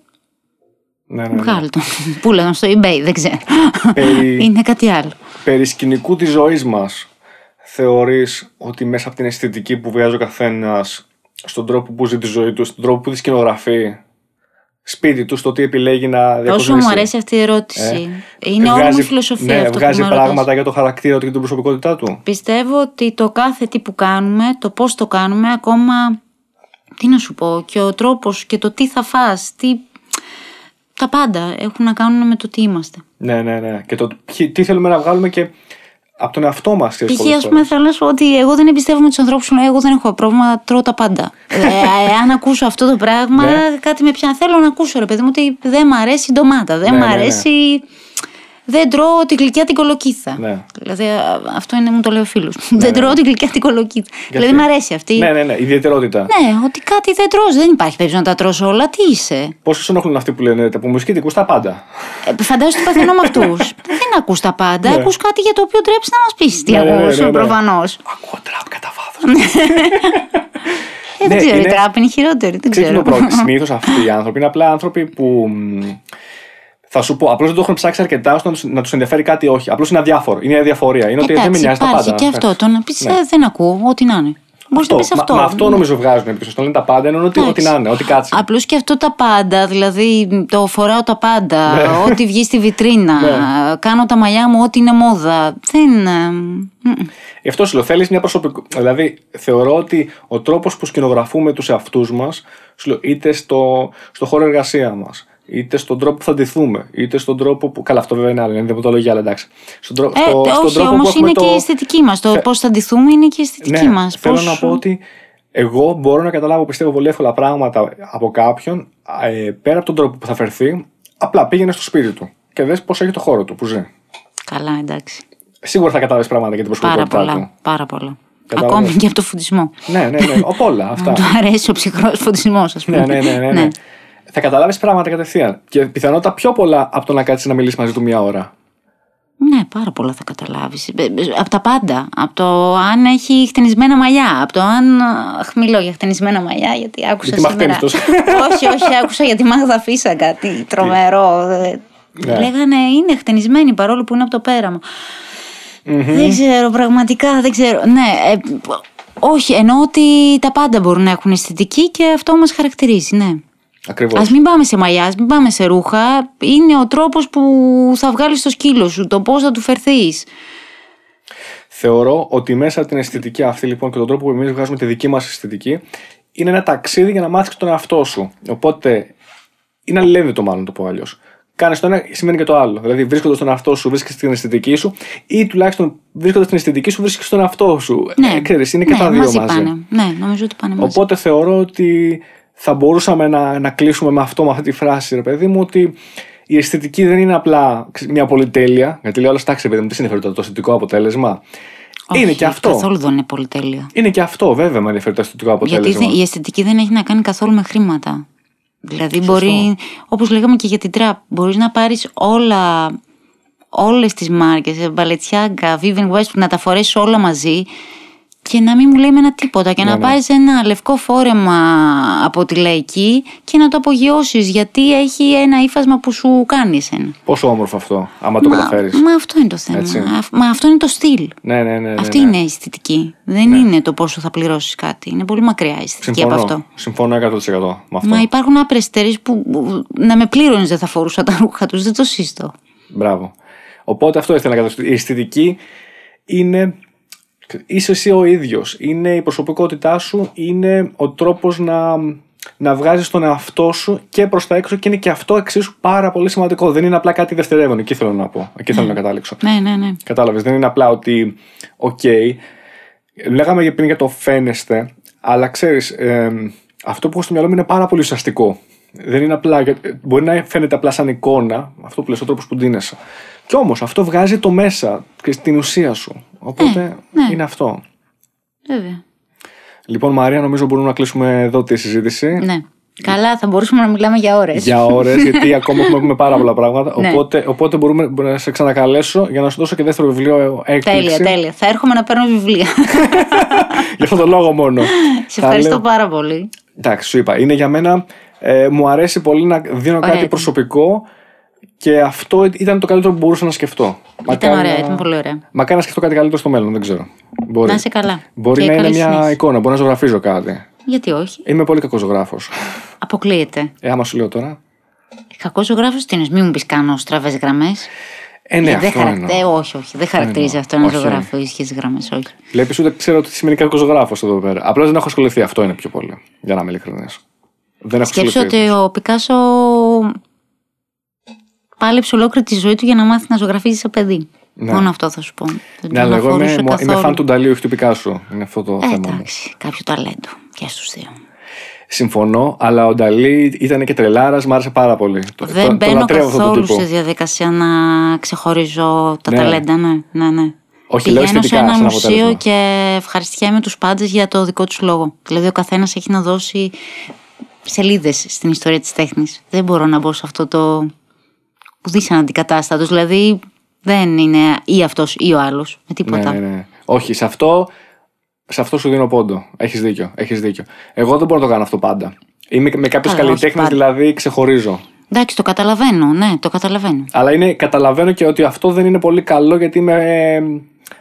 Ναι, ναι, ναι. βγάλει τον. Πούλα τον στο eBay, δεν ξέρω. Περί- Είναι κάτι άλλο. Περί σκηνικού της ζωής μας, θεωρείς ότι μέσα από την αισθητική που βγάζει ο καθένας, στον τρόπο που ζει τη ζωή του, στον τρόπο που τη σκηνογραφεί, σπίτι του, στο τι επιλέγει να διακοσμήσει. Όσο μου αρέσει αυτή η ερώτηση. Είναι όλη μου η φιλοσοφία ναι, αυτό βγάζει που με ρωτάς. πράγματα για το χαρακτήρα του και την προσωπικότητά του. Πιστεύω ότι το κάθε τι που κάνουμε, το πώς το κάνουμε, ακόμα, τι να σου πω, και ο τρόπος και το τι θα φας, τι... Τα πάντα έχουν να κάνουν με το τι είμαστε. Ναι, ναι, ναι. Και το ποιοι- τι θέλουμε να βγάλουμε και από τον εαυτό μας. Π.χ. ας πούμε, θέλω να σου πω ότι εγώ δεν εμπιστεύομαι τους ανθρώπους που λένε Εγώ δεν έχω πρόβλημα, τρώω τα πάντα. ε, αν ακούσω αυτό το πράγμα, Ναι. κάτι με πιάνει. Θέλω να ακούσω, ρε παιδί μου, ότι δεν μ' αρέσει η ντομάτα. Δεν Ναι, μ' ναι, ναι. αρέσει. Δεν τρώω τη γλυκιά την κολοκύθα. Ναι. Δηλαδή, α, αυτό είναι, μου το λέει ο φίλο. Δεν τρώω τη γλυκιά την κολοκύθα. Δηλαδή, μ' αρέσει αυτή. Ναι, ναι, ναι. Ιδιαιτερότητα. Ναι, ότι κάτι δεν τρως, δεν υπάρχει περίπτωση να τα τρως όλα. Τι είσαι; Πόσο σε ενοχλούν αυτοί που λένε τα μουσική την ακούς τα πάντα. Ε, φαντάζομαι ότι παθαίνω με αυτούς. δεν ακούς τα πάντα. Ναι. Ακούς κάτι για το οποίο τρέψει να μας πεις τι Ναι, ναι, ναι, ακούς, ναι, ναι. προφανώς. Ακούω τραπ κατά βάθος. Ε, δεν Ναι, ξέρω, η είναι- τράπ είναι χειρότερη. Δεν Ξέρεις τι ξέρω. είναι το πρόβλημα. Συνήθως αυτοί οι άνθρωποι είναι απλά άνθρωποι που. Μ, Θα σου πω, απλώς δεν το έχουν ψάξει αρκετά ώστε να τους- να τους ενδιαφέρει κάτι ή όχι. Απλώς είναι αδιάφορο. Είναι αδιαφορία. Είναι ότι δεν με Εντάξει, νοιάζει τα υπάρχει πάντα. και αυτό. Το να πεις Ναι. δεν ακούω, ό,τι να είναι. Μπορείς να πεις Μα- αυτό. Μα, αυτό νομίζω βγάζουν επί Το λένε τα πάντα, εννοούν ότι, ό,τι να είναι, ό,τι κάτσει. Απλώς και αυτό τα πάντα, δηλαδή το φοράω τα πάντα, Ναι. ό,τι βγει στη βιτρίνα, κάνω τα μαλλιά μου, ό,τι είναι μόδα. Δεν. ε, μ, Γι' αυτό σου λέω, θέλεις μια προσωπικότητα. Δηλαδή, θεωρώ ότι ο τρόπος που σκηνογραφούμε τους εαυτούς μας, είτε στο, στο χώρο εργασία μας, είτε στον τρόπο που θα ντυθούμε, είτε στον τρόπο που. Καλά, αυτό βέβαια είναι άλλο, είναι δεοντολογία, αλλά εντάξει. Στον, τρό- Ε, στο, στον όχι, τρόπο όμως που έχουμε είναι το... και η αισθητική μας. Το Θε- πώς θα ντυθούμε είναι και η αισθητική ναι, μας. Θέλω να πω ότι εγώ μπορώ να καταλάβω, πιστεύω, πολύ εύκολα πράγματα από κάποιον ε, πέρα από τον τρόπο που θα φερθεί. Απλά πήγαινε στο σπίτι του και δες πώς έχει το χώρο του που ζει. Καλά, εντάξει. Σίγουρα θα καταλάβει πράγματα για την Πάρα προσωπικότητά πολλά. του. Πάρα πολλά. Κατάλαβες; Ακόμη και από το φωτισμό. Ναι, ναι, ναι. Από όλα αυτά. Μου του αρέσει ο ψυχρός φωτισμός, ας πούμε. ναι, ναι, ναι, ναι, ναι. Θα καταλάβεις πράγματα κατευθείαν. Και πιθανότατα πιο πολλά από το να κάτσεις να μιλήσεις μαζί του μία ώρα. Ναι, πάρα πολλά θα καταλάβεις. Από τα πάντα. Από το αν έχει χτενισμένα μαλλιά. Από το αν. Αχ, μιλώ για χτενισμένα μαλλιά, γιατί άκουσα Γιατί σήμερα. μαχταίνεις τόσο. όχι, όχι, άκουσα για τη Μάγδα Φίσα κάτι τρομερό. Ε, Ναι. Λέγανε είναι χτενισμένη παρόλο που είναι από το πέραμα. Δεν ξέρω, πραγματικά δεν ξέρω. Ναι, ε, όχι, εννοώ ότι τα πάντα μπορούν να έχουν αισθητική και αυτό μας χαρακτηρίζει, ναι. Ακριβώς. Α μην πάμε σε μαλλιά, ας μην πάμε σε ρούχα. Είναι ο τρόπος που θα βγάλεις το σκύλο σου, το πώς θα του φερθείς. Θεωρώ ότι μέσα από την αισθητική αυτή λοιπόν και τον τρόπο που εμείς βγάζουμε τη δική μας αισθητική είναι ένα ταξίδι για να μάθεις τον εαυτό σου. Οπότε είναι αλληλένδετο μάλλον το πω αλλιώς. Κάνεις το ένα, σημαίνει και το άλλο. Δηλαδή, βρίσκοντας τον εαυτό σου, βρίσκεις την αισθητική σου, ή τουλάχιστον βρίσκοντας την αισθητική σου, βρίσκεις τον εαυτό σου. Ναι, Ε, ξέρεις, είναι και ναι, τα δύο μαζί. Πάνε. Ναι, νομίζω ότι πάνε μαζί. Οπότε θεωρώ ότι θα μπορούσαμε να, να κλείσουμε με αυτό, με αυτή τη φράση, ρε παιδί μου, ότι η αισθητική δεν είναι απλά ξέρεις, μια πολυτέλεια. Γιατί λέει όλο, εντάξει, παιδί μου, τι συνεφέρει το, το αισθητικό αποτέλεσμα. Όχι, είναι και αυτό. Καθόλου δεν είναι πολυτέλεια. Είναι και αυτό, βέβαια, με ενδιαφέρει το αισθητικό αποτέλεσμα. Γιατί δεν- η αισθητική δεν έχει να κάνει καθόλου με χρήματα. Δηλαδή μπορεί, όπως λέγαμε και για την τραπ, μπορείς να πάρεις όλα, όλες τις μάρκες, ε, Balenciaga, Vivienne Westwood, να τα φορέσεις όλα μαζί και να μην μου λέει με ένα τίποτα και Ναι, να ναι. πάρεις ένα λευκό φόρεμα από τη λαϊκή και να το απογειώσεις γιατί έχει ένα ύφασμα που σου κάνει εσένα. Πόσο όμορφο αυτό, άμα το καταφέρεις. Μα αυτό είναι το θέμα. Έτσι. Αφ- Μα αυτό είναι το στυλ. Ναι, ναι, ναι. ναι, Αυτή ναι. είναι η αισθητική. Δεν είναι το πόσο θα πληρώσεις κάτι. Είναι πολύ μακριά η αισθητική Συμφωνώ. από αυτό. Συμφωνώ 100% με αυτό. Μα υπάρχουν άπρες εταιρείες που που να με πλήρωνες δεν θα φορούσα τα ρούχα τους. Δεν το σύστο. Μπράβο. Οπότε αυτό ήθελα να καταστήσω. Η αισθητική είναι. Είσαι εσύ ο ίδιος. Είναι η προσωπικότητά σου, είναι ο τρόπος να, να βγάζεις τον εαυτό σου και προς τα έξω και είναι και αυτό εξίσου πάρα πολύ σημαντικό. Δεν είναι απλά κάτι δευτερεύον. Εκεί θέλω να πω. Εκεί θέλω να καταλήξω. Ναι, ναι, ναι. Κατάλαβες. Δεν είναι απλά ότι, ΟΚ, λέγαμε πριν για το φαίνεσθαι, αλλά ξέρεις, αυτό που έχω στο μυαλό μου είναι πάρα πολύ ουσιαστικό. Δεν είναι απλά, μπορεί να φαίνεται απλά σαν εικόνα, αυτό που λες, ο τρόπος που ντύνεσαι. Κι όμως αυτό βγάζει το μέσα και την ουσία σου. Οπότε ναι. είναι αυτό. Βέβαια. Λοιπόν, Μαρία, νομίζω μπορούμε να κλείσουμε εδώ τη συζήτηση. Ναι. Καλά, θα μπορούσαμε να μιλάμε για ώρες. Για ώρες, γιατί ακόμα έχουμε πούμε πάρα πολλά πράγματα. Ναι. Οπότε, οπότε μπορούμε να σε ξανακαλέσω για να σου δώσω και δεύτερο βιβλίο έκπληξη. Τέλεια, τέλεια. Θα έρχομαι να παίρνω βιβλία. για αυτόν τον λόγο μόνο. Σε Θα ευχαριστώ λέω- πάρα πολύ. Εντάξει, σου είπα. Είναι για μένα. Ε, μου αρέσει πολύ να δίνω Ωραία κάτι ήταν. προσωπικό και αυτό ήταν το καλύτερο που μπορούσα να σκεφτώ. Ήταν ωραία, να- ήταν πολύ ωραία. Μακάρι να σκεφτώ κάτι καλύτερο στο μέλλον, δεν ξέρω. Μπορεί, Να είσαι καλά. μπορεί Και να είναι καλή μια συνέχεια. εικόνα, μπορεί να ζωγραφίζω κάτι. Γιατί όχι; Είμαι πολύ κακός ζωγράφος. Αποκλείεται. Ε, άμα σου λέω τώρα. Κακός ζωγράφος τι είναι, μην μου πεις κάνω στραβές γραμμές. Ε, ναι, δεν αυτό χαρακτε- εννοώ. όχι, όχι. Δεν χαρακτηρίζει εννοώ. αυτό ένα Όχι. ζωγράφο ίσχυε γραμμές, όχι. Βλέπεις ούτε ξέρω τι σημαίνει κακός ζωγράφος εδώ πέρα. Απλώ δεν έχω ασχοληθεί. Αυτό είναι πιο πολύ. Για να είμαι ειλικρινής. Δεν έχω Σκέψω ασχοληθεί. ότι ο Πικάσο πάλεψε ολόκληρη τη ζωή του για να μάθει να ζωγραφίζεις σαν παιδί. Ναι. Μόνο αυτό θα σου πω. Δεν Ναι, τον αλλά εγώ είμαι, αφορούσε είμαι καθόλου. φαν του Νταλίου, όχι του Πικάσου. Είναι αυτό το Ε, θέμα. μου. εντάξει, κάποιο ταλέντο και στους δύο. Συμφωνώ, αλλά ο Νταλή ήταν και τρελάρας, μου άρεσε πάρα πολύ. Το- Δεν το- το μπαίνω λατρεύω αυτόν τον καθόλου τύπο. σε διαδικασία να ξεχωρίζω τα Ναι. ταλέντα. Ναι, ναι, ναι. Όχι, λέω Πηγαίνω σε αισθητικά, ένα σαν μουσείο αποτέλεσμα. και ευχαριστιέμαι τους πάντες για το δικό τους λόγο. Δηλαδή ο καθένας έχει να δώσει σελίδες στην ιστορία της τέχνης. Δεν μπορώ να μπω σε αυτό το ουδής αντικατάστατος. Δηλαδή δεν είναι ή αυτός ή ο άλλος. Με τίποτα. Ναι, ναι, ναι. Όχι, σε αυτό, σε αυτό σου δίνω πόντο. Έχεις δίκιο, έχεις δίκιο. Εγώ δεν μπορώ να το κάνω αυτό πάντα. Είμαι με κάποιου Καλά, όχι καλλιτέχνες, πάντα. δηλαδή ξεχωρίζω. Εντάξει, το καταλαβαίνω. Ναι, το καταλαβαίνω. Αλλά είναι, καταλαβαίνω και ότι αυτό δεν είναι πολύ καλό γιατί με, ε,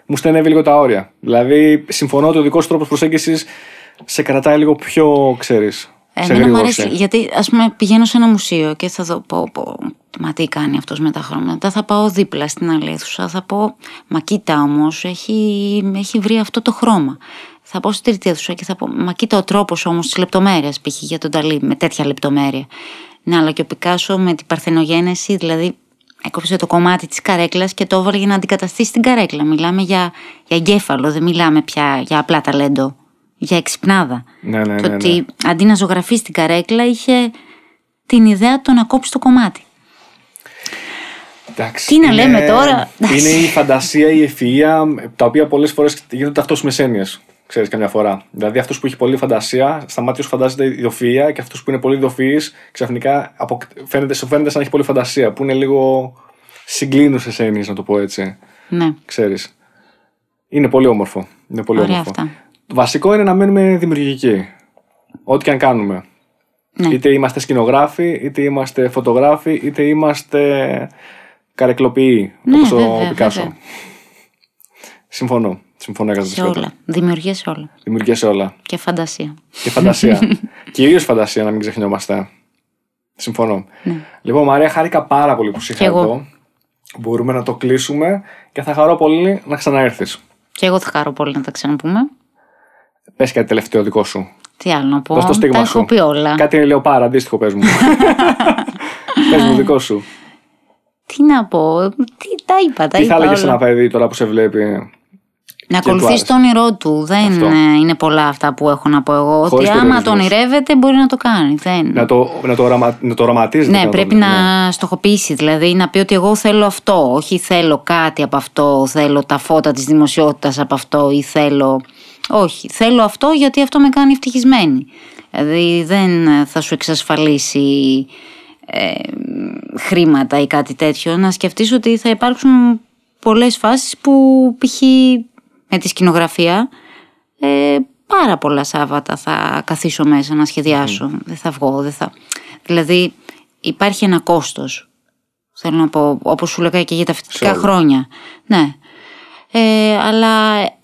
μου στενεύει λίγο τα όρια. Δηλαδή, συμφωνώ ότι ο δικός τρόπος προσέγγισης σε κρατάει λίγο πιο, ξέρεις. Σε Εμένα μου γρήγορση. αρέσει, γιατί ας πούμε πηγαίνω σε ένα μουσείο και θα δω πω, πω, μα τι κάνει αυτός με τα χρόνια. Μετά θα πάω δίπλα στην άλλη αίθουσα, θα πω, μα κοίτα όμως, έχει, έχει βρει αυτό το χρώμα. Θα πάω στην τρίτη αίθουσα και θα πω, μα κοίτα ο τρόπος όμως της λεπτομέρειας, π.χ. για τον Ταλή, με τέτοια λεπτομέρεια. Ναι, αλλά και ο Πικάσο με την παρθενογένεση, δηλαδή έκοψε το κομμάτι της καρέκλας και το έβαλε για να αντικαταστήσει την καρέκλα. Μιλάμε για, για εγκέφαλο, δεν μιλάμε πια για απλά ταλέντο, για εξυπνάδα. Ναι, ναι, Και ναι, ναι. ότι αντί να ζωγραφίσει την καρέκλα είχε την ιδέα το να κόψεις το κομμάτι. Εντάξει, Τι να είναι- λέμε τώρα; Είναι η φαντασία, η ευφυΐα, τα οποία πολλές φορές γίνονται ταυτόσιμε έννοιε. Ξέρεις, καμιά φορά. Δηλαδή, αυτός που έχει πολύ φαντασία, στα μάτια σου φαντάζεται ιδιοφυΐα και αυτός που είναι πολύ ιδιοφυής, ξαφνικά αποκ... φαίνεται, σου φαίνεται σαν να έχει πολύ φαντασία, που είναι λίγο συγκλίνουσε έννοιε, να το πω έτσι. Ναι, Ξέρεις. Είναι πολύ όμορφο. Είναι πολύ ωραία όμορφο. αυτά. Το βασικό είναι να μένουμε δημιουργικοί. Ό,τι και αν κάνουμε. Ναι. Είτε είμαστε σκηνογράφοι, είτε είμαστε φωτογράφοι, είτε είμαστε καρεκλοποιοί, Ναι, όπως βέβαια, ο Πικάσο. βέβαια. Συμφωνώ. Συμφωνώ Σε όλα. Δημιουργία σε όλα. Δημιουργία σε όλα. Και φαντασία. Και φαντασία. Κυρίως φαντασία, να μην ξεχνιόμαστε. Συμφωνώ. Λοιπόν, Μαρία, χάρηκα πάρα πολύ που σε είχα Ναι. Κι εγώ. εδώ. Μπορούμε να το κλείσουμε και θα χαρώ πολύ να ξαναέρθεις. Και εγώ θα χαρώ πολύ να τα ξαναπούμε. Πες κάτι τελευταίο δικό σου. Τι άλλο να πω; Δώσ' το στίγμα τα σου. έχω πει όλα. Κάτι είναι λεωπάρα, αντίστοιχο πες μου. πες μου, δικό σου. Τι να πω; Τι, τα είπα, τα Τι είπα θα έλεγες σε όλα. ένα παιδί τώρα που σε βλέπει. Να του ακολουθήσει άρεσε; το όνειρό του. Δεν Αυτό. ε, είναι πολλά αυτά που έχω να πω εγώ. Χωρίς ότι άμα το περιορισμούς. ονειρεύεται μπορεί να το κάνει. Δεν... Να το, να το, οραμα, να το οραματίζεται. Ναι, και το πρέπει βλέπει, να ναι. στοχοποιήσει. Δηλαδή να πει ότι εγώ θέλω αυτό. Όχι θέλω κάτι από αυτό. Θέλω τα φώτα της δημοσιότητας από αυτό. Ή θέλω. Όχι. Θέλω αυτό γιατί αυτό με κάνει ευτυχισμένη. Δηλαδή δεν θα σου εξασφαλίσει ε, χρήματα ή κάτι τέτοιο. Να σκεφτείς ότι θα υπάρξουν πολλές φάσεις που π.χ. με τη σκηνογραφία ε, πάρα πολλά Σάββατα θα καθίσω μέσα να σχεδιάσω. Δεν θα βγω, δεν θα... Δηλαδή υπάρχει ένα κόστος. Θέλω να πω, όπως σου λέγα και για τα φοιτητικά όλα. χρόνια. Ναι. Ε, αλλά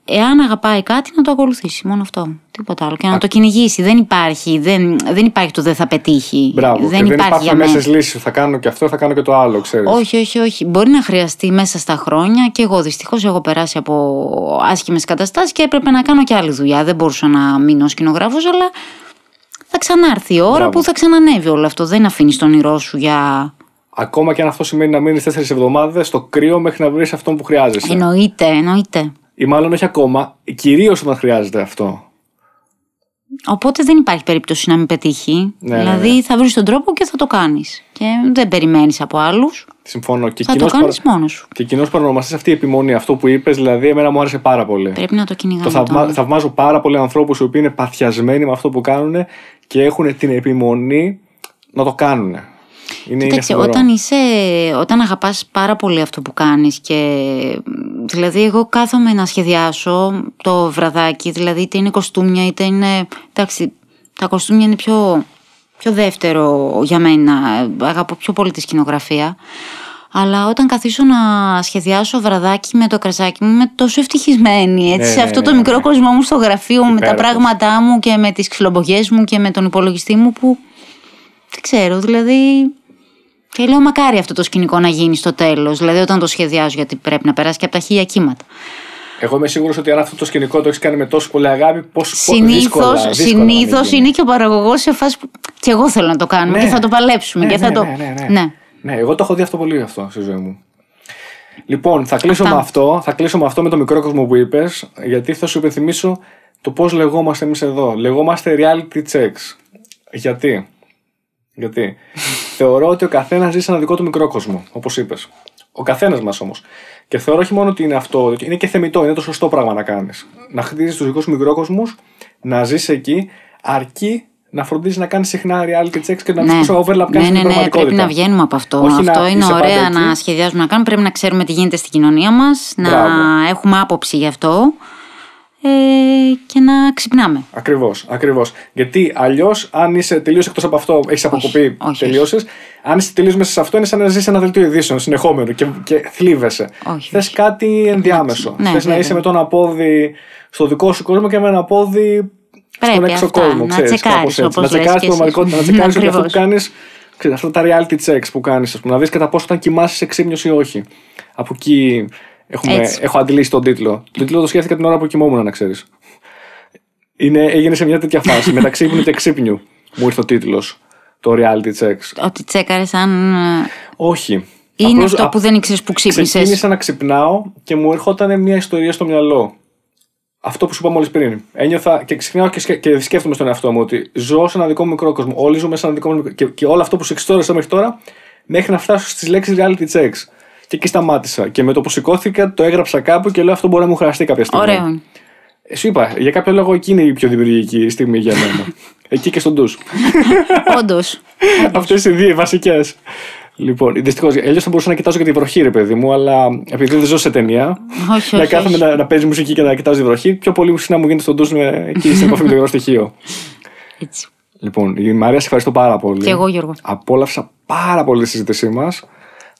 εάν αγαπάει κάτι να το ακολουθήσει. Μόνο αυτό. Τίποτα άλλο. Και να το κυνηγήσει. Δεν υπάρχει. Δεν, δεν υπάρχει το δεν θα πετύχει. Μπράβο. δεν και δεν υπάρχει για υπάρχουν μένα. μέσες λύσεις. Θα κάνω και αυτό, θα κάνω και το άλλο, ξέρεις. Όχι, όχι, όχι. Μπορεί να χρειαστεί μέσα στα χρόνια και εγώ δυστυχώς έχω περάσει από άσχημες καταστάσεις και έπρεπε να κάνω και άλλη δουλειά. Δεν μπορούσα να μείνω σκηνογράφος, αλλά θα ξανάρθει η ώρα Μπράβο. που θα ξανανεύει όλο αυτό. Δεν αφήνεις τον όνειρό σου για. Ακόμα και αν αυτό σημαίνει να μείνεις τέσσερις εβδομάδες στο κρύο μέχρι να βρεις αυτό που χρειάζεσαι. Εννοείται, εννοείται. Ή μάλλον όχι ακόμα, κυρίως όταν χρειάζεται αυτό. Οπότε δεν υπάρχει περίπτωση να μην πετύχει. Ναι, δηλαδή ναι. θα βρεις τον τρόπο και θα το κάνεις. Και δεν περιμένεις από άλλους. Συμφωνώ. Και Θα το κοινός κάνεις παρα- μόνος σου. Και κοινός παρονομαστή αυτή η επιμονή, αυτό που είπες, δηλαδή, εμένα μου άρεσε πάρα πολύ. Πρέπει να το κυνηγάμε. Το θαυμα... τώρα. θαυμάζω πάρα πολλοί ανθρώπους οι οποίοι είναι παθιασμένοι με αυτό που κάνουν και έχουν την επιμονή να το κάνουν. Είναι, είναι Κοίταξε, φοβερό. όταν, είσαι, όταν αγαπάς πάρα πολύ αυτό που κάνεις και δηλαδή εγώ κάθομαι να σχεδιάσω το βραδάκι, δηλαδή είτε είναι κοστούμια είτε είναι, εντάξει, τα κοστούμια είναι πιο, πιο δεύτερο για μένα, αγαπώ πιο πολύ τη σκηνογραφία. Αλλά όταν καθίσω να σχεδιάσω βραδάκι με το κρασάκι μου, είμαι τόσο ευτυχισμένη. Έτσι, Ναι, σε ναι, αυτό ναι, το ναι. μικρό κοσμό μου στο γραφείο, με τα Υπέροχος. πράγματά μου και με τις ξυλομπογιές μου και με τον υπολογιστή μου που δεν ξέρω, δηλαδή. Και λέω μακάρι αυτό το σκηνικό να γίνει στο τέλος. Δηλαδή, όταν το σχεδιάζω, γιατί πρέπει να περάσει και από τα χίλια κύματα. Εγώ είμαι σίγουρος ότι αν αυτό το σκηνικό το έχεις κάνει με τόσο πολύ αγάπη, πώ Συνήθως συνήθως είναι και ο παραγωγός σε φάση που. και εγώ θέλω να το κάνουμε Ναι. και θα το παλέψουμε. Ναι, και θα ναι, το... ναι, ναι, ναι. ναι. Ναι, εγώ το έχω δει αυτό πολύ αυτό στη ζωή μου. Λοιπόν, θα κλείσω, Αυτά. με αυτό, θα κλείσω με αυτό με το μικρό κόσμο που είπες, γιατί θα σου υπενθυμίσω το πώς λεγόμαστε εμείς εδώ. Λεγόμαστε reality checks. Γιατί; Γιατί. θεωρώ ότι ο καθένας ζει σε ένα δικό του μικρό κόσμο, όπως είπες. Ο καθένας μας όμως. Και θεωρώ όχι μόνο ότι είναι αυτό, είναι και θεμητό, είναι το σωστό πράγμα να κάνεις. Να χτίζεις τους δικούς σου μικρόκοσμου, να ζεις εκεί, αρκεί να φροντίζεις να κάνεις συχνά reality checks και να μην Ναι. σου overlap κάνεις ναι, στην ναι, ναι, πραγματικότητα. πρέπει να βγαίνουμε από αυτό. Όχι να αυτό είναι είσαι ωραία πάντα να εκεί. σχεδιάζουμε να κάνουμε. Πρέπει να ξέρουμε τι γίνεται στην κοινωνία μας, να Μπράβο. έχουμε άποψη γι' αυτό ε, και να ξυπνάμε. Ακριβώς, ακριβώς. Γιατί αλλιώς, αν είσαι τελείως εκτός από αυτό, έχεις αποκοπεί, όχι, τελείωσες. Αν είσαι τελείως μέσα σε αυτό, είναι σαν να ζεις ένα δελτίο ειδήσεων συνεχόμενο και, και θλίβεσαι. Όχι, Θες όχι. κάτι ενδιάμεσο. Ναι, Θες να βέβαια. είσαι με το ένα πόδι στο δικό σου κόσμο και με ένα πόδι στον Πρέπει έξω αυτά, κόσμο. να ξέρεις, τσεκάρεις, κάπως έτσι. όπως Να λες τσεκάρεις και την εσύ. πραγματικότητα, να τσεκάρεις ότι αυτό που Ακριβώς. κάνεις. Αυτά τα reality checks που κάνεις, να δεις κατά πόσο όταν κοιμάσαι σε ξύπνιος ή όχι. Από εκεί έχουμε, Έτσι. έχω αντιλήσει τον τίτλο. Τον τίτλο το σκέφτηκα την ώρα που κοιμόμουν, να ξέρεις. Είναι, έγινε σε μια τέτοια φάση. Μεταξύ ύπνου και ξύπνιου μου ήρθε ο τίτλος. Το reality checks. Ότι τσέκαρε αν. ε, Όχι. Είναι Απλώς αυτό α- που δεν ήξερες που ξύπνησες. Ξεκίνησα να ξυπνάω και μου ερχόταν μια ιστορία στο μυαλό. Αυτό που σου είπα μόλις πριν. Ένιωθα και ξυπνάω και, σκε- και σκέφτομαι στον εαυτό μου ότι ζω σε ένα δικό μου μικρό κόσμο. Όλοι ζούμε σε ένα δικό μου μικρό και, και όλο αυτό που σου εξιστόρισα μέχρι τώρα, μέχρι να φτάσω στις λέξεις reality checks. Και εκεί σταμάτησα. Και με το που σηκώθηκα, το έγραψα κάπου και λέω αυτό μπορεί να μου χρειαστεί κάποια στιγμή. Ωραίο. είναι. Ε, Σου είπα, για κάποιο λόγο εκεί είναι η πιο δημιουργική στιγμή για μένα. εκεί και στον ντους. Όντως. Αυτές οι δύο βασικές. Λοιπόν, δυστυχώς, αλλιώς θα μπορούσα να κοιτάζω και τη βροχή, ρε παιδί μου, αλλά επειδή δεν ζω σε ταινία, Όχι, να όχι. κάθομαι όχι. να, να παίζει μουσική και να κοιτάζω τη βροχή, πιο πολύ συχνά μου γίνεται στον ντους με, εκεί στην επαφή με το υγρό στοιχείο. Έτσι. Λοιπόν, η Μαρία, σε ευχαριστώ πάρα πολύ. Και εγώ, Γιώργο. Απόλαυσα πάρα πολύ τη συζήτησή μας.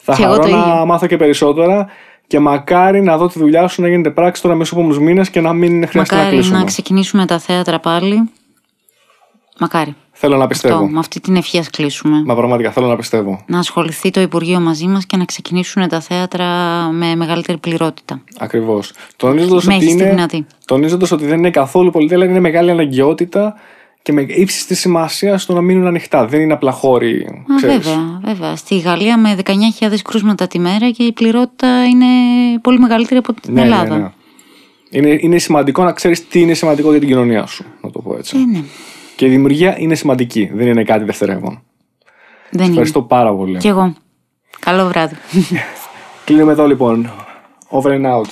Θα Και εγώ χαρώ το να ίδιο. μάθω και περισσότερα και μακάρι να δω τη δουλειά σου να γίνεται πράξη τώρα μέσα στους επόμενους μήνες και να μην χρειάζεται να Μακάρι κλείσουμε. να ξεκινήσουμε τα θέατρα πάλι. Μακάρι. Θέλω να Αυτό, πιστεύω. με αυτή την ευχή ας κλείσουμε. Μα πραγματικά θέλω να πιστεύω. Να ασχοληθεί το Υπουργείο μαζί μας και να ξεκινήσουν τα θέατρα με μεγαλύτερη πληρότητα. Ακριβώς. Τονίζοντας ότι, Μέγιστη είναι, δυνατή. τονίζοντας ότι δεν είναι καθόλου πολιτεία, αλλά είναι μεγάλη αναγκαιότητα και με ύψης της σημασίας στο να μείνουν ανοιχτά. Δεν είναι απλά χώροι. Α, ξέρεις. βέβαια, βέβαια. Στη Γαλλία με 19.000 κρούσματα τη μέρα και η πληρότητα είναι πολύ μεγαλύτερη από την Ναι, ναι, Ελλάδα. ναι. Είναι, είναι σημαντικό να ξέρεις τι είναι σημαντικό για την κοινωνία σου. Να το πω έτσι. Ε, ναι. Και η δημιουργία είναι σημαντική. Δεν είναι κάτι δευτερεύον. Δεν είναι. Ευχαριστώ πάρα πολύ. Κι εγώ. Καλό βράδυ. Κλείνουμε εδώ λοιπόν. Over and out.